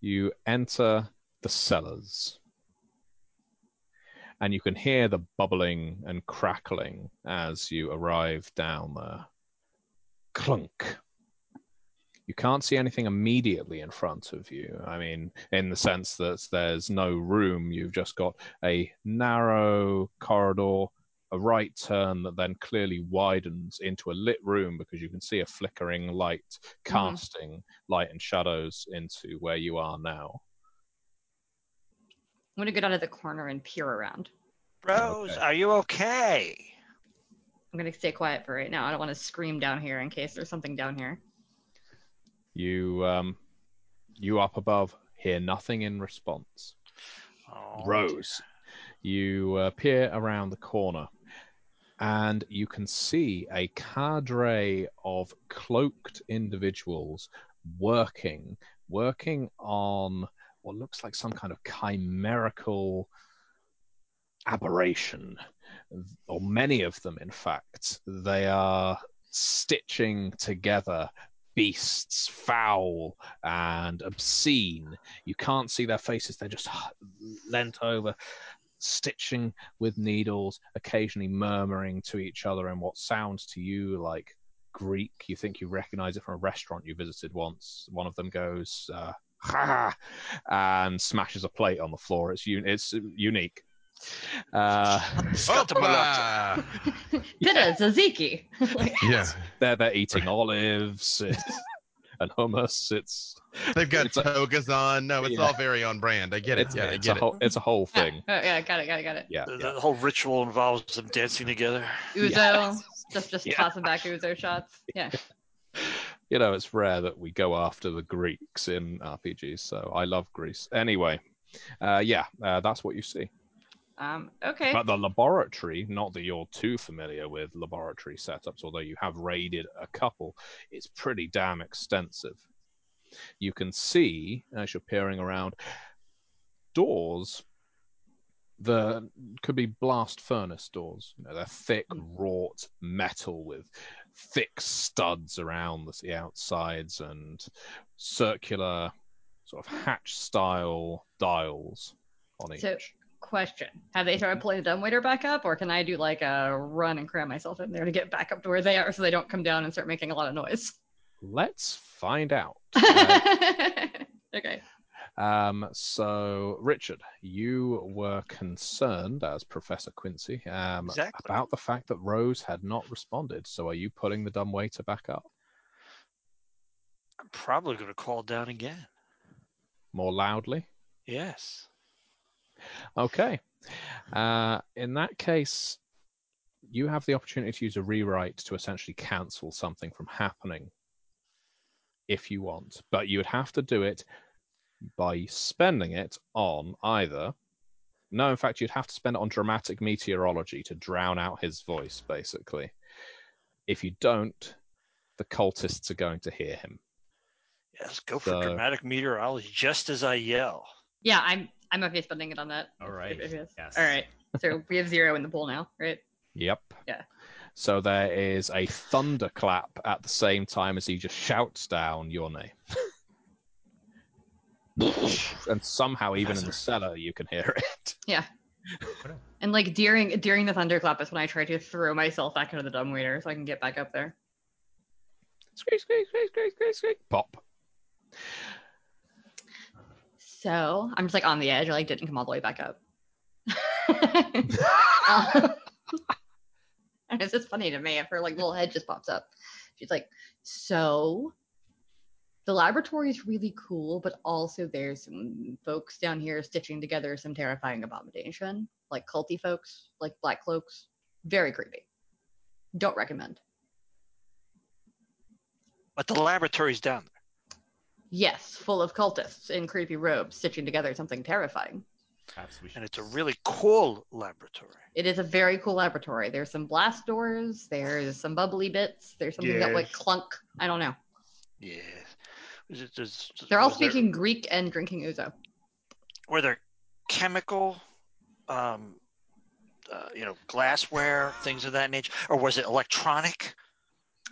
[SPEAKER 1] you enter the cellars. And you can hear the bubbling and crackling as you arrive down there. Clunk. You can't see anything immediately in front of you. I mean, in the sense that there's no room, you've just got a narrow corridor, a right turn that then clearly widens into a lit room because you can see a flickering light mm-hmm. casting light and shadows into where you are now.
[SPEAKER 8] I'm gonna get down to the corner and peer around.
[SPEAKER 5] Rose,
[SPEAKER 1] Okay.
[SPEAKER 5] are you okay?
[SPEAKER 8] I'm gonna stay quiet for right now. I don't want to scream down here in case there's something down here.
[SPEAKER 1] You um you up above hear nothing in response.
[SPEAKER 5] Oh,
[SPEAKER 1] Rose, you uh, peer around the corner and you can see a cadre of cloaked individuals working working on what looks like some kind of chimerical aberration or many of them in fact they are stitching together beasts, foul and obscene. You can't see their faces; they're just leant over, stitching with needles, occasionally murmuring to each other in what sounds to you like Greek. You think you recognize it from a restaurant you visited once. One of them goes, uh, and smashes a plate on the floor. It's un- it's unique. Uh,
[SPEAKER 6] Hoppa!
[SPEAKER 2] Pita tzatziki.
[SPEAKER 6] Yeah,
[SPEAKER 1] they're they're eating olives and hummus. It's
[SPEAKER 6] they've got
[SPEAKER 1] It's a-
[SPEAKER 6] togas on. No, it's
[SPEAKER 1] Yeah.
[SPEAKER 6] all very on brand. I get it.
[SPEAKER 1] it's,
[SPEAKER 6] Yeah, I
[SPEAKER 1] it's a
[SPEAKER 6] get it.
[SPEAKER 1] whole it's a whole
[SPEAKER 2] yeah,
[SPEAKER 1] thing.
[SPEAKER 2] oh, yeah, got it, got it, got it.
[SPEAKER 1] Yeah,
[SPEAKER 5] The,
[SPEAKER 1] yeah.
[SPEAKER 5] the whole ritual involves them dancing together.
[SPEAKER 2] ouzo, just just
[SPEAKER 1] Yeah.
[SPEAKER 2] tossing back ouzo shots. Yeah.
[SPEAKER 1] You know, it's rare that we go after the Greeks in RPGs, so I love Greece. Anyway, uh, yeah, uh, that's what you see.
[SPEAKER 2] Um. Okay.
[SPEAKER 1] But the laboratory, not that you're too familiar with laboratory setups, although you have raided a couple, it's pretty damn extensive. You can see, as you're peering around, doors the could be blast furnace doors. You know, they're thick, wrought metal with thick studs around the, the outsides and circular, sort of hatch style dials on each.
[SPEAKER 2] So- Question: Have they started pulling the dumbwaiter back up, or can I do like a run and cram myself in there to get back up to where they are, so they don't come down and start making a lot of noise?
[SPEAKER 1] Let's find out. Uh,
[SPEAKER 2] okay.
[SPEAKER 1] Um, so, Richard, you were concerned, as Professor Quincy, um,
[SPEAKER 5] Exactly.
[SPEAKER 1] about the fact that Rose had not responded. So, are you pulling the dumb waiter back up
[SPEAKER 5] I'm probably going to call down again.
[SPEAKER 1] more loudly?
[SPEAKER 5] Yes.
[SPEAKER 1] Okay. Uh, in that case, you have the opportunity to use a rewrite to essentially cancel something from happening if you want, but you would have to do it by spending it on either. No, in fact, you'd have to spend it on dramatic meteorology to drown out his voice, basically. If you don't, the cultists are going to hear him.
[SPEAKER 5] Yes. Go for
[SPEAKER 1] So-
[SPEAKER 5] dramatic meteorology just as I yell.
[SPEAKER 2] Yeah, I'm I'm okay spending it on that.
[SPEAKER 7] All right.
[SPEAKER 2] If it is.
[SPEAKER 7] Yes.
[SPEAKER 2] All right. So we have zero in the pool now, right?
[SPEAKER 1] Yep.
[SPEAKER 2] Yeah.
[SPEAKER 1] So there is a thunderclap at the same time as he just shouts down your name. and somehow, even in the cellar, you can hear it.
[SPEAKER 2] Yeah. And like during during the thunderclap is when I try to throw myself back into the dumbwaiter so I can get back up there.
[SPEAKER 1] Squeak, squeak, squeak, squeak, squeak, squeak. Pop.
[SPEAKER 2] So I'm just like on the edge. I like didn't come all the way back up. Um, and it's just funny to me if her like little head just pops up. She's like, so the laboratory is really cool, but also there's some folks down here stitching together some terrifying abomination, like culty folks, like black cloaks. Very creepy. Don't recommend.
[SPEAKER 5] But the laboratory's down there.
[SPEAKER 2] Yes, full of cultists in creepy robes stitching together something terrifying.
[SPEAKER 7] Perhaps we should.
[SPEAKER 5] And it's a really cool laboratory.
[SPEAKER 2] It is a very cool laboratory. There's some blast doors. There's some bubbly bits. There's something that like clunk. I don't know.
[SPEAKER 5] Yeah. Is it- does-
[SPEAKER 2] They're all
[SPEAKER 5] was there-
[SPEAKER 2] speaking Greek and drinking ouzo.
[SPEAKER 5] were there chemical um uh, you know glassware things of that nature or was it electronic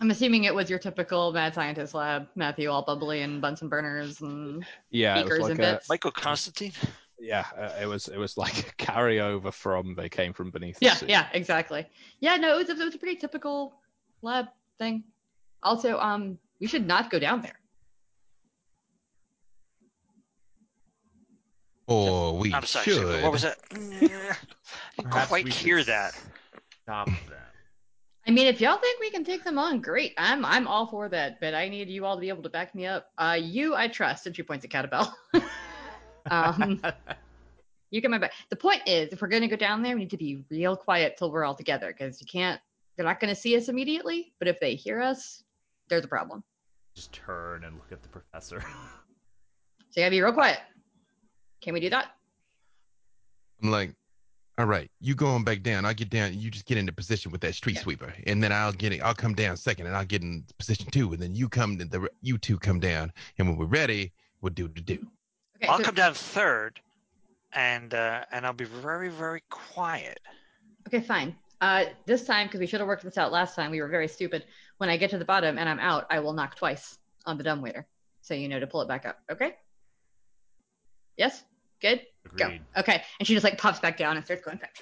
[SPEAKER 2] I'm assuming it was your typical mad scientist lab, Matthew, all bubbly and Bunsen burners and
[SPEAKER 1] Yeah,
[SPEAKER 2] beakers
[SPEAKER 1] was
[SPEAKER 2] and
[SPEAKER 1] like a,
[SPEAKER 2] bits.
[SPEAKER 5] michael constantine
[SPEAKER 1] yeah, uh, it was it was like a carryover from they came from beneath the
[SPEAKER 2] yeah,
[SPEAKER 1] sea.
[SPEAKER 2] yeah, exactly. Yeah, no, it was, it was a pretty typical lab thing. Also, um, we should not go down there.
[SPEAKER 6] Or we
[SPEAKER 5] i'm sorry
[SPEAKER 6] should.
[SPEAKER 5] what was that I didn't quite hear that
[SPEAKER 7] Stop them.
[SPEAKER 2] I mean, if y'all think we can take them on, great. I'm I'm all for that, but I need you all to be able to back me up. Uh, you I trust. And she points at Catabel. um, you get my back. The point is, if we're gonna go down there, we need to be real quiet till we're all together, because you can't. They're not gonna see us immediately, but if they hear us, there's a problem.
[SPEAKER 7] Just turn and look at the professor.
[SPEAKER 2] So you gotta be real quiet. Can we do that?
[SPEAKER 6] I'm like, all right, you going back down. I'll get down. You just get into position with that street
[SPEAKER 2] Yeah.
[SPEAKER 6] sweeper, and then I'll get it. I'll come down second, and I'll get in position two, and then you come. The you two come down, and when we're ready, we'll do the do.
[SPEAKER 2] Okay.
[SPEAKER 5] i'll
[SPEAKER 2] so-
[SPEAKER 5] come down third and uh and i'll be very very quiet
[SPEAKER 2] Okay, fine. Uh, this time, because we should have worked this out last time, we were very stupid. When I get to the bottom and I'm out, I will knock twice.
[SPEAKER 8] on the dumbwaiter, so you know to pull it back up. Okay. Yes. Good.
[SPEAKER 7] Agreed.
[SPEAKER 8] Go. Okay. And she just like pops back down and starts going back.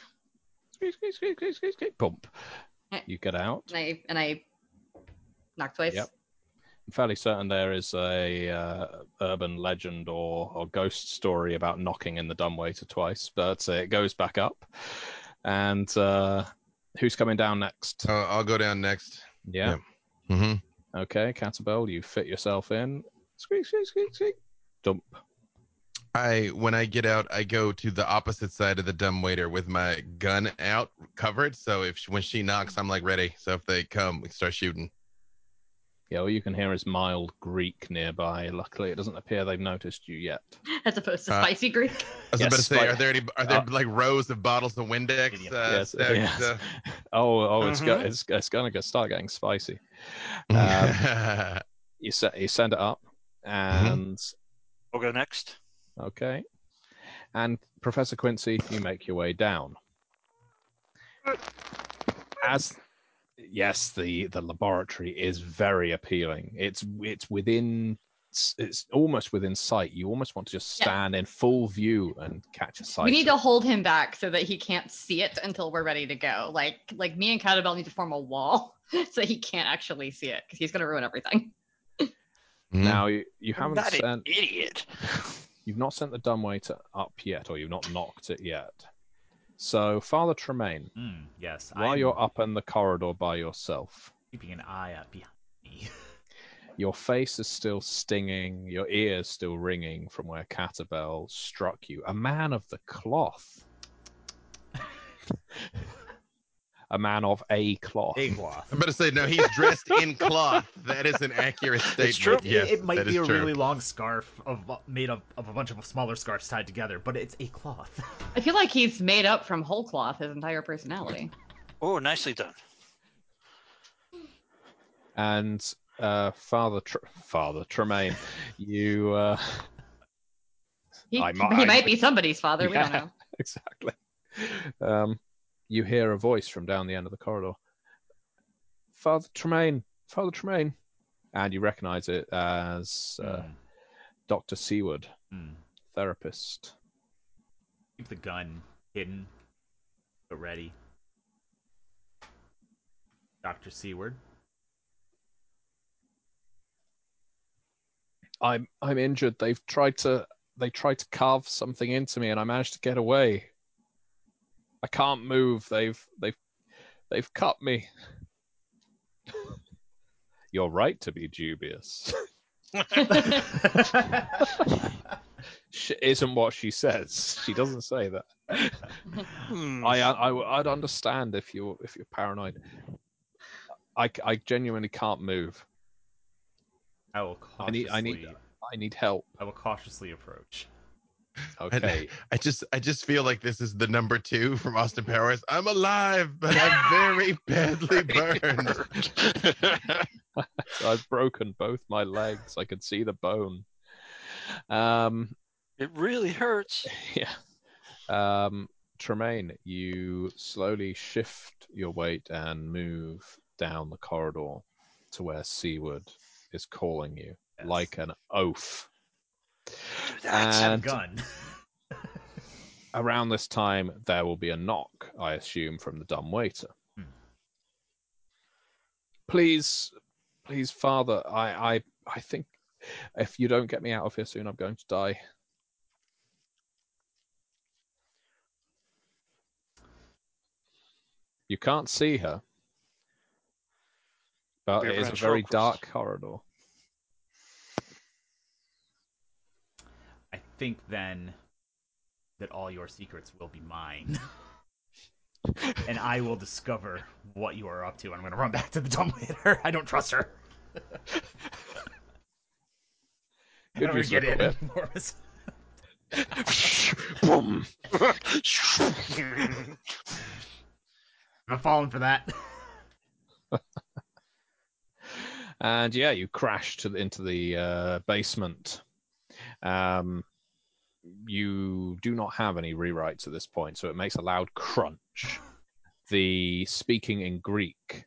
[SPEAKER 1] Squeak, squeak, squeak, squeak, squeak, squeak. Bump.
[SPEAKER 8] Eh.
[SPEAKER 1] You get out.
[SPEAKER 8] And I and I knock twice.
[SPEAKER 1] Yep. I'm fairly certain there is a uh, urban legend or, or ghost story about knocking in the dumbwaiter twice, but uh, it goes back up. And uh, who's coming down next?
[SPEAKER 6] Uh, I'll go down next.
[SPEAKER 1] Yeah.
[SPEAKER 6] hmm
[SPEAKER 1] Okay, Catabel, you fit yourself in. Squeak, squeak, squeak, squeak. Dump.
[SPEAKER 6] I when I get out, I go to the opposite side of the dumb waiter with my gun out, covered. So if when she knocks, I'm like ready. So if they come, we start shooting.
[SPEAKER 1] Yeah, all you can hear is mild Greek nearby. Luckily, it doesn't appear they've noticed you yet.
[SPEAKER 8] As opposed to
[SPEAKER 6] Uh,
[SPEAKER 8] spicy Greek.
[SPEAKER 6] I was
[SPEAKER 1] Yes,
[SPEAKER 6] about to say,
[SPEAKER 1] but-
[SPEAKER 6] are there any? Are there
[SPEAKER 1] uh,
[SPEAKER 6] like rows of bottles of Windex? Uh,
[SPEAKER 1] Yes,
[SPEAKER 6] stacked,
[SPEAKER 1] yes.
[SPEAKER 6] uh,
[SPEAKER 1] Oh, oh, it's go,
[SPEAKER 5] Mhm.
[SPEAKER 1] it's, it's gonna go start getting spicy. Um, you set you send it up, and
[SPEAKER 5] we'll go next.
[SPEAKER 1] Okay, and Professor Quincy, you make your way down. As yes, the the laboratory is very appealing. It's it's within it's almost within sight. You almost want to just
[SPEAKER 8] Yeah.
[SPEAKER 1] stand in full view and catch a sight.
[SPEAKER 8] We need to hold him back so that he can't see it until we're ready to go. Like like me and Catabel need to form a wall so he can't actually see it because he's gonna ruin everything.
[SPEAKER 1] Now mm. you,
[SPEAKER 5] you
[SPEAKER 1] haven't
[SPEAKER 5] not
[SPEAKER 1] sent
[SPEAKER 5] an idiot.
[SPEAKER 1] You've not sent the dumbwaiter up yet, or you've not knocked it yet. So, Father Tremaine,
[SPEAKER 7] Mm, yes.
[SPEAKER 1] while
[SPEAKER 7] I'm
[SPEAKER 1] you're up in the corridor by yourself,
[SPEAKER 7] keeping an eye out behind me.
[SPEAKER 1] your face is still stinging, your ears still ringing from where Catabel struck you. A man of the cloth. a man of a cloth.
[SPEAKER 7] A cloth.
[SPEAKER 6] I'm about to say no. He's dressed in cloth. That is an accurate statement.
[SPEAKER 5] It's true.
[SPEAKER 7] It-
[SPEAKER 6] Yes,
[SPEAKER 7] it, might be a
[SPEAKER 6] true.
[SPEAKER 7] really long scarf of made of, of a bunch of smaller scarves tied together, but it's a cloth.
[SPEAKER 8] I feel like he's made up from whole cloth his entire personality.
[SPEAKER 5] Oh, nicely done.
[SPEAKER 1] And uh, Father Tr- Father Tremaine, you uh,
[SPEAKER 8] He,
[SPEAKER 1] I mi-
[SPEAKER 8] he
[SPEAKER 1] I-
[SPEAKER 8] might be somebody's father. We don't know.
[SPEAKER 1] exactly. Um, you hear a voice from down the end of the corridor. Father Tremaine, Father Tremaine, and you recognize it as uh,
[SPEAKER 7] Mm,
[SPEAKER 1] Doctor Seward,
[SPEAKER 7] mm.
[SPEAKER 1] therapist.
[SPEAKER 7] Keep the gun hidden, but ready. Doctor Seward.
[SPEAKER 1] I'm I'm injured. They've tried to they tried to carve something into me, and I managed to get away. I can't move. They've they've they've cut me. You're right to be dubious. Sh- isn't what she says. She doesn't say that.
[SPEAKER 5] Hmm.
[SPEAKER 1] I, I I'd understand if you're if you're paranoid. I, I genuinely can't move.
[SPEAKER 7] I will
[SPEAKER 1] I need I need I need help.
[SPEAKER 7] I will cautiously approach.
[SPEAKER 1] Okay.
[SPEAKER 6] I just I just feel like this is the number two from Austin Powers. I'm alive, but I'm very badly burned.
[SPEAKER 1] I've broken both my legs. I can see the bone. Um,
[SPEAKER 5] It really hurts.
[SPEAKER 1] yeah. Um, Tremaine, you slowly shift your weight and move down the corridor to where Seward is calling you
[SPEAKER 7] Yes.
[SPEAKER 1] like an oaf.
[SPEAKER 5] That's
[SPEAKER 7] Have a gun.
[SPEAKER 1] Around this time, there will be a knock, I assume, from the dumb waiter.
[SPEAKER 7] Hmm.
[SPEAKER 1] Please, please, Father, I, I, I think if you don't get me out of here soon, I'm going to die. You can't see her, but it is a very dark corridor.
[SPEAKER 7] I think then that all your secrets will be mine. and I will discover what you are up to. I'm going to run back to the dumbwaiter. I don't trust her.
[SPEAKER 1] Good
[SPEAKER 7] Never
[SPEAKER 1] use
[SPEAKER 7] get in.
[SPEAKER 1] whip.
[SPEAKER 7] More of a-
[SPEAKER 1] Boom.
[SPEAKER 7] I'm falling for that.
[SPEAKER 1] and yeah, you crash to the, into the uh, basement. Um, you do not have any rewrites at this point, so it makes a loud crunch. The speaking in Greek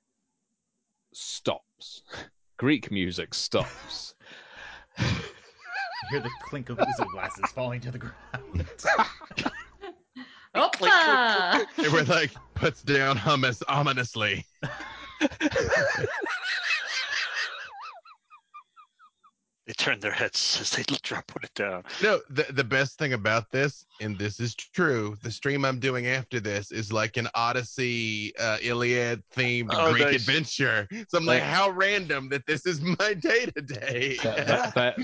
[SPEAKER 1] stops. Greek music stops, you
[SPEAKER 7] hear the clink of ouzo glasses falling to the ground.
[SPEAKER 8] Opa!
[SPEAKER 6] They were like puts down hummus ominously.
[SPEAKER 5] They turn their heads as they drop put it down.
[SPEAKER 6] No, the the best thing about this, and this is true, the stream I'm doing after this is like an Odyssey, uh, Iliad themed
[SPEAKER 5] Oh,
[SPEAKER 6] Greek
[SPEAKER 5] nice.
[SPEAKER 6] adventure. So I'm like,
[SPEAKER 4] Yeah.
[SPEAKER 6] how random that this is my day to day.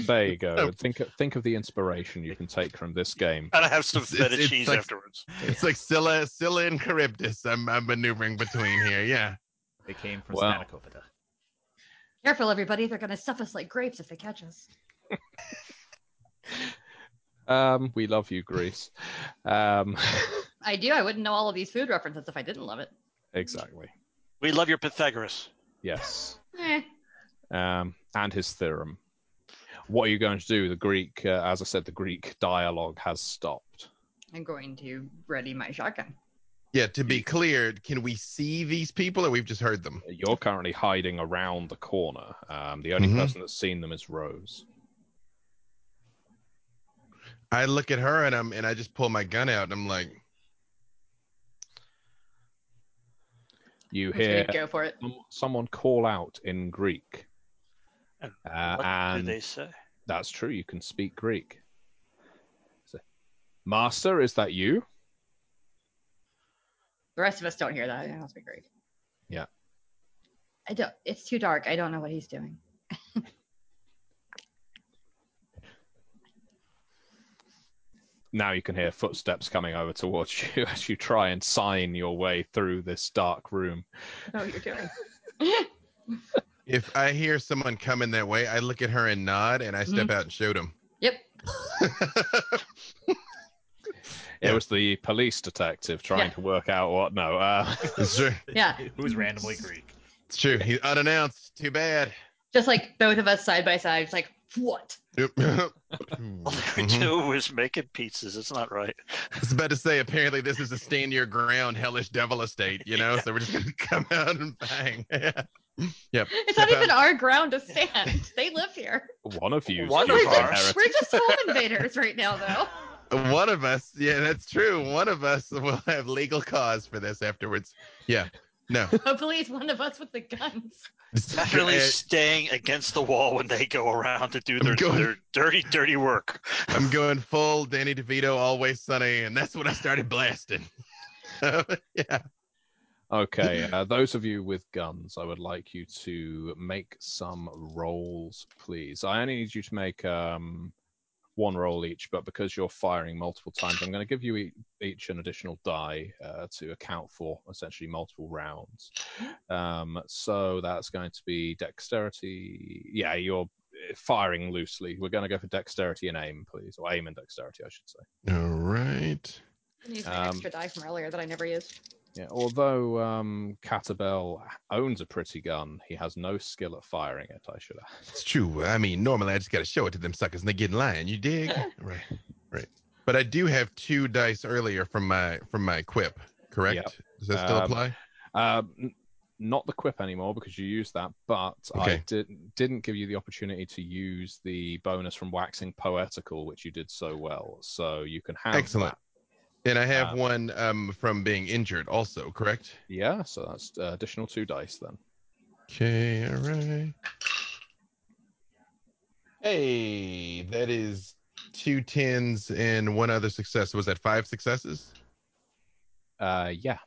[SPEAKER 1] There, you go. Think of, think of the inspiration you can take from this game.
[SPEAKER 5] And I have some
[SPEAKER 6] It's-
[SPEAKER 5] feta
[SPEAKER 6] it's- it's
[SPEAKER 5] cheese
[SPEAKER 6] like-
[SPEAKER 5] afterwards.
[SPEAKER 6] It's like Scylla, Scylla and Charybdis. I'm, I'm maneuvering between here. Yeah.
[SPEAKER 7] They came from
[SPEAKER 1] Wow.
[SPEAKER 7] Spanakopita.
[SPEAKER 8] Careful, everybody. They're going to stuff us like grapes if they catch us.
[SPEAKER 1] Um, we love you, Greece. Um,
[SPEAKER 8] I do. I wouldn't know all of these food references if I didn't love it.
[SPEAKER 1] exactly.
[SPEAKER 5] We love your Pythagoras.
[SPEAKER 1] Yes.
[SPEAKER 8] Eh.
[SPEAKER 1] Um, and his theorem. What are you going to do? The Greek, uh, as I said, the Greek dialogue has stopped.
[SPEAKER 8] I'm going to ready my shotgun.
[SPEAKER 6] Yeah. To be clear, can we see these people or we've just heard them?
[SPEAKER 1] You're currently hiding around the corner. Um, the only
[SPEAKER 6] Mhm.
[SPEAKER 1] person that's seen them is Rose.
[SPEAKER 6] I look at her and I'm and I just pull my gun out and I'm like,
[SPEAKER 1] You hear
[SPEAKER 8] gonna go for it.
[SPEAKER 1] someone call out in Greek.
[SPEAKER 5] And
[SPEAKER 1] Uh,
[SPEAKER 5] What
[SPEAKER 1] and
[SPEAKER 5] do they say?
[SPEAKER 1] that's true. You can speak Greek. So, Master, is that you?
[SPEAKER 8] The rest of us don't hear that. That must be great.
[SPEAKER 1] Yeah.
[SPEAKER 8] I don't. It's too dark. I don't know what he's doing.
[SPEAKER 1] Now you can hear footsteps coming over towards you as you try and sign your way through this dark room.
[SPEAKER 8] I know what you're doing.
[SPEAKER 6] if I hear someone coming that way, I look at her and nod and I step mm-hmm. out and shoot him.
[SPEAKER 8] yep.
[SPEAKER 1] It was the police detective trying
[SPEAKER 8] Yeah.
[SPEAKER 1] to work out what. No, uh,
[SPEAKER 6] it's true.
[SPEAKER 8] Yeah.
[SPEAKER 7] Who's randomly Greek?
[SPEAKER 6] It's true. He's unannounced. Too bad.
[SPEAKER 8] Just like both of us side by side. It's like what?
[SPEAKER 6] Yep.
[SPEAKER 5] All we
[SPEAKER 6] Mhm.
[SPEAKER 5] do is making pizzas. It's not right.
[SPEAKER 6] I was about to say, apparently this is a stand your ground hellish devil estate, you know? So we're just gonna come out and bang. Yeah. Yep.
[SPEAKER 8] It's not
[SPEAKER 6] Step
[SPEAKER 8] even
[SPEAKER 6] out.
[SPEAKER 8] our ground to stand. They live here.
[SPEAKER 1] one of you.
[SPEAKER 5] One of ours.
[SPEAKER 8] We're just home invaders right now, though.
[SPEAKER 6] One of us, yeah, that's true. One of us will have legal cause for this afterwards. Yeah. No.
[SPEAKER 8] Hopefully, it's one of us with the guns.
[SPEAKER 5] Definitely
[SPEAKER 6] Uh,
[SPEAKER 5] staying against the wall when they go around to do their,
[SPEAKER 6] going-
[SPEAKER 5] their dirty, dirty work.
[SPEAKER 6] I'm going full Danny DeVito, always sunny, and that's when I started blasting. yeah.
[SPEAKER 1] Okay, uh, those of you with guns, I would like you to make some rolls, please. I only need you to make um, one roll each, but because you're firing multiple times, I'm going to give you e- each an additional die uh, to account for essentially multiple rounds. Um, so that's going to be dexterity. Yeah, you're uh, firing loosely. We're going to go for dexterity and aim, please, or aim and dexterity, I should say.
[SPEAKER 6] All right.
[SPEAKER 8] Use my
[SPEAKER 1] Um,
[SPEAKER 8] extra die from earlier that I never used.
[SPEAKER 1] Yeah, although um, Catabel owns a pretty gun, he has no skill at firing it. I should add.
[SPEAKER 6] It's true. I mean, normally I just got to show it to them suckers and they get in line. You dig? right. Right. But I do have two dice earlier from my from my quip, correct?
[SPEAKER 1] Yep.
[SPEAKER 6] Does that still
[SPEAKER 1] Um,
[SPEAKER 6] apply?
[SPEAKER 1] Uh, n- not the quip anymore because you used that, but I
[SPEAKER 6] Okay.
[SPEAKER 1] did, didn't give you the opportunity to use the bonus from waxing poetical, which you did so well. So you can have
[SPEAKER 6] Excellent. And I have
[SPEAKER 1] um,
[SPEAKER 6] one um, from being injured also, correct?
[SPEAKER 1] Yeah, so that's uh, additional two dice then.
[SPEAKER 6] Okay, all right. Hey, that is two tens and one other success. Was that five successes?
[SPEAKER 1] Uh, yeah.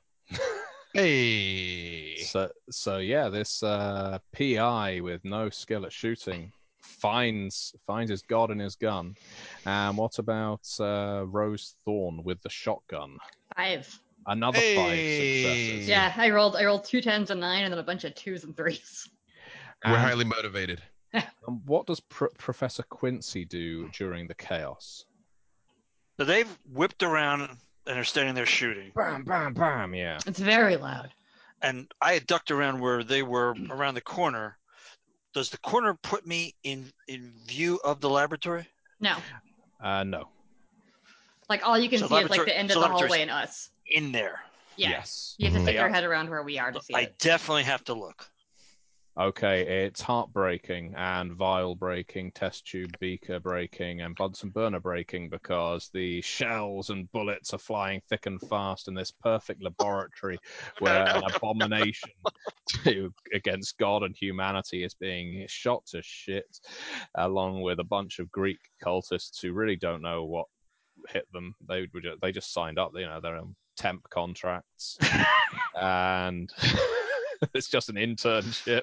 [SPEAKER 6] Hey.
[SPEAKER 1] So so yeah, this uh, PI with no skill at shooting finds finds his god in his gun. And what about uh, Rose Thorn with the shotgun?
[SPEAKER 8] Five.
[SPEAKER 1] Another
[SPEAKER 6] Hey.
[SPEAKER 1] five successes.
[SPEAKER 8] Yeah, I rolled. I rolled two tens and nine, and then a bunch of twos and threes.
[SPEAKER 6] We're
[SPEAKER 1] And-
[SPEAKER 6] highly motivated.
[SPEAKER 1] and what does Pr- Professor Quincy do during the chaos?
[SPEAKER 5] So they've whipped around and are standing there shooting.
[SPEAKER 1] Bam, bam, bam. Yeah.
[SPEAKER 8] It's very loud.
[SPEAKER 5] And I had ducked around where they were around the corner. Does the corner put me in in view of the laboratory?
[SPEAKER 8] No,
[SPEAKER 1] Uh, no.
[SPEAKER 8] like all you can
[SPEAKER 5] So
[SPEAKER 8] see is like
[SPEAKER 5] laboratory-
[SPEAKER 8] the end of
[SPEAKER 5] so
[SPEAKER 8] the
[SPEAKER 5] laboratory's-
[SPEAKER 8] hallway and us.
[SPEAKER 5] In there.
[SPEAKER 8] Yeah,
[SPEAKER 1] Yes.
[SPEAKER 8] you have to stick
[SPEAKER 1] Yeah.
[SPEAKER 8] your head around where we are to see
[SPEAKER 5] I
[SPEAKER 8] it.
[SPEAKER 5] definitely have to look.
[SPEAKER 1] Okay, it's heartbreaking and vial breaking, test tube beaker breaking, and Bunsen burner breaking because the shells and bullets are flying thick and fast in this perfect laboratory where an abomination to, against God and humanity is being shot to shit, along with a bunch of Greek cultists who really don't know what hit them. They they just signed up, you know, their own temp contracts, and it's just an internship.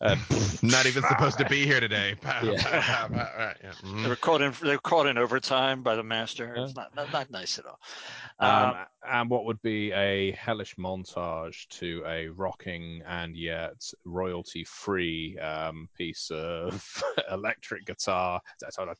[SPEAKER 1] And
[SPEAKER 6] Not even supposed to be here today.
[SPEAKER 1] Yeah.
[SPEAKER 6] Right, yeah.
[SPEAKER 5] They
[SPEAKER 6] Mhm.
[SPEAKER 5] were caught in. They were caught in overtime by the master. It's not not, not nice at all.
[SPEAKER 1] Um,
[SPEAKER 5] Um,
[SPEAKER 1] and what would be a hellish montage to a rocking and yet royalty free um, piece of electric guitar. That's sort of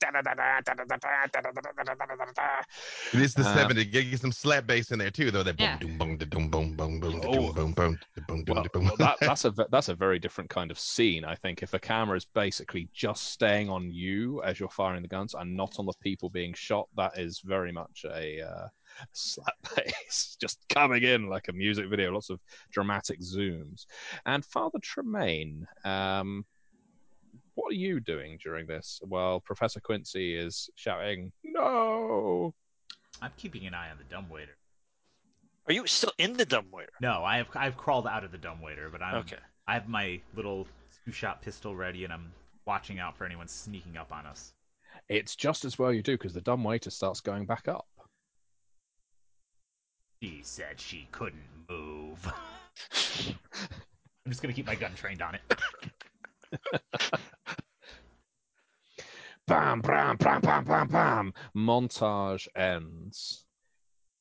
[SPEAKER 6] It is the
[SPEAKER 1] Uh,
[SPEAKER 6] 70s. Get you some slap bass in there too, though. That boom,
[SPEAKER 2] Yeah.
[SPEAKER 6] doom, boom, da, boom, boom, boom, da, doom, boom, boom, boom, doom,
[SPEAKER 1] Well,
[SPEAKER 6] da, boom.
[SPEAKER 1] that's a that's a very different kind of scene. I think if a camera is basically just staying on you as you're firing the guns and not on the people being shot, that is very much a uh, slap bass, just coming in like a music video. Lots of dramatic zooms. And Father Tremaine, um, what are you doing during this? Well, Professor Quincy is shouting, "No!"
[SPEAKER 7] I'm keeping an eye on the dumbwaiter.
[SPEAKER 5] are you still in the dumbwaiter?
[SPEAKER 7] No, I have I've crawled out of the dumbwaiter, but I'm
[SPEAKER 5] Okay.
[SPEAKER 7] I have my little two-shot pistol ready, and I'm watching out for anyone sneaking up on us.
[SPEAKER 1] It's just as well you do because the dumb waiter starts going back up.
[SPEAKER 7] She said she couldn't move. I'm just gonna keep my gun trained on it.
[SPEAKER 1] bam, bam, bam, bam, bam, bam. Montage ends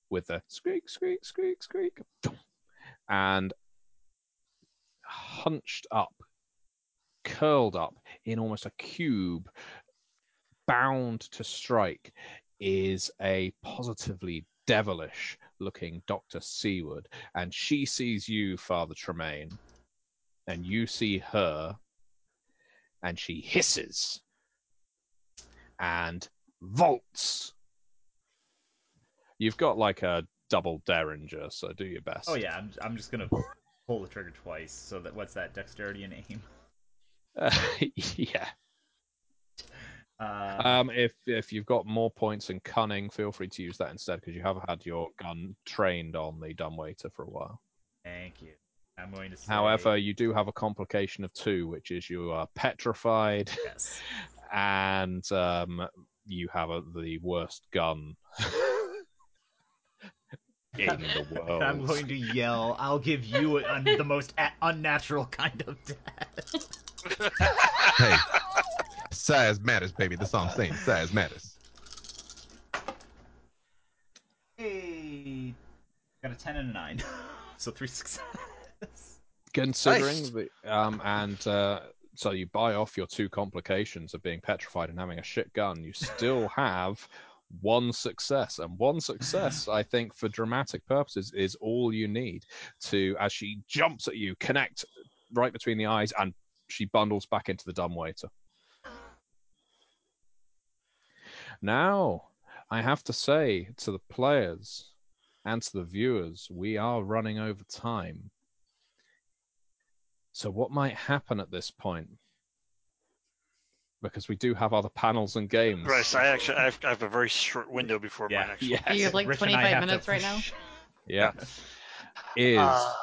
[SPEAKER 1] with a squeak, squeak, squeak, squeak, and hunched up, curled up in almost a cube, bound to strike, is a positively devilish looking Dr. Seward. And she sees you, Father Tremaine, and you see her, and she hisses and vaults. You've got like a double derringer, so do your best.
[SPEAKER 7] Oh yeah, I'm I'm just gonna pull the trigger twice. So that what's that? Dexterity and aim.
[SPEAKER 1] Uh, yeah.
[SPEAKER 7] Uh,
[SPEAKER 1] Um, if if you've got more points in cunning, feel free to use that instead because you have had your gun trained on the dumbwaiter for a while.
[SPEAKER 7] thank you. I'm going to say.
[SPEAKER 1] However, you do have a complication of two, which is you are petrified
[SPEAKER 7] yes.
[SPEAKER 1] and um, you have a, the worst gun in the world.
[SPEAKER 7] I'm going to yell. I'll give you un- the most a- unnatural kind of death.
[SPEAKER 6] Hey, size matters, baby. That's all I'm saying. Size matters.
[SPEAKER 7] Hey, got a ten and a nine, so three success.
[SPEAKER 1] considering
[SPEAKER 5] Nice.
[SPEAKER 1] the um and uh so you buy off your two complications of being petrified and having a shit gun you still have one success. And one success i think for dramatic purposes is all you need to as she jumps at you connect right between the eyes and she bundles back into the dumbwaiter now i have to say to the players and to the viewers we are running over time. So, what might happen at this point? Because we do have other panels and games.
[SPEAKER 5] Right. So I actually I have, I have a very short window before
[SPEAKER 7] Yeah.
[SPEAKER 5] my next.
[SPEAKER 1] Yes.
[SPEAKER 2] You have like
[SPEAKER 7] Rich
[SPEAKER 2] 25
[SPEAKER 7] have to
[SPEAKER 2] minutes right now.
[SPEAKER 1] Yeah. Is
[SPEAKER 5] Uh,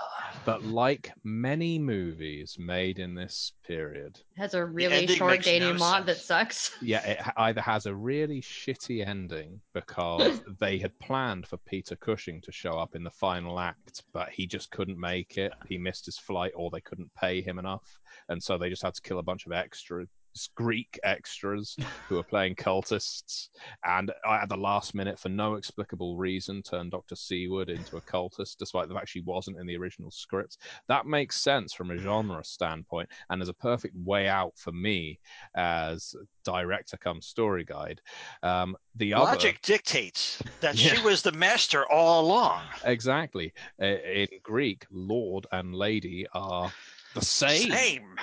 [SPEAKER 1] but like many movies made in this period,
[SPEAKER 8] It has a really short
[SPEAKER 5] makes no
[SPEAKER 8] denouement that sucks.
[SPEAKER 1] yeah, it either has a really shitty ending because they had planned for Peter Cushing to show up in the final act, but he just couldn't make it. He missed his flight, or they couldn't pay him enough, and so they just had to kill a bunch of extra Greek extras who are playing cultists, and I at the last minute, for no explicable reason, turned Doctor Seward into a cultist, despite the fact she wasn't in the original script. That makes sense from a genre standpoint, and as a perfect way out for me as director come story guide. Um, the other
[SPEAKER 5] logic dictates that she was the master all along.
[SPEAKER 1] exactly in Greek, lord and lady are the same.
[SPEAKER 5] Same.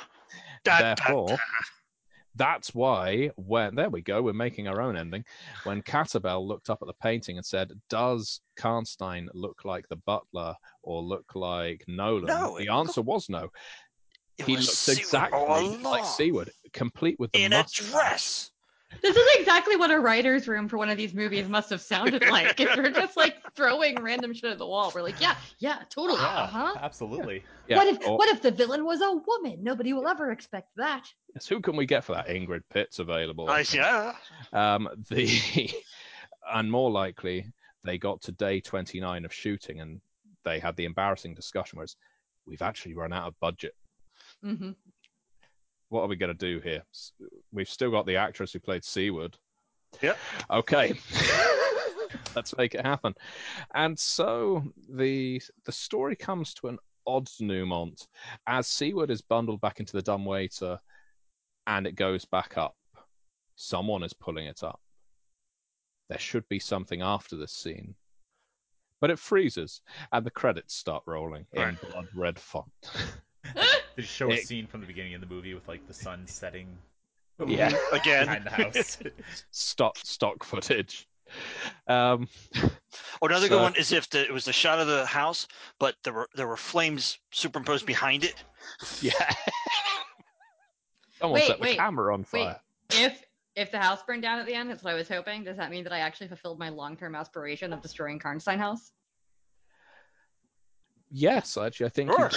[SPEAKER 5] Da- da-
[SPEAKER 1] Therefore, that's why when there we go, we're making our own ending. When Catabel looked up at the painting and said, "Does Karnstein look like the butler or look like Nolan?"
[SPEAKER 5] No,
[SPEAKER 1] the answer was no.
[SPEAKER 5] It
[SPEAKER 1] he
[SPEAKER 5] was
[SPEAKER 1] looks exactly
[SPEAKER 5] oh,
[SPEAKER 1] like
[SPEAKER 5] along,
[SPEAKER 1] Seward, complete with the
[SPEAKER 5] in a dress.
[SPEAKER 2] This is exactly what a writer's room for one of these movies must have sounded like. if we're just like throwing random shit at the wall, we're like, yeah, yeah, totally.
[SPEAKER 7] Yeah,
[SPEAKER 2] Uh-huh.
[SPEAKER 7] absolutely.
[SPEAKER 1] Yeah,
[SPEAKER 2] what if
[SPEAKER 1] or-
[SPEAKER 2] what if the villain was a woman? Nobody will ever expect that.
[SPEAKER 1] yes, who can we get for that? Ingrid Pitt's available. I
[SPEAKER 5] I yeah.
[SPEAKER 1] Um, the and more likely they got to day 29 of shooting and they had the embarrassing discussion where it's, we've actually run out of budget.
[SPEAKER 2] hmm
[SPEAKER 1] What are we going to do here? We've still got the actress who played Seward.
[SPEAKER 5] Yep.
[SPEAKER 1] Okay. Let's make it happen. And so the the story comes to an odd denouement as Seward is bundled back into the dumbwaiter and it goes back up. Someone is pulling it up. There should be something after this scene. But it freezes and the credits start rolling in blood red font.
[SPEAKER 7] They just show a
[SPEAKER 1] It-
[SPEAKER 7] scene from the beginning of the movie with like the sun setting
[SPEAKER 1] yeah.
[SPEAKER 5] Again.
[SPEAKER 7] behind the house.
[SPEAKER 1] stock stock footage. Um,
[SPEAKER 5] Or another good
[SPEAKER 1] So-
[SPEAKER 5] one is if the, it was the shot of the house, but there were there were flames superimposed behind it.
[SPEAKER 1] yeah. Someone
[SPEAKER 2] Wait,
[SPEAKER 1] set the
[SPEAKER 2] wait,
[SPEAKER 1] camera on
[SPEAKER 2] Wait,
[SPEAKER 1] fire.
[SPEAKER 2] if if the house burned down at the end, that's what I was hoping. Does that mean that I actually fulfilled my long term aspiration of destroying Karnstein House?
[SPEAKER 1] Yes, actually, I think. you
[SPEAKER 5] Sure.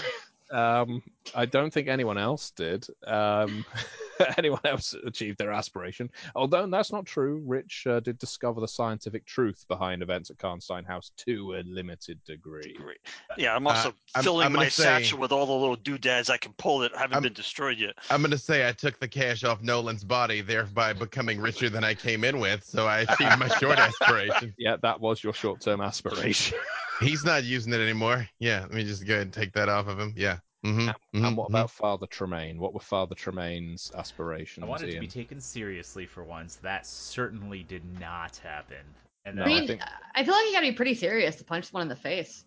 [SPEAKER 1] Did. Um, I don't think anyone else did. Um, anyone else achieved their aspiration. Although that's not true. Rich uh, did discover the scientific truth behind events at Karnstein House to a limited degree.
[SPEAKER 5] Great. Yeah, I'm also
[SPEAKER 6] I'm-
[SPEAKER 5] filling
[SPEAKER 6] I'm gonna
[SPEAKER 5] my
[SPEAKER 6] say-
[SPEAKER 5] satchel with all the little doodads I can pull that haven't
[SPEAKER 6] I'm-
[SPEAKER 5] been destroyed yet.
[SPEAKER 6] I'm gonna say I took the cash off Nolan's body, thereby becoming richer than I came in with. So I achieved my short aspiration.
[SPEAKER 1] Yeah, that was your short-term aspiration.
[SPEAKER 6] He's not using it anymore. Yeah, let me just go ahead and take that off of him. Yeah. hmm
[SPEAKER 1] and what about Father Tremaine? What were Father Tremaine's aspirations?
[SPEAKER 7] I wanted to be taken seriously for once. That certainly did not happen. And
[SPEAKER 1] No,
[SPEAKER 2] I mean,
[SPEAKER 1] I think-
[SPEAKER 2] I feel like you gotta be pretty serious to punch someone in the face.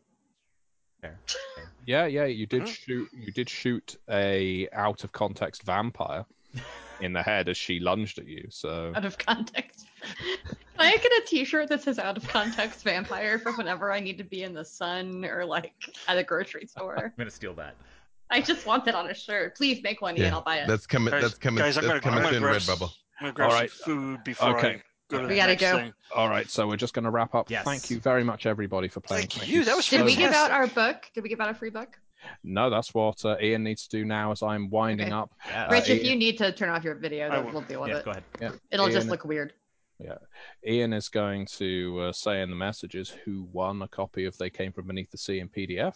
[SPEAKER 7] Fair, fair.
[SPEAKER 1] Yeah, yeah, you did
[SPEAKER 5] Hmm.
[SPEAKER 1] shoot. You did shoot a out of context vampire in the head as she lunged at you. So
[SPEAKER 2] Out of context. Can I get a T-shirt that says "Out of Context Vampire" for whenever I need to be in the sun or like at a grocery store?
[SPEAKER 7] I'm gonna steal that.
[SPEAKER 2] I just want that on a shirt. Please make one, Ian.
[SPEAKER 6] Yeah,
[SPEAKER 2] I'll buy it.
[SPEAKER 6] That's coming.
[SPEAKER 5] Guys-
[SPEAKER 6] that's coming.
[SPEAKER 5] guys, I'm
[SPEAKER 6] that's
[SPEAKER 5] gonna- I'm
[SPEAKER 6] coming
[SPEAKER 5] gonna
[SPEAKER 6] soon.
[SPEAKER 5] grab
[SPEAKER 6] Redbubble.
[SPEAKER 5] I'm gonna grab
[SPEAKER 1] All right.
[SPEAKER 5] some food before
[SPEAKER 1] Okay.
[SPEAKER 5] I go to
[SPEAKER 2] We
[SPEAKER 5] the
[SPEAKER 2] gotta
[SPEAKER 5] next
[SPEAKER 2] go.
[SPEAKER 5] thing.
[SPEAKER 1] All right, so we're just going to wrap up.
[SPEAKER 7] Yes.
[SPEAKER 1] Thank you very much, everybody, for playing.
[SPEAKER 5] Thank you, that was
[SPEAKER 2] Did we give out our book? Did we give out a free book?
[SPEAKER 1] No, that's what uh, Ian needs to do now as I'm winding
[SPEAKER 2] Okay.
[SPEAKER 1] up.
[SPEAKER 7] Yeah.
[SPEAKER 1] Uh,
[SPEAKER 2] Rich, if
[SPEAKER 1] Ian-
[SPEAKER 2] you need to turn off your video,
[SPEAKER 5] I will.
[SPEAKER 2] we'll deal with
[SPEAKER 7] yeah,
[SPEAKER 2] it.
[SPEAKER 7] go ahead.
[SPEAKER 1] Yeah,
[SPEAKER 2] It'll just look weird.
[SPEAKER 1] Ian is going to uh, say in the messages who won a copy of They Came From Beneath the Sea in PDF.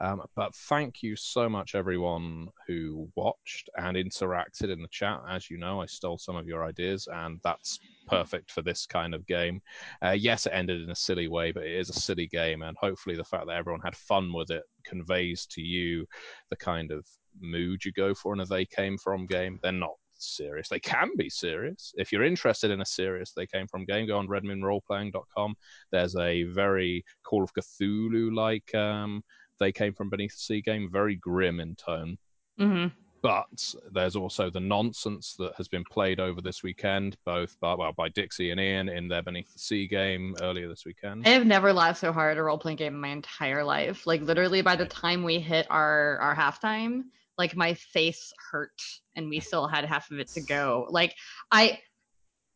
[SPEAKER 1] Um, but thank you so much, everyone who watched and interacted in the chat. As you know, I stole some of your ideas, and that's perfect for this kind of game. Uh, yes, it ended in a silly way, but it is a silly game, and hopefully, the fact that everyone had fun with it conveys to you the kind of mood you go for in a They Came From game. They're not serious. They can be serious. If you're interested in a serious They Came From game, go on redmoonroleplaying.com. There's a very Call of Cthulhu like um, They Came From Beneath the Sea game, very grim in tone.
[SPEAKER 2] hmm
[SPEAKER 1] But there's also the nonsense that has been played over this weekend, both by, well, by Dixie and Ian in their Beneath the Sea game earlier this weekend.
[SPEAKER 2] I have never laughed so hard at a role playing game in my entire life. Like literally, by the time we hit our our halftime, like my face hurt, and we still had half of it to go. Like I.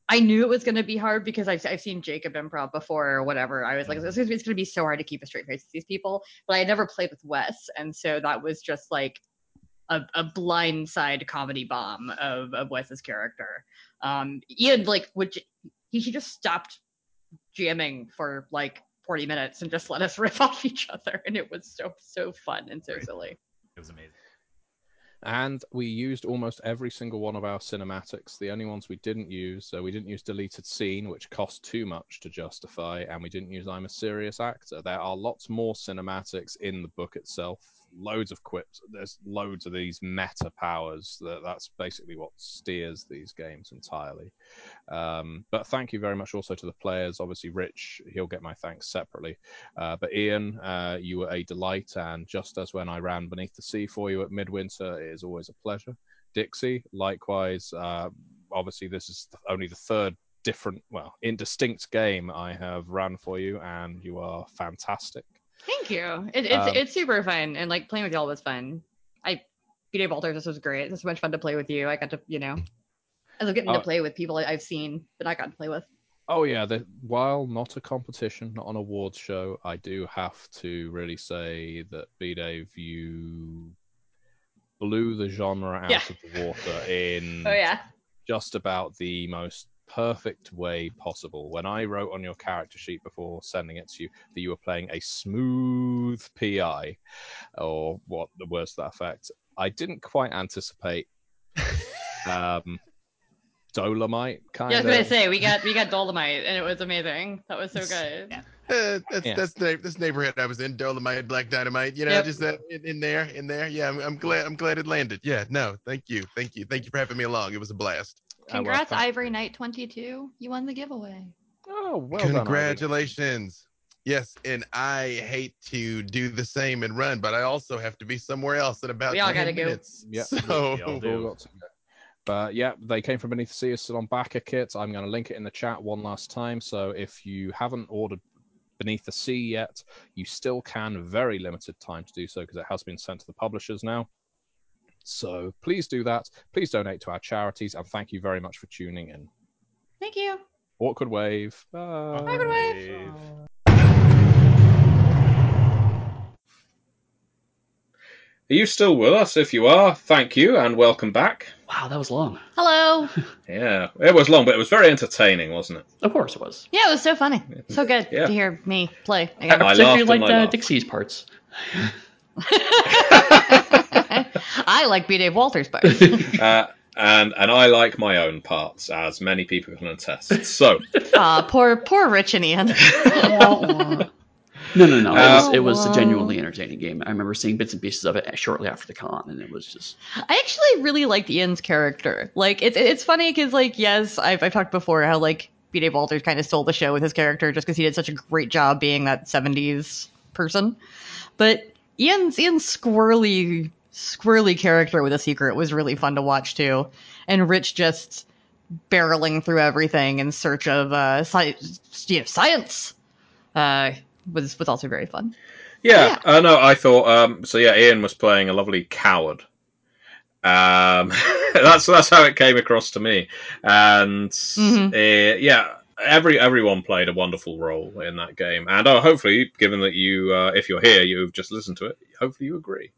[SPEAKER 2] I knew it was going to be hard because I've, I've seen Jacob improv before or whatever. I was like, it's going to be so hard to keep a straight face with these people. But I had never played with Wes. And so that was just like a, a blindside comedy bomb of, of Wes's character. Um, Ian, like, would j- he should just stopped jamming for like 40 minutes and just let us riff off each other. And it was so, so fun and so silly.
[SPEAKER 7] It was amazing.
[SPEAKER 1] And we used almost every single one of our cinematics. The only ones we didn't use, so we didn't use deleted scene, which cost too much to justify, and we didn't use I'm a serious actor. There are lots more cinematics in the book itself, loads of quips. There's loads of these meta powers. That, that's basically what steers these games entirely. Um, but thank you very much also to the players. Obviously, Rich, he'll get my thanks separately. Uh, but Ian, uh, you were a delight, and just as when I ran Beneath the Sea for you at Midwinter, it is always a pleasure. Dixie, likewise. Uh, obviously, this is only the third different, well, indistinct game I have ran for you, and you are fantastic.
[SPEAKER 2] Thank you. It, it's,
[SPEAKER 1] Um,
[SPEAKER 2] it's super fun. And like playing with y'all was fun. I, BJ Walters, this was great. This was much fun to play with you. I got to, you know, I was getting
[SPEAKER 9] Oh.
[SPEAKER 2] to play with people I've seen that I got to play with.
[SPEAKER 9] Oh yeah, the, while not a competition, not an awards show, I do have to really say that B Dave, you blew the genre out
[SPEAKER 2] Yeah.
[SPEAKER 9] of the water in
[SPEAKER 2] Oh yeah.
[SPEAKER 9] just about the most perfect way possible. When I wrote on your character sheet before sending it to you that you were playing a smooth PI, or what the words to that effect, I didn't quite anticipate um, Dolomite kind
[SPEAKER 2] Yeah, I was
[SPEAKER 9] of.
[SPEAKER 2] gonna say we got we got Dolomite and it was amazing. That was so good.
[SPEAKER 7] Yeah.
[SPEAKER 6] Uh, that's
[SPEAKER 9] Yeah.
[SPEAKER 6] that's the this neighborhood I was in, Dolomite, Black Dynamite. You know,
[SPEAKER 2] Yep.
[SPEAKER 6] just uh, in, in there, in there. Yeah, I'm, I'm glad. I'm glad it landed. Yeah, no, thank you, thank you, thank you for having me along. It was a blast.
[SPEAKER 9] Well,
[SPEAKER 2] Congrats, Ivory Knight twenty two. You won the giveaway.
[SPEAKER 9] Oh, well done,
[SPEAKER 6] Congratulations. Yes, and I hate to do the same and run, but I also have to be somewhere else in about
[SPEAKER 2] We all gotta go.
[SPEAKER 6] minutes.
[SPEAKER 9] Yep.
[SPEAKER 6] So
[SPEAKER 7] We
[SPEAKER 9] We've all got to go. But yeah, they came from Beneath the Sea, is still on BackerKit. I'm going to link it in the chat one last time. So if you haven't ordered Beneath the Sea yet, you still can. Very limited time to do so because it has been sent to the publishers now. So please do that. Please donate to our charities, and thank you very much for tuning in.
[SPEAKER 2] Thank you.
[SPEAKER 9] Awkward Wave. Bye.
[SPEAKER 2] Awkward Wave.
[SPEAKER 1] Are you still with us? If you are, thank you and welcome back.
[SPEAKER 3] Wow, that was long.
[SPEAKER 2] Hello.
[SPEAKER 1] Yeah, it was long, but it was very entertaining, wasn't it?
[SPEAKER 3] Of course it was.
[SPEAKER 2] Yeah, it was so funny. So good
[SPEAKER 1] Yeah.
[SPEAKER 2] to hear me play
[SPEAKER 3] I,
[SPEAKER 2] again.
[SPEAKER 1] I
[SPEAKER 3] particularly
[SPEAKER 1] laughed and
[SPEAKER 3] liked
[SPEAKER 1] I
[SPEAKER 3] uh,
[SPEAKER 1] laughed.
[SPEAKER 3] Dixie's parts.
[SPEAKER 2] I like B. Dave Walters' part.
[SPEAKER 1] Uh, and and I like my own parts, as many people can attest. So,
[SPEAKER 2] Aw, poor poor Rich and Ian.
[SPEAKER 3] No, no, no. It
[SPEAKER 1] Uh,
[SPEAKER 3] was, it was a genuinely entertaining game. I remember seeing bits and pieces of it shortly after the con, and it was just
[SPEAKER 2] I actually really liked Ian's character. Like it's it's funny because like yes, I've I've talked before how like B. Dave Walters kind of stole the show with his character just because he did such a great job being that '70s person. But Ian's Ian's squirrely squirrely character with a secret was really fun to watch too, and Rich just barreling through everything in search of uh, sci- you know, science uh, was was also very fun.
[SPEAKER 1] yeah, uh, no, I thought. Um, so yeah, Ian was playing a lovely coward. Um, that's that's how it came across to me, and
[SPEAKER 2] Mhm.
[SPEAKER 1] uh, yeah, every everyone played a wonderful role in that game, and uh, hopefully, given that you, uh, if you're here, you've just listened to it, hopefully you agree.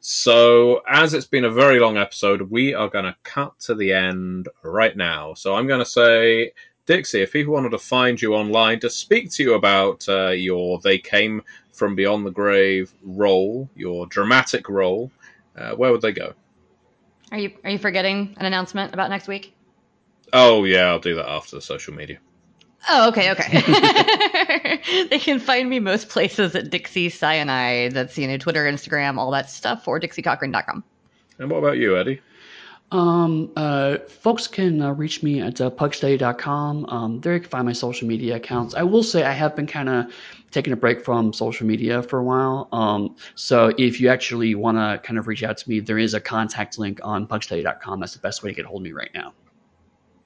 [SPEAKER 1] So, as it's been a very long episode, we are going to cut to the end right now. So, I'm going to say, Dixie, if people wanted to find you online to speak to you about uh, your They Came from Beyond the Grave role, your dramatic role, uh, where would they go?
[SPEAKER 2] Are you are you forgetting an announcement about next week?
[SPEAKER 1] Oh, yeah, I'll do that after the social media.
[SPEAKER 2] Oh, okay, okay. they can find me most places at Dixie Cyanide. That's, you know, Twitter, Instagram, all that stuff, or DixieCochran.com.
[SPEAKER 1] And what about you, Eddy?
[SPEAKER 3] Um, uh, folks can uh, reach me at uh, pugsteady.com. Um, there you can find my social media accounts. I will say I have been kind of taking a break from social media for a while. Um, so if you actually want to kind of reach out to me, there is a contact link on pugsteady.com. That's the best way to get hold of me right now.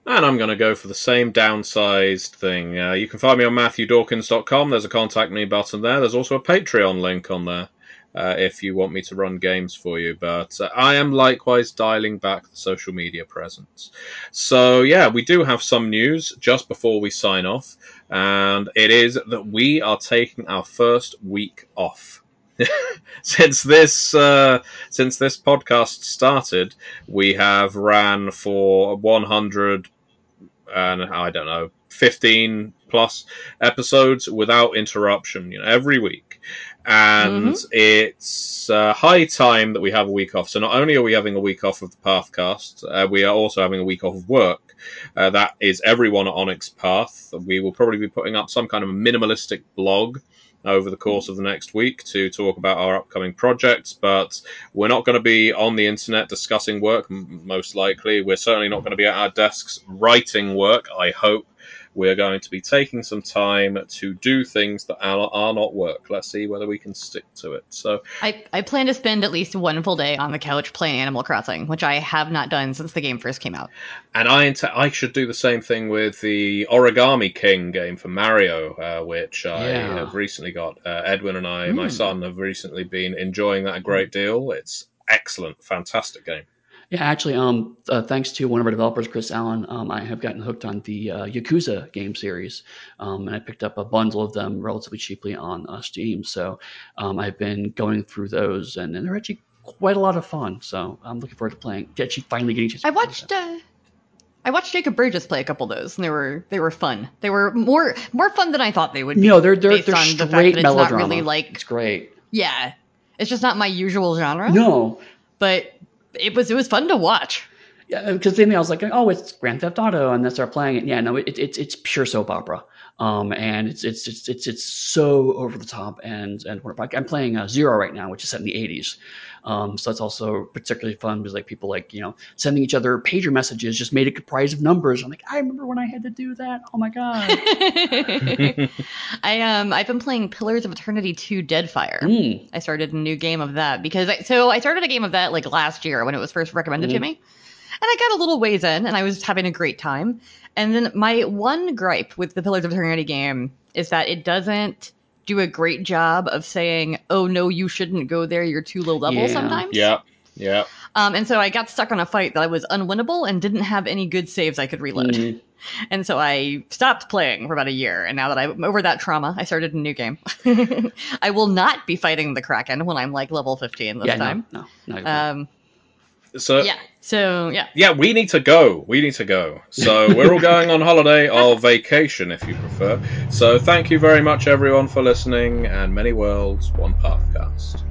[SPEAKER 1] And I'm going to go for the same downsized thing. Uh, you can find me on MatthewDawkins.com. There's a contact me button there. There's also a Patreon link on there uh, if you want me to run games for you. But uh, I am likewise dialing back the social media presence. So, yeah, we do have some news just before we sign off. And it is that we are taking our first week off. since this uh, since this podcast started, we have ran for 100 and I don't know, 15 plus episodes without interruption, you know, every week. And it's uh, high time that we have a week off. So not only are we having a week off of the Pathcast, uh, we are also having a week off of work. Uh, that is everyone at Onyx Path. We will probably be putting up some kind of a minimalistic blog over the course of the next week to talk about our upcoming projects, but we're not going to be on the internet discussing work, m- most likely. We're certainly not going to be at our desks writing work, I hope. We're going to be taking some time to do things that are, are not work. Let's see whether we can stick to it. So,
[SPEAKER 2] I, I plan to spend at least one full day on the couch playing Animal Crossing, which I have not done since the game first came out.
[SPEAKER 1] and I int- I should do the same thing with the Origami King game for Mario, uh, which I
[SPEAKER 3] Yeah.
[SPEAKER 1] have recently got. Uh, Edwin and I, my
[SPEAKER 2] Mm.
[SPEAKER 1] son, have recently been enjoying that a great deal. It's
[SPEAKER 4] excellent, fantastic game.
[SPEAKER 3] Yeah, actually, um, uh, thanks to one of our developers, Chris Allen, um, I have gotten hooked on the uh, Yakuza game series, um, and I picked up a bundle of them relatively cheaply on uh, Steam. So um, I've been going through those, and, and they're actually quite a lot of fun. So I'm looking forward to playing. Actually, finally getting. a chance
[SPEAKER 2] I watched. Uh, I watched Jacob Burgess play a couple of those, and they were they were fun. They were more more fun than I thought they would be.
[SPEAKER 3] No, they're they're they're
[SPEAKER 2] on the
[SPEAKER 3] straight
[SPEAKER 2] that it's
[SPEAKER 3] melodrama.
[SPEAKER 2] not really like
[SPEAKER 3] it's great.
[SPEAKER 2] yeah, it's just not my usual genre.
[SPEAKER 3] No,
[SPEAKER 2] but it was it was fun to watch.
[SPEAKER 3] Yeah, because then I was like, oh, it's Grand Theft Auto, and then start playing it. Yeah, no, it, it's it's pure soap opera, um, and it's it's it's it's it's so over the top. And and I'm playing uh, Zero right now, which is set in the '80s, um, so that's also particularly fun because like people like you know sending each other pager messages just made it comprised of numbers. I'm like, I remember when I had to do that. Oh my god.
[SPEAKER 2] I um I've been playing Pillars of Eternity 2 Deadfire.
[SPEAKER 3] Mm.
[SPEAKER 2] I started a new game of that because I, so I started a game of that like last year when it was first recommended to
[SPEAKER 3] Mhm.
[SPEAKER 2] me. And I got a little ways in and I was having a great time. And then my one gripe with the Pillars of Eternity game is that it doesn't do a great job of saying, "Oh no, you shouldn't go there. You're too low level."
[SPEAKER 3] Yeah.
[SPEAKER 2] Sometimes,
[SPEAKER 4] Yeah, yeah.
[SPEAKER 2] Um, and so I got stuck on a fight that I was unwinnable and didn't have any good saves I could reload.
[SPEAKER 3] Mhm.
[SPEAKER 2] And so I stopped playing for about a year. And now that I'm over that trauma, I started a new game. I will not be fighting the Kraken when I'm like level 15 this
[SPEAKER 3] Yeah,
[SPEAKER 2] time.
[SPEAKER 3] no, no, no.
[SPEAKER 2] Um,
[SPEAKER 4] So
[SPEAKER 2] yeah. So yeah.
[SPEAKER 4] yeah, we need to go. We need to go. So we're all going on holiday or vacation, if you prefer. So thank you very much, everyone, for listening. And many worlds, one pathcast.